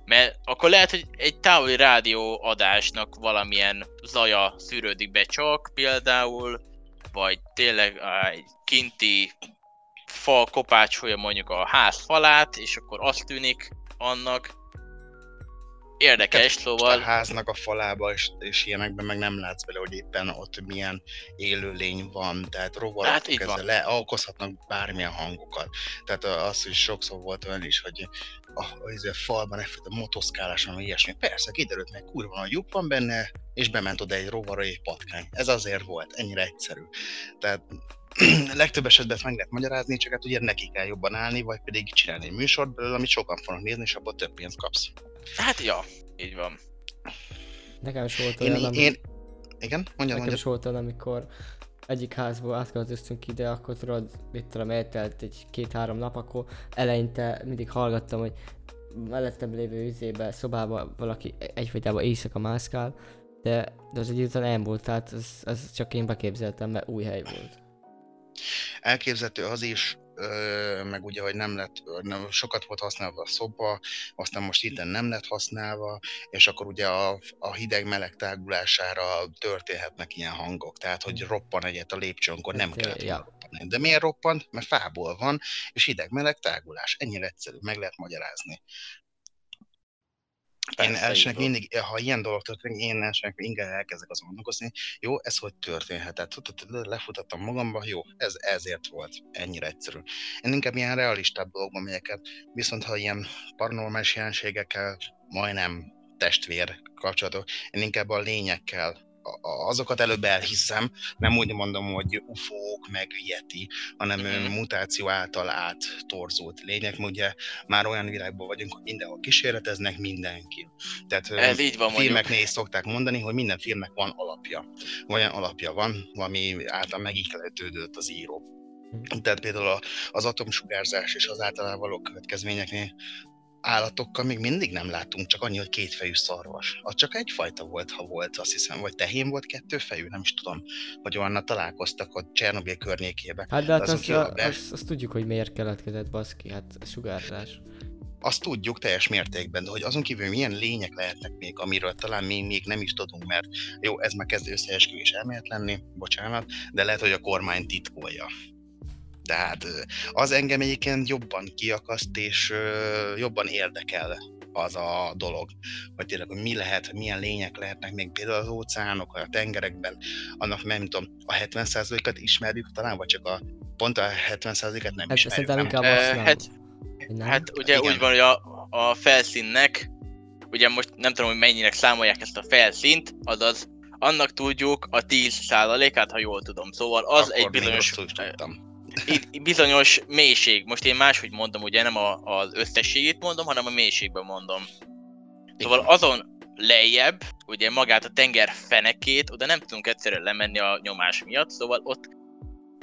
Mert akkor lehet, hogy egy távoli rádió adásnak valamilyen zaja szűrődik be csak például, vagy tényleg egy kinti fa kopácsolja mondjuk a ház falát, és akkor azt tűnik annak. Érdekes, A szóval háznak a falába és, és ilyenekben meg nem látsz bele, hogy éppen ott milyen élőlény van, tehát rovarok Hát így ezzel van. lealkozhatnak bármilyen hangokat. Tehát az, hogy sokszor volt olyan is, hogy a, a, a falban egyfajta motoszkálás, vagy ilyesmi. Persze, kiderült meg, kurva nagy lyuk van benne, és bement oda egy rovar, egy patkány. Ez azért volt, ennyire egyszerű. Tehát [CLEARS THROAT] legtöbb esetben ezt meg lehet magyarázni, csak hát ugye neki kell jobban állni, vagy pedig csinálni egy műsort belőle, amit sokan fognak nézni, és abból több pénzt kapsz. hát ja, így van. Nekem is volt Én, olyan, ami... én, igen, mondja, Nekem mondja. is volt olyan, amikor egyik házból átköltöztünk ide, akkor tudod, mit tudom, eltelt egy két-három nap, akkor eleinte mindig hallgattam, hogy mellettem lévő üzébe, szobába valaki egyfajtában éjszaka mászkál, de, de az egy után elmúlt, tehát ez, ez csak én beképzeltem, mert új hely volt. Elképzelhető az is, meg ugye, hogy nem lett, nem, sokat volt használva a szoba, aztán most itt nem lett használva, és akkor ugye a, a hideg-meleg tágulására történhetnek ilyen hangok, tehát hogy roppan egyet a lépcsőn, akkor nem Hát, kellett volna roppani. De miért roppant? Mert fából van, és hideg-meleg tágulás. Ennyire egyszerű, meg lehet magyarázni. Én elsőnek mindig, ha ilyen dolog történik, én elsőnek inkább elkezdek azon gondolkozni, jó, ez hogy történhetett? Tudod, Lefutattam magamba, jó, ez ezért volt, ennyire egyszerű. Én inkább ilyen realistább dolgokban megyek viszont ha ilyen paranormális jelenségekkel, majdnem testvér kapcsolatok, én inkább a lényekkel, azokat előbb elhiszem, nem úgy mondom, hogy ufók, meg yeti, hanem Mhm. mutáció által áttorzult lények, mert ugye már olyan világban vagyunk, hogy mindenhol kísérleteznek mindenki. Tehát Ez így van filmeknél is szokták mondani, hogy minden filmnek van alapja. Olyan alapja van, valami által megikletődött az író. Tehát például az atomsugárzás és az általában való következményeknél állatokkal még mindig nem látunk, csak annyi, hogy kétfejű szarvas. Az csak egyfajta volt, ha volt, azt hiszem, vagy tehén volt kettőfejű, nem is tudom, hogy olyan találkoztak ott Csernobyl környékébe. Hát de hát azt, be. azt, azt, tudjuk, hogy miért keletkezett baszki, hát a sugárzás. Azt tudjuk teljes mértékben, de hogy azon kívül milyen lények lehetnek még, amiről talán mi még nem is tudunk, mert jó, ez már kezd összeesküvés elmélet lenni, bocsánat, de lehet, hogy a kormány titkolja. Tehát az engem egyébként jobban kiakaszt, és jobban érdekel az a dolog, hogy tényleg, hogy mi lehet, milyen lények lehetnek még például az óceánok, a tengerekben, annak nem tudom, a 70%-at ismerjük talán, vagy csak a pont a 70%-at nem Hát ismerjük. szerintem nem? inkább azt nem. hát nem? Hát ugye Igen. úgy van, hogy a, a felszínnek, ugye most nem tudom, hogy mennyinek számolják ezt a felszínt, azaz annak tudjuk a 10%-át, ha jól tudom. Szóval az Akkor egy bizonyos, tudtam. Bizonyos mélység. Most én máshogy mondom, ugye nem a, az összességét mondom, hanem a mélységben mondom. Szóval azon lejjebb, ugye magát a tenger fenekét, oda nem tudunk egyszerűen lemenni a nyomás miatt, szóval ott,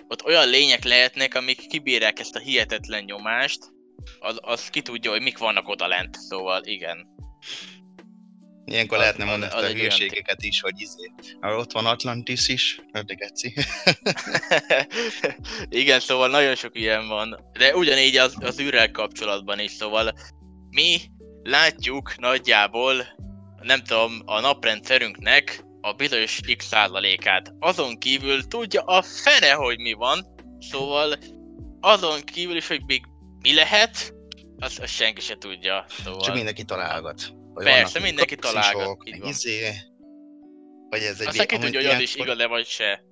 ott olyan lények lehetnek, amik kibírják ezt a hihetetlen nyomást, az, az ki tudja, hogy mik vannak oda lent, szóval igen. Ilyenkor Az- lehetne az- mondani az ezt a hülyeségeket is, hogy izé. Ha ott van Atlantis is, ördögeci. [LAUGHS] Igen, szóval nagyon sok ilyen van. De ugyanígy az, az űrrel kapcsolatban is, szóval mi látjuk nagyjából, nem tudom, a naprendszerünknek a bizonyos x százalékát. Azon kívül tudja a fene, hogy mi van. Szóval azon kívül is, hogy még mi lehet, azt, azt senki se tudja. Szóval... Csak mindenki találgat. Persze, mindenki találgat, így van. izé, vagy ez egy... Aztán ki tudja, hogy az is igaz-e vagy se.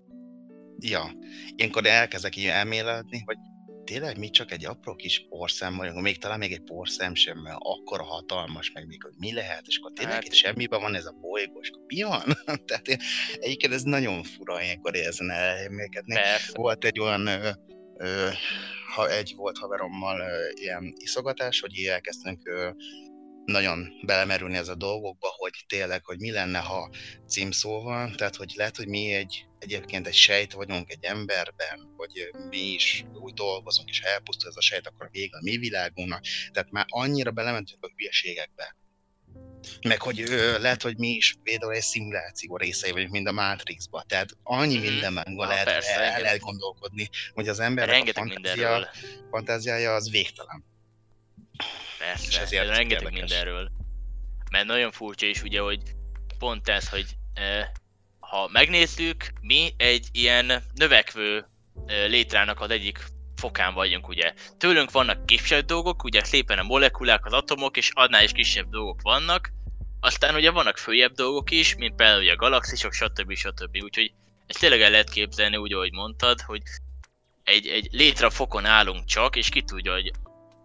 Ja, ilyenkor elkezdek így elméletni, hogy tényleg mi csak egy apró kis porszem vagyunk, még talán még egy porszem sem, mert akkora hatalmas, meg még hogy mi lehet, és akkor tényleg Hát- itt semmiben van ez a bolygó, és akkor mi van? [LAUGHS] Tehát én, egyébként ez nagyon fura ilyenkor ezen elmélkedni. Volt egy olyan, ö, ö, ha egy volt haverommal ö, ilyen iszogatás, hogy így elkezdtünk ö, nagyon belemerülni ez a dolgokba, hogy tényleg, hogy mi lenne, ha címszóval, tehát hogy lehet, hogy mi egy, egyébként egy sejt vagyunk egy emberben, hogy mi is úgy dolgozunk, és elpusztul ez a sejt, akkor vége a mi világunknak. Tehát már annyira belementünk a hülyeségekbe. Meg hogy ö, lehet, hogy mi is például egy szimuláció részei vagyunk, mint a Matrixba. Tehát annyi Mhm. mindenben Na, lehet, persze, el, igen. lehet gondolkodni, hogy az Rengeteg a fantázia, mindenről. fantáziája az végtelen. És Persze, ezért ez rengeteg érdekes. mindenről. Mert nagyon furcsa is ugye, hogy pont ez, hogy eh, ha megnézzük, mi egy ilyen növekvő eh, létrának az egyik fokán vagyunk, ugye. Tőlünk vannak kisebb dolgok, ugye szépen a molekulák, az atomok, és annál is kisebb dolgok vannak. Aztán ugye vannak följebb dolgok is, mint például ugye a galaxisok, stb. stb. Úgyhogy ezt tényleg el lehet képzelni, úgy, ahogy mondtad, hogy egy, egy létrafokon állunk csak, és ki tudja, hogy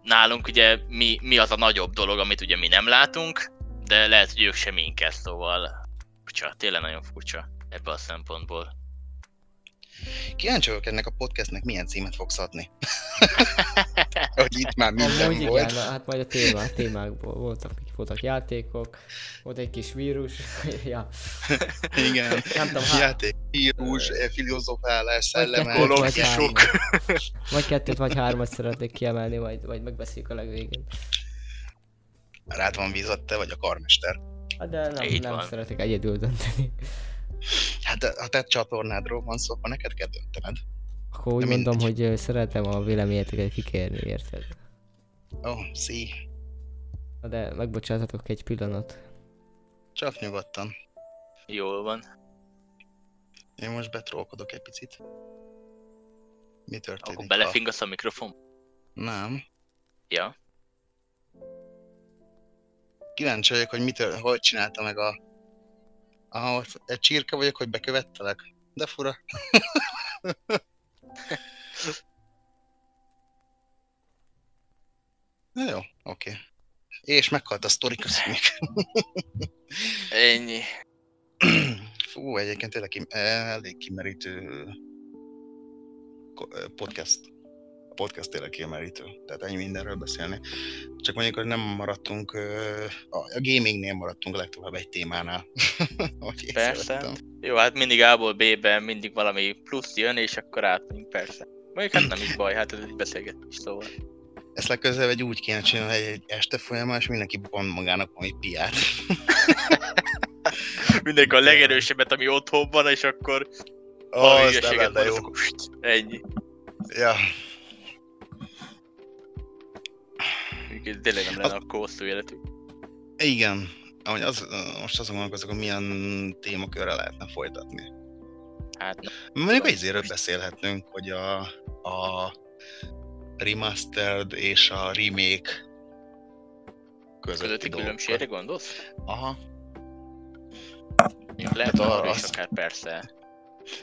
nálunk ugye mi, mi az a nagyobb dolog, amit ugye mi nem látunk, de lehet, hogy ők sem minket, szóval furcsa, tényleg nagyon furcsa ebben a szempontból. Kíváncsi vagyok ennek a podcastnek milyen címet fogsz adni. [LAUGHS] hogy itt már minden Amúgy volt. igen, hát majd a témák, témákból voltak, voltak játékok, volt egy kis vírus, [LAUGHS] ja, Igen. nem tudom, hát, Játék, vírus, filozofálás, Vagy szellemek. kettőt, vagy [LAUGHS] vagy kettőt, vagy hármat szeretnék kiemelni, majd, majd megbeszéljük a legvégén. Rád van bízott, te vagy a karmester. Hát de nem, Így nem van. szeretek egyedül dönteni. Hát a te csatornádról van szó, akkor neked kell döntened. Akkor úgy De mondom, mindegy. hogy szeretem a véleményeteket kikérni, érted? Ó, oh, szí. Na de megbocsátatok egy pillanat. Csak nyugodtan. Jól van. Én most betrólkodok egy picit. Mi történik? Akkor belefingasz a mikrofon? Nem. Ja. Kíváncsi vagyok, hogy mitől, hogy csinálta meg a... Ah, egy csirke vagyok, hogy bekövettelek. De fura. [LAUGHS] Na jó, oké. És meghalt a sztori, köszönjük. Ennyi. Fú, egyébként tényleg kim, elég kimerítő ö, podcast. A podcast tényleg kimerítő, tehát ennyi mindenről beszélni. Csak mondjuk, hogy nem maradtunk, ö, a, gamingnél maradtunk legtovább egy témánál. [LAUGHS] Persze. Jó, hát mindig A-ból B-ben mindig valami plusz jön, és akkor átmegyünk, persze. Mondjuk hát nem is baj, hát ez egy beszélgetés, szóval. Ezt legközelebb egy úgy kéne csinálni, hogy egy este folyamán, és mindenki van magának valami piát. [LAUGHS] Mindenki a legerősebbet, ami otthon van, és akkor valami ez hülyeséget mondasz, akkor ennyi. Ja, ez tényleg nem lenne akkor hosszú életük. igen. Ahogy az, most azon gondolkozok, hogy milyen témakörre lehetne folytatni. Hát. Mondjuk az izéről beszélhetnünk, hogy a, a remastered és a remake közötti, közötti különbségre gondolsz? Aha. Mondjuk lehet arra is azt- akár persze.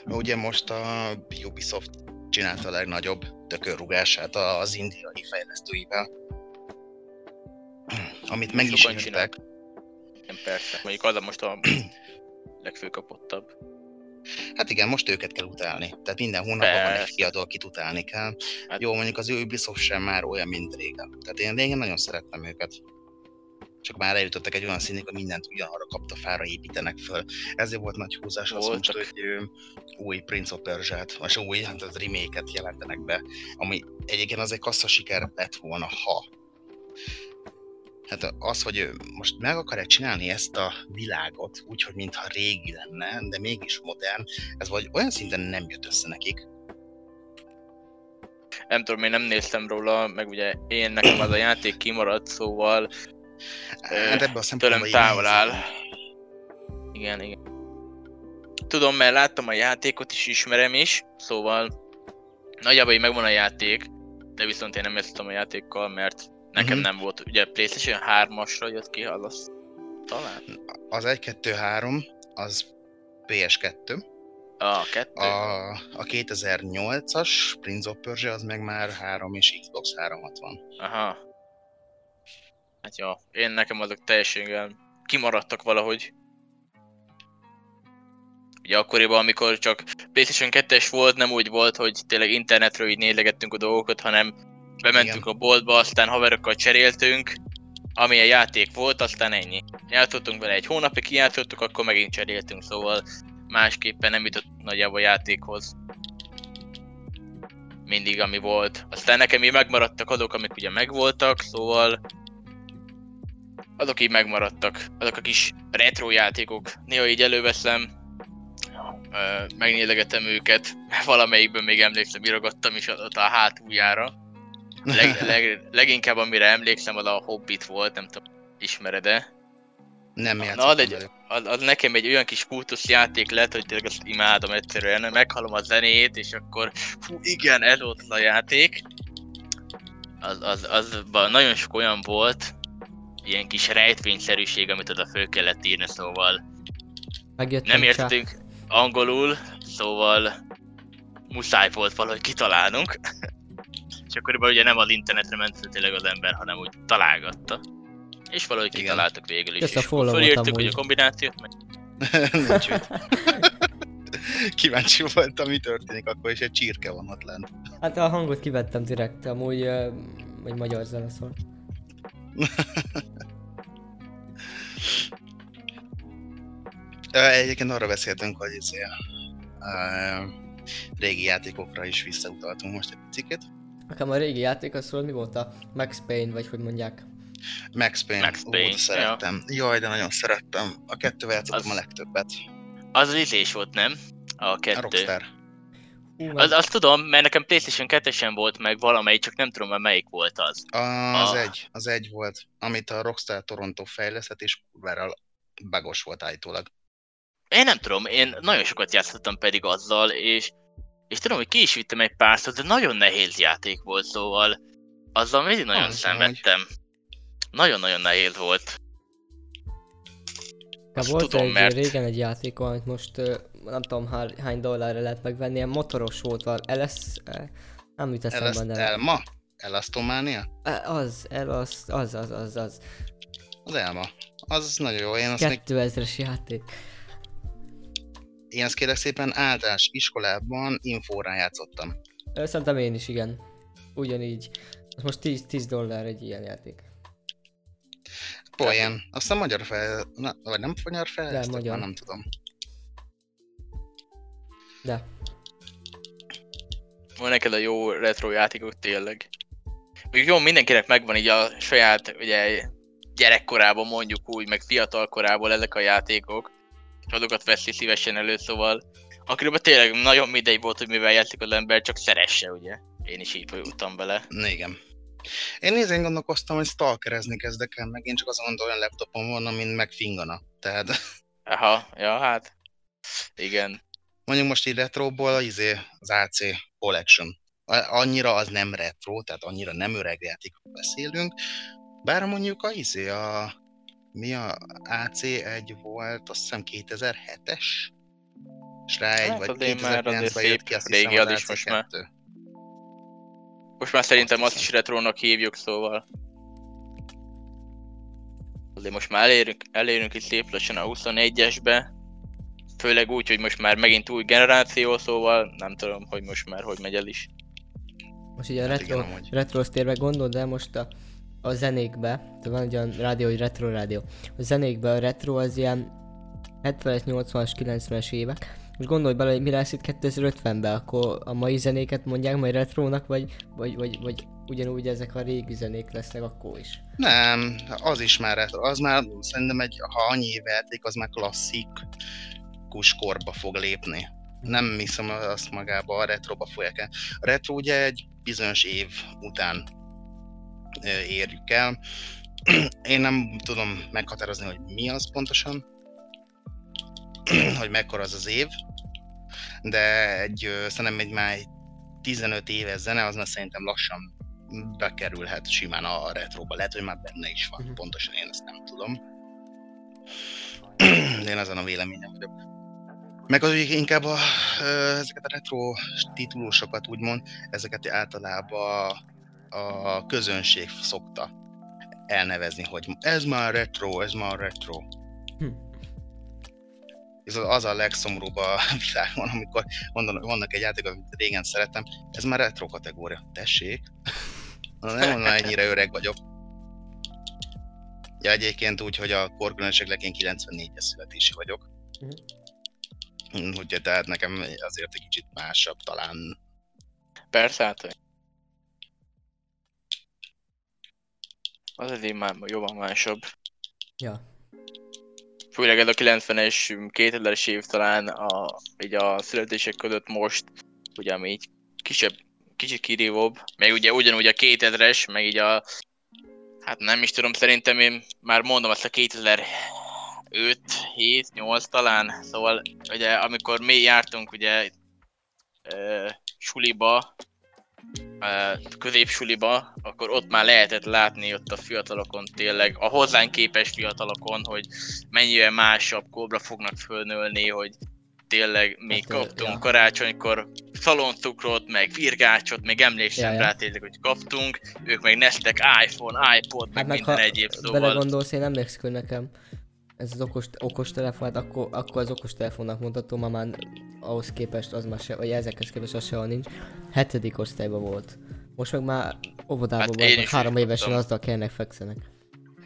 Ugye most a Ubisoft csinálta a legnagyobb tökörrugását az indiai fejlesztőivel. Amit meg is írták. Nem persze. Mondjuk az a most a [CLEARS THROAT] legfőkapottabb. Hát igen, most őket kell utálni. Tehát minden hónapban van egy Persze. kiadó, akit utálni kell. Hát... Jó, mondjuk az Ubisoft sem már olyan, mint régen. Tehát én régen nagyon szerettem őket. Csak már eljutottak egy olyan szintig, hogy mindent ugyanarra kapta fára építenek föl. Ezért volt nagy húzás az most, Voltak. hogy ö, új Prince of Persia-t, vagy új hát az remake-et jelentenek be, ami egyébként az egy kassza siker lett volna, ha Hát az, hogy most meg akarják csinálni ezt a világot, úgyhogy mintha régi lenne, de mégis modern, ez vagy olyan szinten nem jött össze nekik. Nem tudom, én nem néztem róla, meg ugye én nekem az a játék kimaradt, szóval Hát ebben a tőlem távol áll. Igen, igen. Tudom, mert láttam a játékot is, ismerem is, szóval nagyjából így megvan a játék, de viszont én nem játszottam a játékkal, mert nekem Mhm. nem volt, ugye PlayStation 3-asra jött ki, az az talán? Az 1-2-3, az PS2, A kettő? a, a 2008-as Prince of Persia az meg már 3 és Xbox 360. Aha. Hát jó, én nekem azok teljesen kimaradtak valahogy. Ugye akkoriban, amikor csak PlayStation 2-es volt, nem úgy volt, hogy tényleg internetről így nézlegettünk a dolgokat, hanem bementünk Igen. a boltba, aztán haverokkal cseréltünk, amilyen játék volt, aztán ennyi. Játszottunk vele egy hónapig, kijátszottuk, akkor megint cseréltünk, szóval másképpen nem jutott nagyjából a játékhoz. Mindig, ami volt. Aztán nekem így megmaradtak azok, amik ugye megvoltak, szóval azok így megmaradtak. Azok a kis retro játékok. Néha így előveszem, megnézegetem őket, [LAUGHS] valamelyikben még emlékszem, írogattam is ott a hátuljára. Leg, [LAUGHS] leg, leginkább amire emlékszem, az a Hobbit volt, nem tudom, ismered-e? Nem Na, játszottam az egy- velük. Az, az nekem egy olyan kis kultusz játék lett, hogy tényleg azt imádom egyszerűen, meghallom a zenét, és akkor fú, igen, ez volt az a játék. Az, az, az nagyon sok olyan volt, ilyen kis rejtvényszerűség, amit oda föl kellett írni, szóval Megjöttem nem értünk angolul, szóval muszáj volt valahogy kitalálnunk. És akkoriban ugye nem az internetre ment tényleg az ember, hanem úgy találgatta. És valahogy Igen. kitaláltuk végül is. Ezt a fölírtuk ugye a kombinációt, meg [LAUGHS] Nincs. [LAUGHS] Kíváncsi voltam, mi történik akkor, és egy csirke van ott lent. Hát a hangot kivettem direkt, amúgy ö, egy magyar zene szól. [LAUGHS] Egyébként arra beszéltünk, hogy izé, régi játékokra is visszautaltunk most egy picit. Nekem a régi játék az szól, mi volt a Max Payne, vagy hogy mondják. Max Payne, Max Ó, Payne, de szerettem. Jaj, de nagyon szerettem. A kettővel játszottam Az- a legtöbbet. Az az izés volt, nem? A kettő. A Rockstar. Hú, Az, azt tudom, mert nekem PlayStation 2 volt meg valamelyik, csak nem tudom melyik volt az. Az Ah. egy, az egy volt, amit a Rockstar Toronto fejlesztett, és kurvára bagos volt állítólag. Én nem tudom, én nagyon sokat játszottam pedig azzal, és, és tudom, hogy ki is vittem egy párszor, de nagyon nehéz játék volt, szóval azzal mindig nagyon Az szenvedtem. Nagyon-nagyon nehéz volt. De azt volt tudom, egy mert- régen egy játék, amit most nem tudom há- hány dollárra lehet megvenni, ilyen motoros volt, val LS, nem jut eszembe Elaszt, neve. Elma? Elastomania? Az, el, az, az, az, az, az. Az Elma. Az nagyon jó. Én azt, meg, 2000-es játék. Én azt kérlek szépen általános iskolában infórán játszottam. Szerintem én is, igen. Ugyanígy. Az most 10, 10 dollár egy ilyen játék. Poén. Aztán magyar fel... Na, vagy nem magyar fel? De, magyar. nem tudom. De. Van neked a jó retro játékok tényleg. Még jó, mindenkinek megvan így a saját ugye, gyerekkorában mondjuk úgy, meg fiatal korában ezek a játékok. Azokat veszi szívesen elő, szóval akkoriban tényleg nagyon mindegy volt, hogy mivel játszik az ember, csak szeresse, ugye. Én is így folyultam bele. Igen. Én nézén gondolkoztam, hogy stalkerezni kezdek el, meg én csak azon mondom, olyan laptopom van, amin meg fingana. Tehát [LAUGHS] Aha, ja, hát. Igen. mondjuk most így retroból izé, az AC Collection. A- Annyira az nem retro, tehát annyira nem öreg játékról beszélünk. Bár mondjuk a izé, a mi a AC1 volt, azt hiszem 2007-es? És rá egy, Hát vagy azért már azért 2009-ben jött ki, azt régi hiszem az az is most már. AC2. Most már szerintem Azt azt is retrónak hívjuk, szóval. Azért most már elérünk, elérünk itt szép lassan a 21-esbe. Főleg úgy, hogy most már megint új generáció, szóval nem tudom, hogy most már hogy megy el is. Most ugye a Hát retro, igen, retro térve gondol, de most a, a zenékbe, tehát van egy olyan rádió, hogy retro rádió. A zenékbe a retro az ilyen 70-es, 80-as, 90-es évek. Most gondolj bele, hogy mi lesz itt 2050-ben, akkor a mai zenéket mondják majd retrónak, vagy, vagy, vagy, vagy ugyanúgy ezek a régi zenék lesznek akkor is. Nem, az is már retro. Az már szerintem egy, ha annyi év elték, az már klasszikus korba fog lépni. Nem hiszem azt magába a retroba fogják el. A retro ugye egy bizonyos év után érjük el. [CLEARS THROAT] Én nem tudom meghatározni, hogy mi az pontosan, [CLEARS THROAT] hogy mekkora az az év, de egy, szerintem egy már egy 15 éves zene, az már szerintem lassan bekerülhet simán a retroba. Lehet, hogy már benne is van, Mhm. pontosan én ezt nem tudom. [CLEARS THROAT] Én azon a véleményem vagyok. Meg az, hogy inkább a, ezeket a retro titulusokat úgymond, ezeket általában a közönség szokta elnevezni, hogy ez már retro, ez már retro. Hm. Ez az- az a legszomorúbb a [LAUGHS] világon, amikor vannak egy játék, amit régen szerettem, ez már retro kategória. Tessék? Nem mondom, ennyire öreg vagyok. Ja, egyébként úgy, hogy a korkülönbségleg én 94-es születési vagyok. Mhm. Úgyhogy tehát nekem azért egy kicsit másabb talán. Persze, hát... Az azért már jobban másabb. Ja. Főleg ez a 90-es, 2000-es év talán a, így a születések között most, ugye ami így kisebb, kicsit kirívóbb, meg ugye ugyanúgy a 2000-es, meg így a, hát nem is tudom, szerintem én már mondom azt a 2005, 7, 8 talán, szóval ugye amikor mi jártunk ugye ö, suliba, középsuliba, akkor ott már lehetett látni ott a fiatalokon tényleg, a hozzánk képes fiatalokon, hogy mennyire másabb kóbra fognak fölnőni, hogy tényleg még Hát, kaptunk ja. karácsonykor szaloncukrot, meg virgácsot, meg emlékszem Ja, ja. rá tényleg, hogy kaptunk, ők meg nesztek iPhone, iPod, meg Hát meg minden egyéb, szóval belegondolsz, én emlékszek, hogy nekem ez az okos, okos telefon, hát akkor, akkor az okos telefonnak mondhatom, ma már ahhoz képest az már se, vagy ezekhez képest az sehol nincs. Hetedik osztályban volt. Most meg már óvodában Hát is három évesen kaptam. azzal kellnek fekszenek.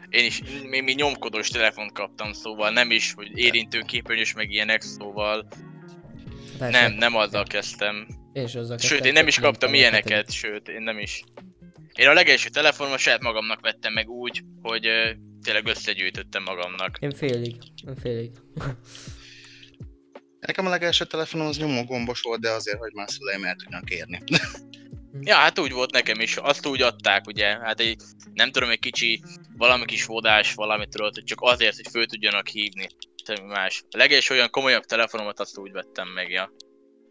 én is még, még nyomkodós telefont kaptam, szóval nem is, hogy érintőképernyős, meg ilyenek, szóval Persze, nem, nem azzal kezdtem. Én is azzal Sőt, kezdtem, én nem is kaptam hetedik. ilyeneket, sőt, én nem is. Én a legelső telefonomat saját magamnak vettem meg úgy, hogy tényleg összegyűjtöttem magamnak. Én félig, én félig. Nekem a legelső telefonom az nyomógombos volt, de azért, hogy már szüleim el tudnak érni. [LAUGHS] Ja, hát úgy volt nekem is, azt úgy adták, ugye, hát egy, nem tudom, egy kicsi, valami kis vodás, valamit tudod, hogy csak azért, hogy föl tudjanak hívni, semmi más. A legelső olyan komolyabb telefonomat azt úgy vettem meg, ja.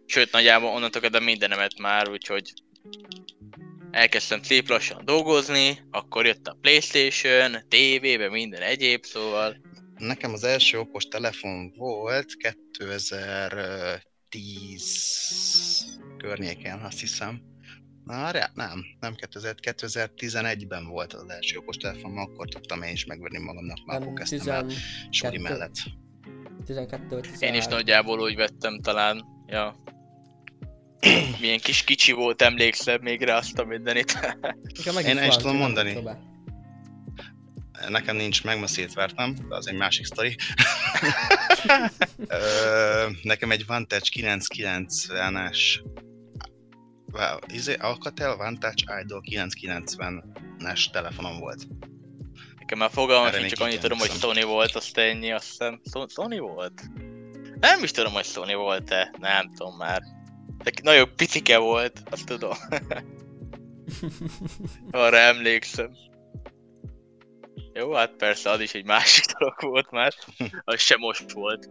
Sőt, nagyjából onnantól kezdve mindenemet már, úgyhogy elkezdtem szép lassan dolgozni, akkor jött a Playstation, TV-be, minden egyéb, szóval Nekem az első okos telefon volt 2010 környéken, azt hiszem. Na, rá, nem, nem 2000, 2011-ben volt az első okos telefon, akkor tudtam én is megvenni magamnak, már akkor kezdtem el 10, suli mellett. 12 13. én is nagyjából úgy vettem talán, ja. [COUGHS] Milyen kis kicsi volt, emlékszem még rá azt a mindenit. [LAUGHS] Én el is tudom mondani. Nekem nincs meg, ma szétvertem, de az egy másik sztori. [LAUGHS] Nekem egy Vantage 990-es Wow, izé, Alcatel Vantage Idol 990-es telefonom volt. Nekem már fogalmam sincs, csak annyit tudom, hogy. Sony volt, azt ennyi, azt hiszem. So- Sony volt? Nem is tudom, hogy Sony volt-e, nem tudom már. De nagyon picike volt, azt tudom. [LAUGHS] Arra emlékszem. Jó, hát persze, az is egy másik dolog volt már. Az sem most volt.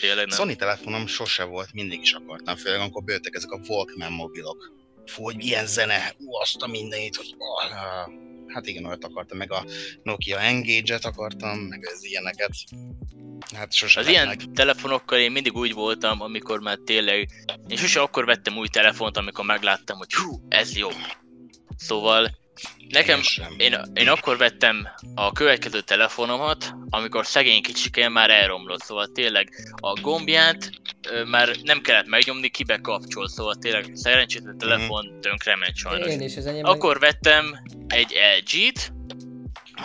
Tényleg nem. Sony telefonom sose volt, mindig is akartam, főleg amikor bejöttek ezek a Walkman mobilok. Fú, hogy milyen zene, ú, azt a mindenit, hogy ah, hát igen, olyat akartam, meg a Nokia Engage-et akartam, meg az ilyeneket. Hát sose Az lett ilyen telefonokkal én mindig úgy voltam, amikor már tényleg... Én sose akkor vettem új telefont, amikor megláttam, hogy hú, ez jó. Szóval nekem, Én én, én akkor vettem a következő telefonomat, amikor szegény kicsikén már elromlott, szóval tényleg a gombját ö, már nem kellett megnyomni, kibe kapcsol, szóval tényleg szerencsétlen telefon tönkrement sajnos. Én is, az enyém Akkor vettem egy LG-t,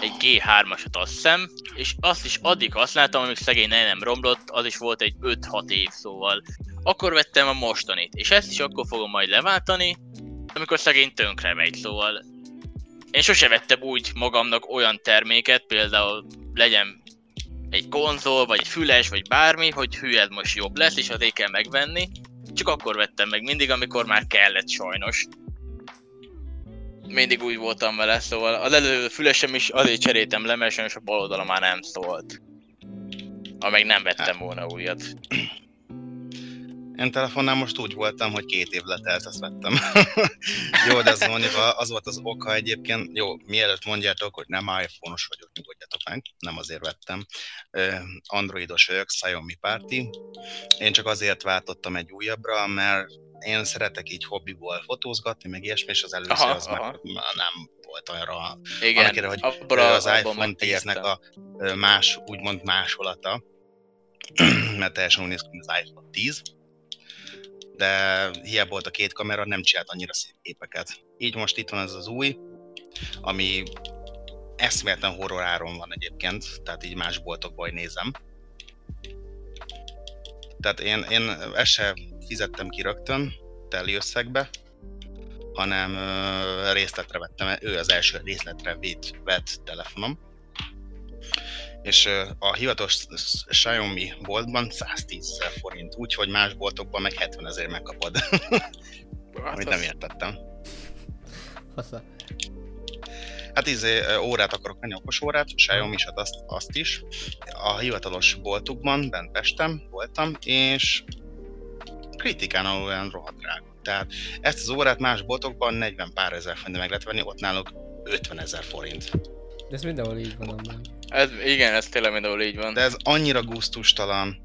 egy G3-asat azt hiszem, és azt is addig használtam, amíg szegény el nem romlott, az is volt egy 5-6 év, szóval akkor vettem a mostanit, és ezt is akkor fogom majd leváltani, amikor szegény tönkre megy, szóval én sose vettem úgy magamnak olyan terméket, például legyen egy konzol, vagy egy füles, vagy bármi, hogy hű, ez most jobb lesz, és azért kell megvenni. Csak akkor vettem meg mindig, amikor már kellett sajnos. Mindig úgy voltam vele, szóval az előző fülesem is azért cseréltem le, mert sajnos a bal oldala már nem szólt. Amíg nem vettem volna újat. Én telefonnál most úgy voltam, hogy két év letelt, azt vettem. [LAUGHS] jó, de az mondjuk az volt az oka egyébként. Jó, mielőtt mondjátok, hogy nem iPhone-os vagyok, nyugodjatok meg, nem azért vettem. Androidos vagyok, Xiaomi párti. Én csak azért váltottam egy újabbra, mert én szeretek így hobbiból fotózgatni, meg ilyesmi, és az előző aha, az aha. Meg, nem volt olyanra. Igen, annak hogy abba, az iPhone 10-nek a más, úgymond másolata, [CLEARS THROAT] mert teljesen úgy néz ki, az iPhone 10, de hiába volt a két kamera, nem csinált annyira szép képeket. Így most itt van ez az új, ami eszméleten horror áron van egyébként, tehát így más boltokból nézem. Tehát én, én ezt se fizettem ki rögtön teli összegbe, hanem részletre vettem, ő az első részletre vett, vett telefonom és a hivatalos Xiaomi boltban 110 ezer forint, úgyhogy más boltokban meg 70 ezer megkapod. [LAUGHS] Hát Amit nem értettem. Hasza. Hát izé, órát akarok venni, okos órát, Xiaomi is, hát azt, azt is. A hivatalos boltukban, bent Pestem voltam, és kritikán olyan rohadt drága. Tehát ezt az órát más boltokban 40 pár ezer forint meg lehet venni, ott náluk 50 ezer forint. De ez mindenhol így van amúgy. Ez, igen, ez tényleg mindenhol így van. De ez annyira gusztustalan,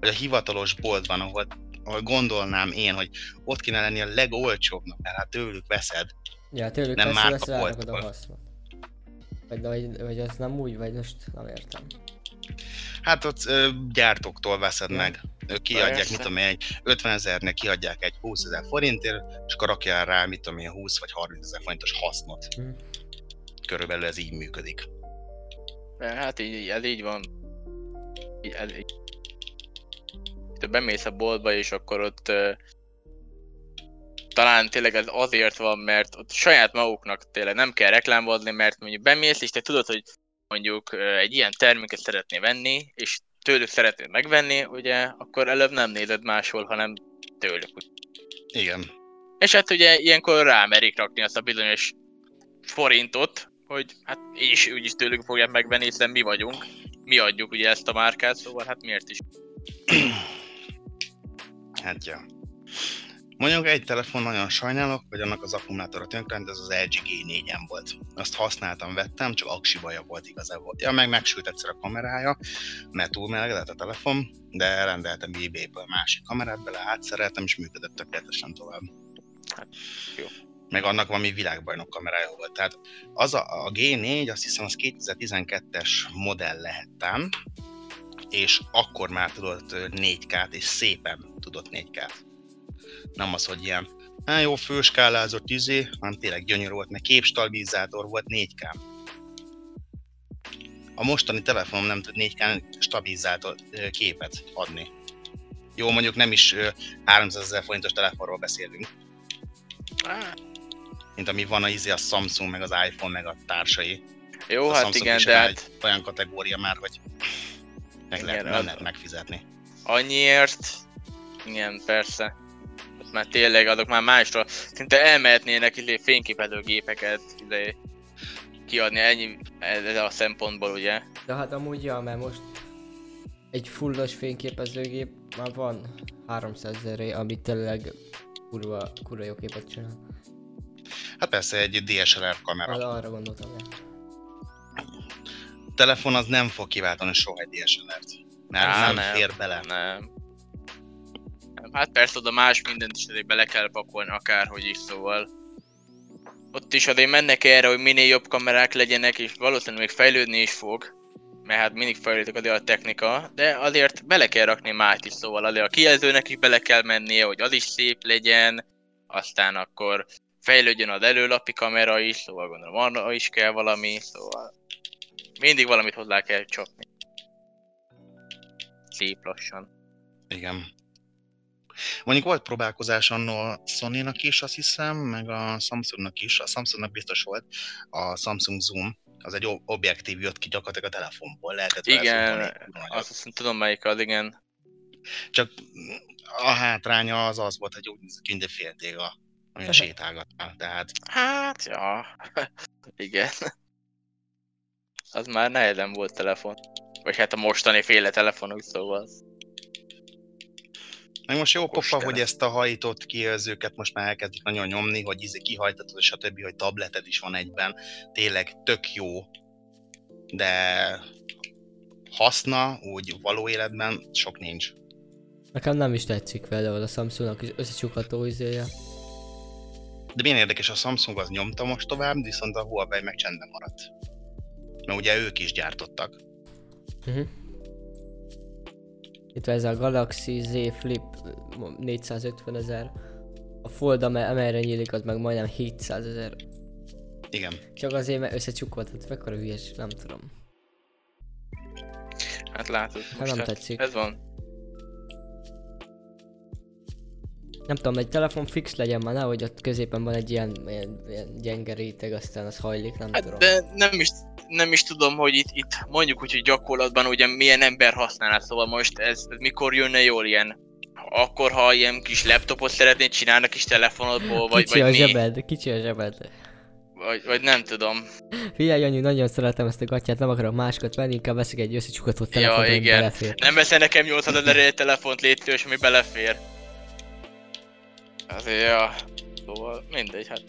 hogy a hivatalos boltban, ahol, ahol gondolnám én, hogy ott kéne lenni a legolcsóbbnak, mert hát tőlük veszed. Ja, tőlük nem veszed, veszed, rárakod a hasznot. Vagy, vagy, vagy ez nem úgy, vagy most nem értem. Hát ott ö, gyártóktól veszed ja. meg. Ők kiadják, Persze. mit tudom én, egy 50 ezernek kiadják egy 20 ezer forintért, és akkor rakjál rá, mit tudom én, 20 vagy 30 ezer forintos hasznot. Hmm körülbelül ez így működik. Hát így, ez így van. Ez így. Te bemész a boltba, és akkor ott uh, talán tényleg ez azért van, mert ott saját maguknak tényleg nem kell reklámozni, mert mondjuk bemész, és te tudod, hogy mondjuk egy ilyen terméket szeretné venni, és tőlük szeretnéd megvenni, ugye, akkor előbb nem nézed máshol, hanem tőlük. Igen. És hát ugye ilyenkor rámerik rakni azt a bizonyos forintot, hogy hát és úgyis tőlük fogják megvenni, hiszen mi vagyunk, mi adjuk ugye ezt a márkát, szóval hát miért is. [CLEARS THROAT] Hát ja. Mondjuk egy telefon nagyon sajnálok, hogy annak az akkumulátora tönkre, ez az LG G4-en volt. Azt használtam, vettem, csak aksi baja volt igazából. Ja, meg megsült egyszer a kamerája, mert túl melegedett a telefon, de rendeltem eBay-ből másik kamerát, bele átszereltem, és működött tökéletesen tovább. Hát, jó meg annak valami világbajnok kamerája volt. Tehát az a, a G4, azt hiszem, az 2012-es modell lehettem, és akkor már tudott 4K-t, és szépen tudott 4K-t. Nem az, hogy ilyen, hát jó, főskálázott izé, hanem tényleg gyönyörű volt, mert képstabilizátor volt 4K. A mostani telefonom nem tud 4K stabilizátor képet adni. Jó, mondjuk nem is 300 ezer forintos telefonról beszélünk. Hát, mint ami van a, izé a Samsung, meg az iPhone, meg a társai. Jó, a hát Samsung igen, de hát... Olyan kategória már, hogy meg igen, lehet, nem lehet megfizetni. Annyiért? Igen, persze. Ott már tényleg adok már másra. Szinte elmehetnének izé fényképezőgépeket izé, kiadni ennyi ez a szempontból, ugye? De hát amúgy ja, mert most egy fullos fényképezőgép már van 300 ezeré, amit tényleg kurva, kurva jó képet csinál. Hát persze egy DSLR kamera. Hát arra gondoltam, ja. A telefon az nem fog kiváltani soha egy DSLR-t. Mert Á, nem, nem fér bele. Nem. Hát persze oda más mindent is azért bele kell pakolni, akárhogy is szóval. Ott is azért mennek erre, hogy minél jobb kamerák legyenek, és valószínűleg még fejlődni is fog. Mert hát mindig fejlődik azért a technika, de azért bele kell rakni mást is, szóval azért a kijelzőnek is bele kell mennie, hogy az is szép legyen, aztán akkor fejlődjön az előlapi kamera is, szóval gondolom arra is kell valami, szóval mindig valamit hozzá kell csapni. Szép lassan. Igen. Mondjuk volt próbálkozás annó a Sony-nak is, azt hiszem, meg a Samsungnak is. A Samsungnak biztos volt a Samsung Zoom, az egy ob- objektív jött ki gyakorlatilag a telefonból, lehetett Igen, azt hiszem tudom melyik az, igen. Csak a hátránya az az volt, hogy úgy nézett, mint egy féltéga, amilyen sétálgatnál. Tehát Hát, ja. [LAUGHS] igen. Az már nehezen volt telefon. Vagy hát a mostani féle telefonok, szóval. meg most jó pofa, hogy ezt a hajtott kijelzőket most már elkezdik nagyon nyomni, hogy izé kihajtatod, és a többi, hogy tableted is van egyben. Tényleg tök jó, de haszna úgy való életben sok nincs. Nekem nem is tetszik például a Samsungnak is összecsukható izéje. De milyen érdekes, a Samsung az nyomta most tovább, viszont a Huawei meg csendben maradt. Mert ugye ők is gyártottak. Uh-huh. Itt van ez a Galaxy Z Flip 450 ezer. A Fold, ame- amelyre nyílik, az meg majdnem 700 ezer. Igen. Csak azért, mert összecsukoltat, mekkora hülyes, nem tudom. Hát látod, Hát most nem hát tetszik. ez van. Nem tudom, egy telefon fix legyen már, nehogy ott középen van egy ilyen, ilyen, ilyen gyenge réteg, aztán az hajlik, nem tudom. Hát de nem is, nem is tudom, hogy itt, itt mondjuk úgy, hogy gyakorlatban ugye milyen ember használná, szóval most ez, ez mikor jönne jól ilyen akkor, ha ilyen kis laptopot szeretnéd csinálni a kis telefonodból, vagy, kicsi vagy a mi, zsebed, kicsi a zsebed. vagy, vagy nem tudom. Figyelj, Anyu, nagyon szeretem ezt a gatyát, nem akarok másikat venni, inkább veszek egy összecsukhatott Ja, telefont, ami igen. belefér. Nem veszel nekem 80 ezer egy telefont létős, ami belefér. Azért, ja. Szóval mindegy, hát.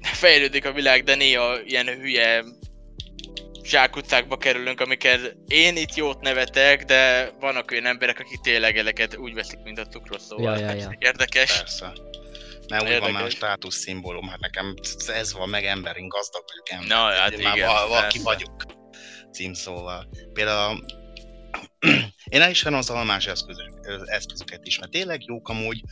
Fejlődik a világ, de néha ilyen hülye zsákutcákba kerülünk, amiket én itt jót nevetek, de vannak olyan emberek, akik tényleg ezeket úgy veszik, mint a cukrot, szóval Ja, ja, ja. érdekes. Persze. Mert úgy van már a státusz szimbólum, hát nekem ez van, meg ember, én gazdag vagyok ember. Na, hát Én már igen, val- valaki vagyok címszóval. Például [CLEARS THROAT] én el is vennem az almás eszközök, eszközöket is, mert tényleg jók amúgy,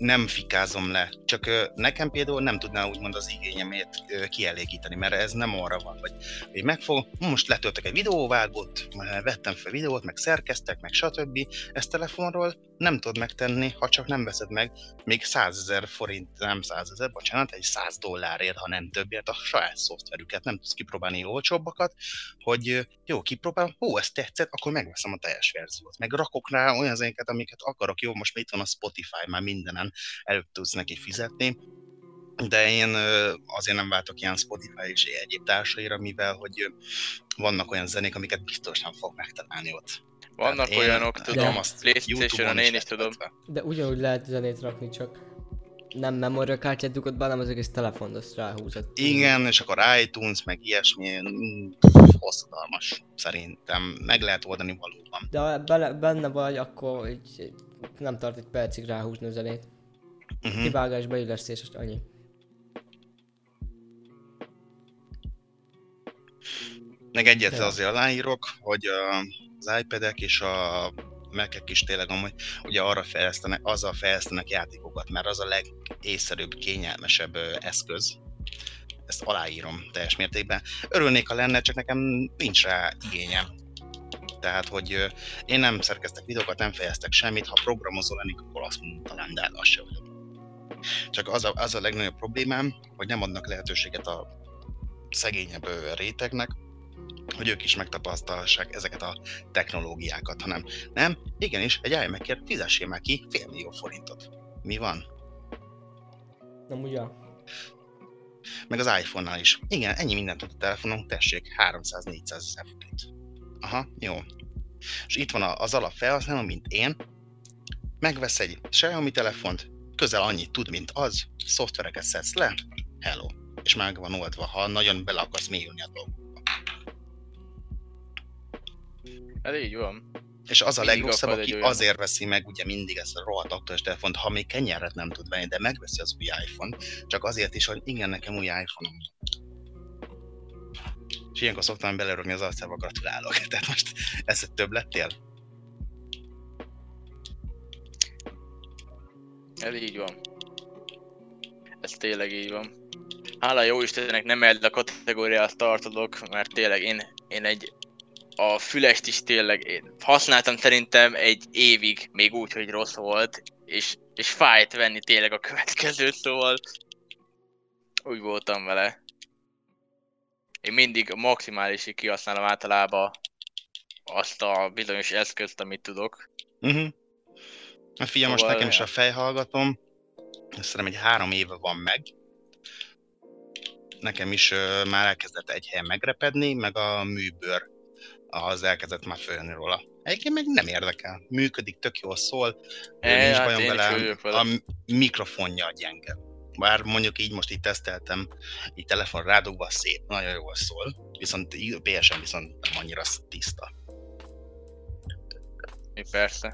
nem fikázom le. Csak nekem például nem tudná úgymond az igényemét kielégíteni, mert ez nem arra van, hogy hogy megfog, most letöltök egy videóvágót, vettem fel videót, meg szerkeztek, meg stb. Ezt telefonról nem tudod megtenni, ha csak nem veszed meg még 100 ezer forint, nem 100 ezer, bocsánat, egy 100 dollárért, ha nem többért a saját szoftverüket, nem tudsz kipróbálni olcsóbbakat, hogy jó, kipróbálom, ó, ez tetszett, akkor megveszem a teljes verziót. Meg rakok rá olyan zenéket, amiket akarok, jó, most már itt van a Spotify, már mindenen előbb tudsz neki fizetni, de én azért nem váltok ilyen Spotify és egyéb társaira, mivel hogy vannak olyan zenék, amiket biztos nem fog megtalálni ott. Vannak Tehát én olyanok, tudom, azt Playstation-on YouTube-on én is tudom. De ugyanúgy lehet zenét rakni, csak nem memoria kártyát dugod be, hanem az egész telefont, azt ráhúzod. Igen, és akkor iTunes, meg ilyesmi, mm, hosszadalmas szerintem. Meg lehet oldani valóban. De ha bele, benne vagy, akkor így, nem tart egy percig ráhúzni a zenét. Uh-huh. Kivágás, beillesztés, és annyi. Meg egyet Ja. azért aláírok, hogy az iPad-ek és a Mac-ek is tényleg amúgy ugye arra fejlesztenek, azzal fejlesztenek játékokat, mert az a legészszerűbb, kényelmesebb eszköz. Ezt aláírom teljes mértékben. Örülnék, ha lenne, csak nekem nincs rá igényem. Tehát, hogy én nem szerkeztek videókat, nem fejeztek semmit, ha programozó lennék, akkor azt mondom talán, de az se vagyok. Csak az a, az a legnagyobb problémám, hogy nem adnak lehetőséget a szegényebb rétegnek, hogy ők is megtapasztalhassák ezeket a technológiákat, hanem nem, igenis, egy iMac-ért fizessél már ki fél millió forintot. Mi van? Nem ugye? Meg az iPhone-nál is. Igen, ennyi mindent tud a telefonon, tessék, 300-400 ezer forint. Aha, jó. És itt van az alapfelhasználó, mint én, megvesz egy Xiaomi telefont, közel annyit tud, mint az, szoftvereket szedsz le, hello. És meg van oldva, ha nagyon bele akarsz mélyülni a dolgokba. Ez így van. És az a Mindig legrosszabb, aki olyan. azért veszi meg ugye mindig ezt a rohadt aktuális telefont, ha még kenyeret nem tud venni, de megveszi az új iPhone, csak azért is, hogy igen, nekem új iPhone-om. És ilyenkor szoktam belerogni az arcába, gratulálok. [LAUGHS] Tehát most ezt több lettél? Ez így van. Ez tényleg így van. Hála jó Istennek nem erre a kategóriához tartozok, mert tényleg én, én egy a fülest is tényleg én használtam szerintem egy évig, még úgy, hogy rossz volt, és, és fájt venni tényleg a következőt, szóval úgy voltam vele. Én mindig maximálisig kihasználom általában azt a bizonyos eszközt, amit tudok. Uh-huh. Hát figyelj, most Szóval- nekem is a fejhallgatom, szerintem egy három éve van meg. Nekem is ö, már elkezdett egy helyen megrepedni, meg a műbőr az elkezdett már fölni róla. Egyébként meg nem érdekel. Működik, tök jól szól, E, nincs hát bajom vele, a mikrofonja gyenge. Bár mondjuk így most így teszteltem, így telefon rádugva szép, nagyon jól szól, viszont PSN viszont nem annyira sz- tiszta. Mi persze.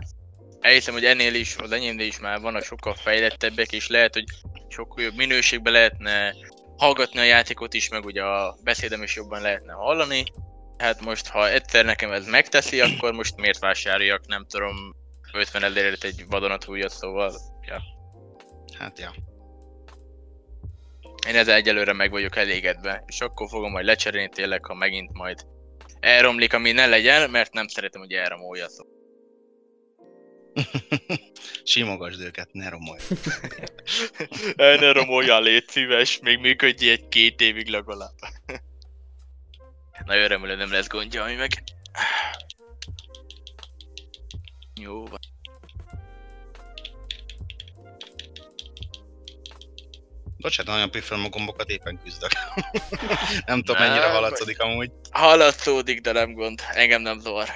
Elhiszem, hogy ennél is, az enyémnél is már vannak sokkal fejlettebbek, és lehet, hogy sokkal jobb minőségben lehetne hallgatni a játékot is, meg ugye a beszédem is jobban lehetne hallani. Hát most, ha egyszer nekem ez megteszi, akkor most miért vásároljak, nem tudom, 50 ezerért egy vadonatújat, szóval ja. Hát ja. Én ezzel egyelőre meg vagyok elégedve, és akkor fogom majd lecserélni tényleg, ha megint majd elromlik, ami ne legyen, mert nem szeretem, hogy elromolja szó. [LAUGHS] Simogasd őket, ne romolj. [LAUGHS] Ne romolja, légy szíves, még működj egy két évig legalább. [LAUGHS] Nagyon remélem nem lesz gondja, ami meg... Jó van. Bocsánat, nagyon püfölöm a gombokat, éppen küzdök. nem tudom, Nem, mennyire haladszódik amúgy. Hallatszódik, de nem gond. Engem nem zavar.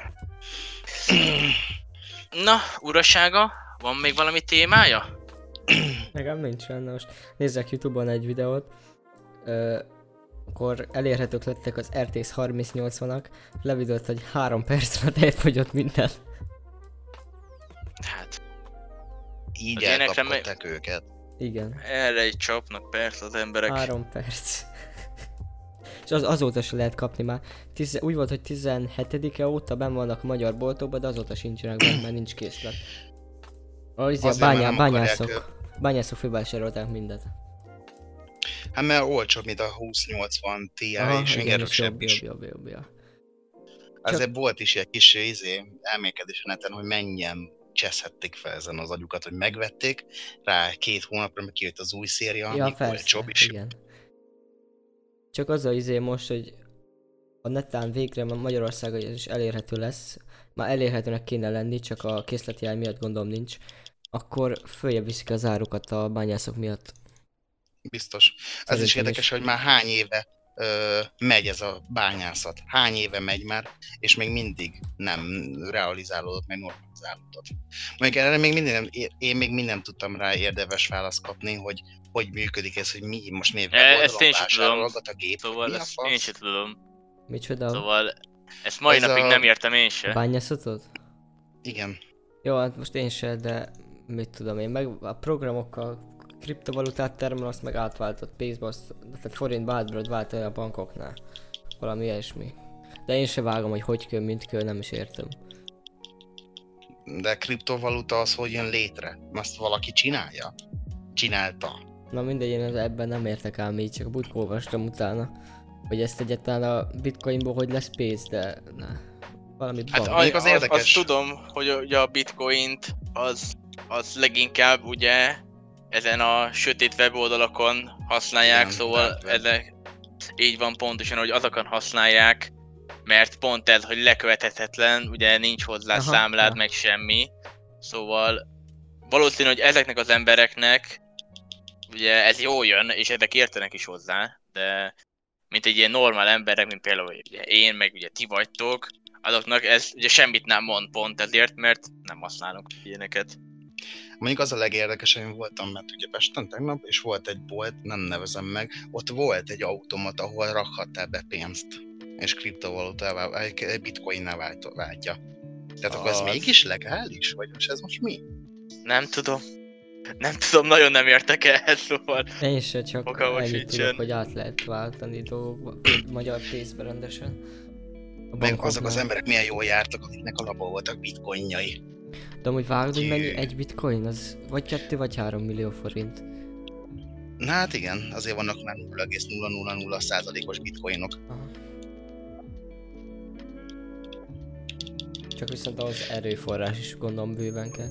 [CLEARS THROAT] Na, urasága, van még valami témája? [CLEARS THROAT] Nekem nincs benne most. Nézzek Youtube-on egy videót. Ö, akkor elérhetők lettek az RTX 3080-ak. Levidott, hogy 3 perc alatt elfogyott minden. Hát, Így elkapkodták őket. Igen, erre egy csapnak persze az emberek. 3 perc. És az, azóta se lehet kapni már. Tiz, úgy volt, hogy 17-e óta ben vannak a magyar boltokban, de azóta sincsenek benne, mert nincs készlet. A, izé, a bányá, bányászok. akarják, Bányászok fővásárolták mindet. Hát mert olcsóbb, mint a 2080 Ti, Aha, és igen, és jobb, is. jobb, jobb, jobb, jobb. Azért volt is egy kis izé, elmékedés a neten, hogy mennyien cseszhették fel ezen az agyukat, hogy megvették, rá két hónapra meg kijött az új széria, Ja, ami persze, olcsóbb is. igen. Csak az a izé most, hogy a netán végre ma- Magyarországon is elérhető lesz, már elérhetőnek kéne lenni, csak a készletjel miatt gondolom nincs, akkor följebb viszik az árukat a bányászok miatt. Biztos. Ez Szerintem is érdekes, is. hogy már hány éve ö, megy ez a bányászat. Hány éve megy már, és még mindig nem realizálódott, meg normalizálódott. Mondjuk erre még mindig nem, én még mind nem tudtam rá érdemes választ kapni, hogy hogy működik ez, hogy mi most miért E, ezt én sem tudom. a gép, Szóval mi a ezt én sem tudom. Micsoda? Szóval ezt mai Ez napig a- nem értem én A se. bányászatot? Igen. Jó, hát most én se, de mit tudom én, meg a programokkal kriptovalutát termel, azt meg átváltott pénzbe, azt, tehát forintba át tudod váltani a bankoknál. Valami ilyesmi. De én se vágom, hogy hogy kell, mint kell, nem is értem. De kriptovaluta az hogy jön létre? Azt valaki csinálja? Csinálta. Na mindegy, én ebben nem értek ám így, csak butkó olvastam utána. Hogy ezt egyáltalán a bitcoinból hogy lesz pénz, de ne. Valami Hát bank. az, az érdekes. azt tudom, hogy a- ugye a bitcoint az, az leginkább ugye ezen a sötét weboldalakon használják, Igen, szóval ezek így van pontosan, hogy azokon használják, mert pont ez, hogy lekövethetetlen, ugye nincs hozzá Aha, számlád, ja. meg semmi, szóval valószínű, hogy ezeknek az embereknek ugye ez jól jön, és ezek értenek is hozzá, de mint egy ilyen normál emberek, mint például ugye én, meg ugye ti vagytok, azoknak ez ugye semmit nem mond pont ezért, mert nem használunk ilyeneket. Mondjuk az a legérdekesebb, én voltam mert ugye Pesten tegnap, és volt egy bolt, nem nevezem meg, ott volt egy automat, ahol rakhattál be pénzt, és kriptovalutává, egy bitcoinnál vált, váltja. Tehát akkor ez Az- mégis legális? Vagy most ez most mi? Nem tudom. Nem tudom, nagyon nem értek ehhez, szóval Én se csak Fogalmam ennyit tudok, hogy át lehet váltani dolgokba, magyar pénzbe rendesen. Meg azok az emberek milyen jól jártak, akiknek alapból voltak bitcoinjai. De amúgy vágod, hogy mennyi egy bitcoin? Az vagy 2 vagy 3 millió forint. Na hát igen, azért vannak már 0,000 százalékos bitcoinok. Aha. Csak viszont ahhoz erőforrás is gondolom bőven kell.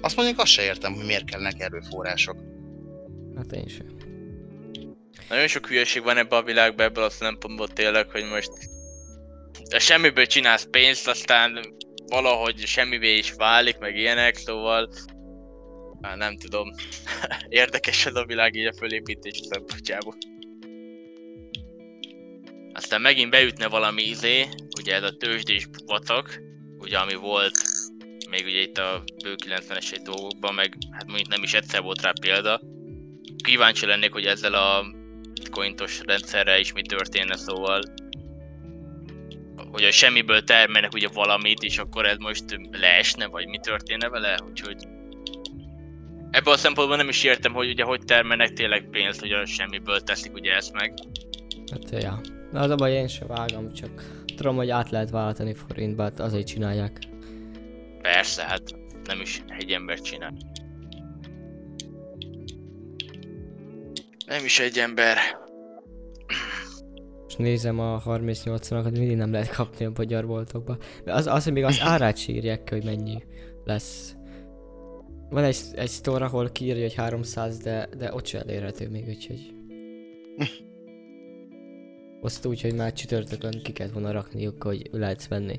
Azt mondjuk azt se értem, hogy miért kellnek erőforrások. Hát én sem. Nagyon sok hülyeség van ebbe a világban ebből a szempontból tényleg, hogy most de semmiből csinálsz pénzt, aztán valahogy semmivé is válik, meg ilyenek, szóval hát nem tudom. [LAUGHS] Érdekes ez a világ így a fölépítés szempontjából. Aztán megint beütne valami izé, ugye ez a tőzsdés vacak, ugye ami volt még ugye itt a bő 90-es dolgokban, meg hát mondjuk nem is egyszer volt rá példa. Kíváncsi lennék, hogy ezzel a bitcointos rendszerrel is mi történne, szóval hogy a semmiből termelnek ugye valamit, és akkor ez most leesne, vagy mi történne vele, úgyhogy Ebből a szempontból nem is értem, hogy ugye hogy termelnek tényleg pénzt, hogy a semmiből teszik ugye ezt meg. Hát ja. Na az a baj, én sem vágom, csak tudom, hogy át lehet váltani forintba, hát azért csinálják. Persze, hát nem is egy ember csinál. Nem is egy ember. És nézem a 38-akat, mindig nem lehet kapni a magyarboltokba. De az, az, hogy még az árát sírják ki, hogy mennyi lesz. Van egy, egy store, ahol kiírja, hogy 300, de, de ott sem elérhető még, úgyhogy... Azt úgy, hogy már csütörtökön ki kellett volna rakniuk, hogy lehetsz venni.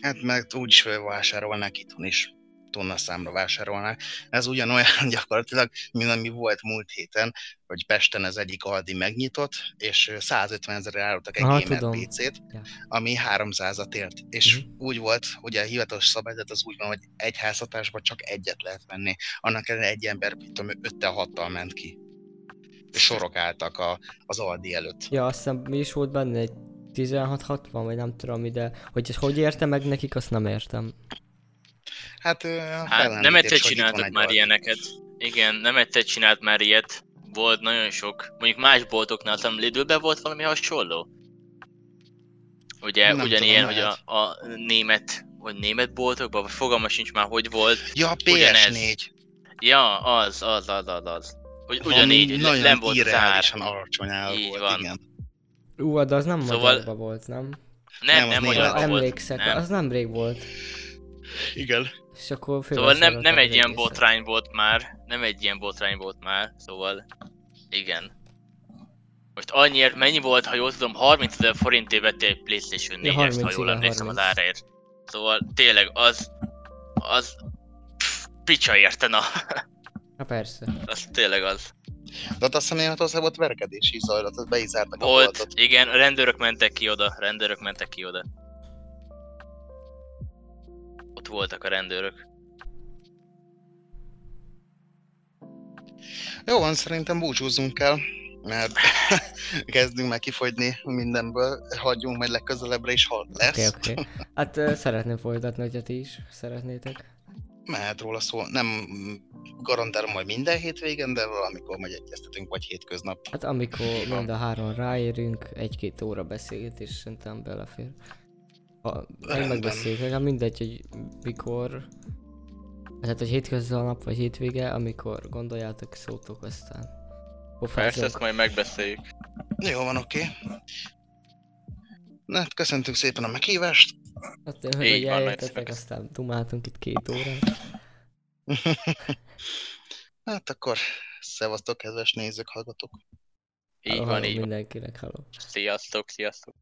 Hát mert úgy is vásárolnák itthon is tonna számra vásárolnák. Ez ugyanolyan [LAUGHS] gyakorlatilag, mint ami volt múlt héten, hogy Pesten az egyik Aldi megnyitott, és 150 ezer árultak egy Aha, gamer. PC-t, ami 300-at ért. És Mhm. úgy volt, ugye a hivatalos szabályzat az úgy van, hogy egy házhatásban csak egyet lehet venni. Annak ellenére egy ember, tudom, 5-6-tal ment ki. És sorok álltak a, az Aldi előtt. Ja, azt hiszem mi is volt benne egy 1660, vagy nem tudom ide. Hogy hogy érte meg nekik, azt nem értem. Hát, Hát nem egyszer csináltak egy már Aldi. ilyeneket. Igen, nem egyszer csinált már ilyet. Volt nagyon sok. Mondjuk más boltoknál, aztán Lidlben volt valami hasonló. Ugye Nem ugyanilyen, tudom, hogy a, a német, vagy német boltokban, vagy fogalma sincs már, hogy volt. Ja, Ugyanez. PS4. Ja, az, az, az, az, az. Hogy ugyanígy, hogy nagyon nem volt zár. irreálisan alacsony ár Így volt, van. igen. Ú, de az nem Szóval- szóval... magyarba volt, nem? Nem, Nem, nem, magyarban volt. Emlékszek, Nem. az nemrég volt. Igen. És akkor Szóval nem, nem egy ilyen botrány volt már, nem egy ilyen botrány volt már, szóval igen. Most annyiért, mennyi volt, ha jól tudom, 30 ezer forintért vettél egy Playstation 4 Ja, ha 30, jól emlékszem az 30. áraért. Szóval tényleg az, az pff, picsa érte, na, persze. az tényleg az. De ott azt hiszem Németországban volt verkedés is zajlott, ott be is zártak a Volt, boltot. igen, a rendőrök mentek ki oda, rendőrök mentek ki oda. Ott voltak a rendőrök. Jó van, szerintem búcsúzzunk el, mert [LAUGHS] kezdünk meg kifogyni mindenből, hagyjunk majd legközelebbre is, ha lesz. Oké, oké. [LAUGHS] Hát ö, szeretném folytatni, hogyha ti is szeretnétek. Mehet róla szó, nem garantálom majd minden hétvégen, de valamikor majd egyeztetünk, vagy hétköznap. Hát amikor mind a három ráérünk, egy-két óra beszélgetés szerintem belefér. Ha meg megbeszéljük, legalább mindegy, hogy mikor, tehát hogy hétköznap vagy hétvége, amikor gondoljátok, szótok aztán. Persze, Pofázunk. ezt majd megbeszéljük. Jó van, oké. Na, hát köszöntünk szépen a meghívást. Hát, hogy Így van, eljöttetek, meg- aztán dumáltunk itt két órát. [LAUGHS] hát akkor szevasztok, kedves nézők, hallgatók. Így Halló, van, halló így. Mindenkinek, halló. Sziasztok, sziasztok.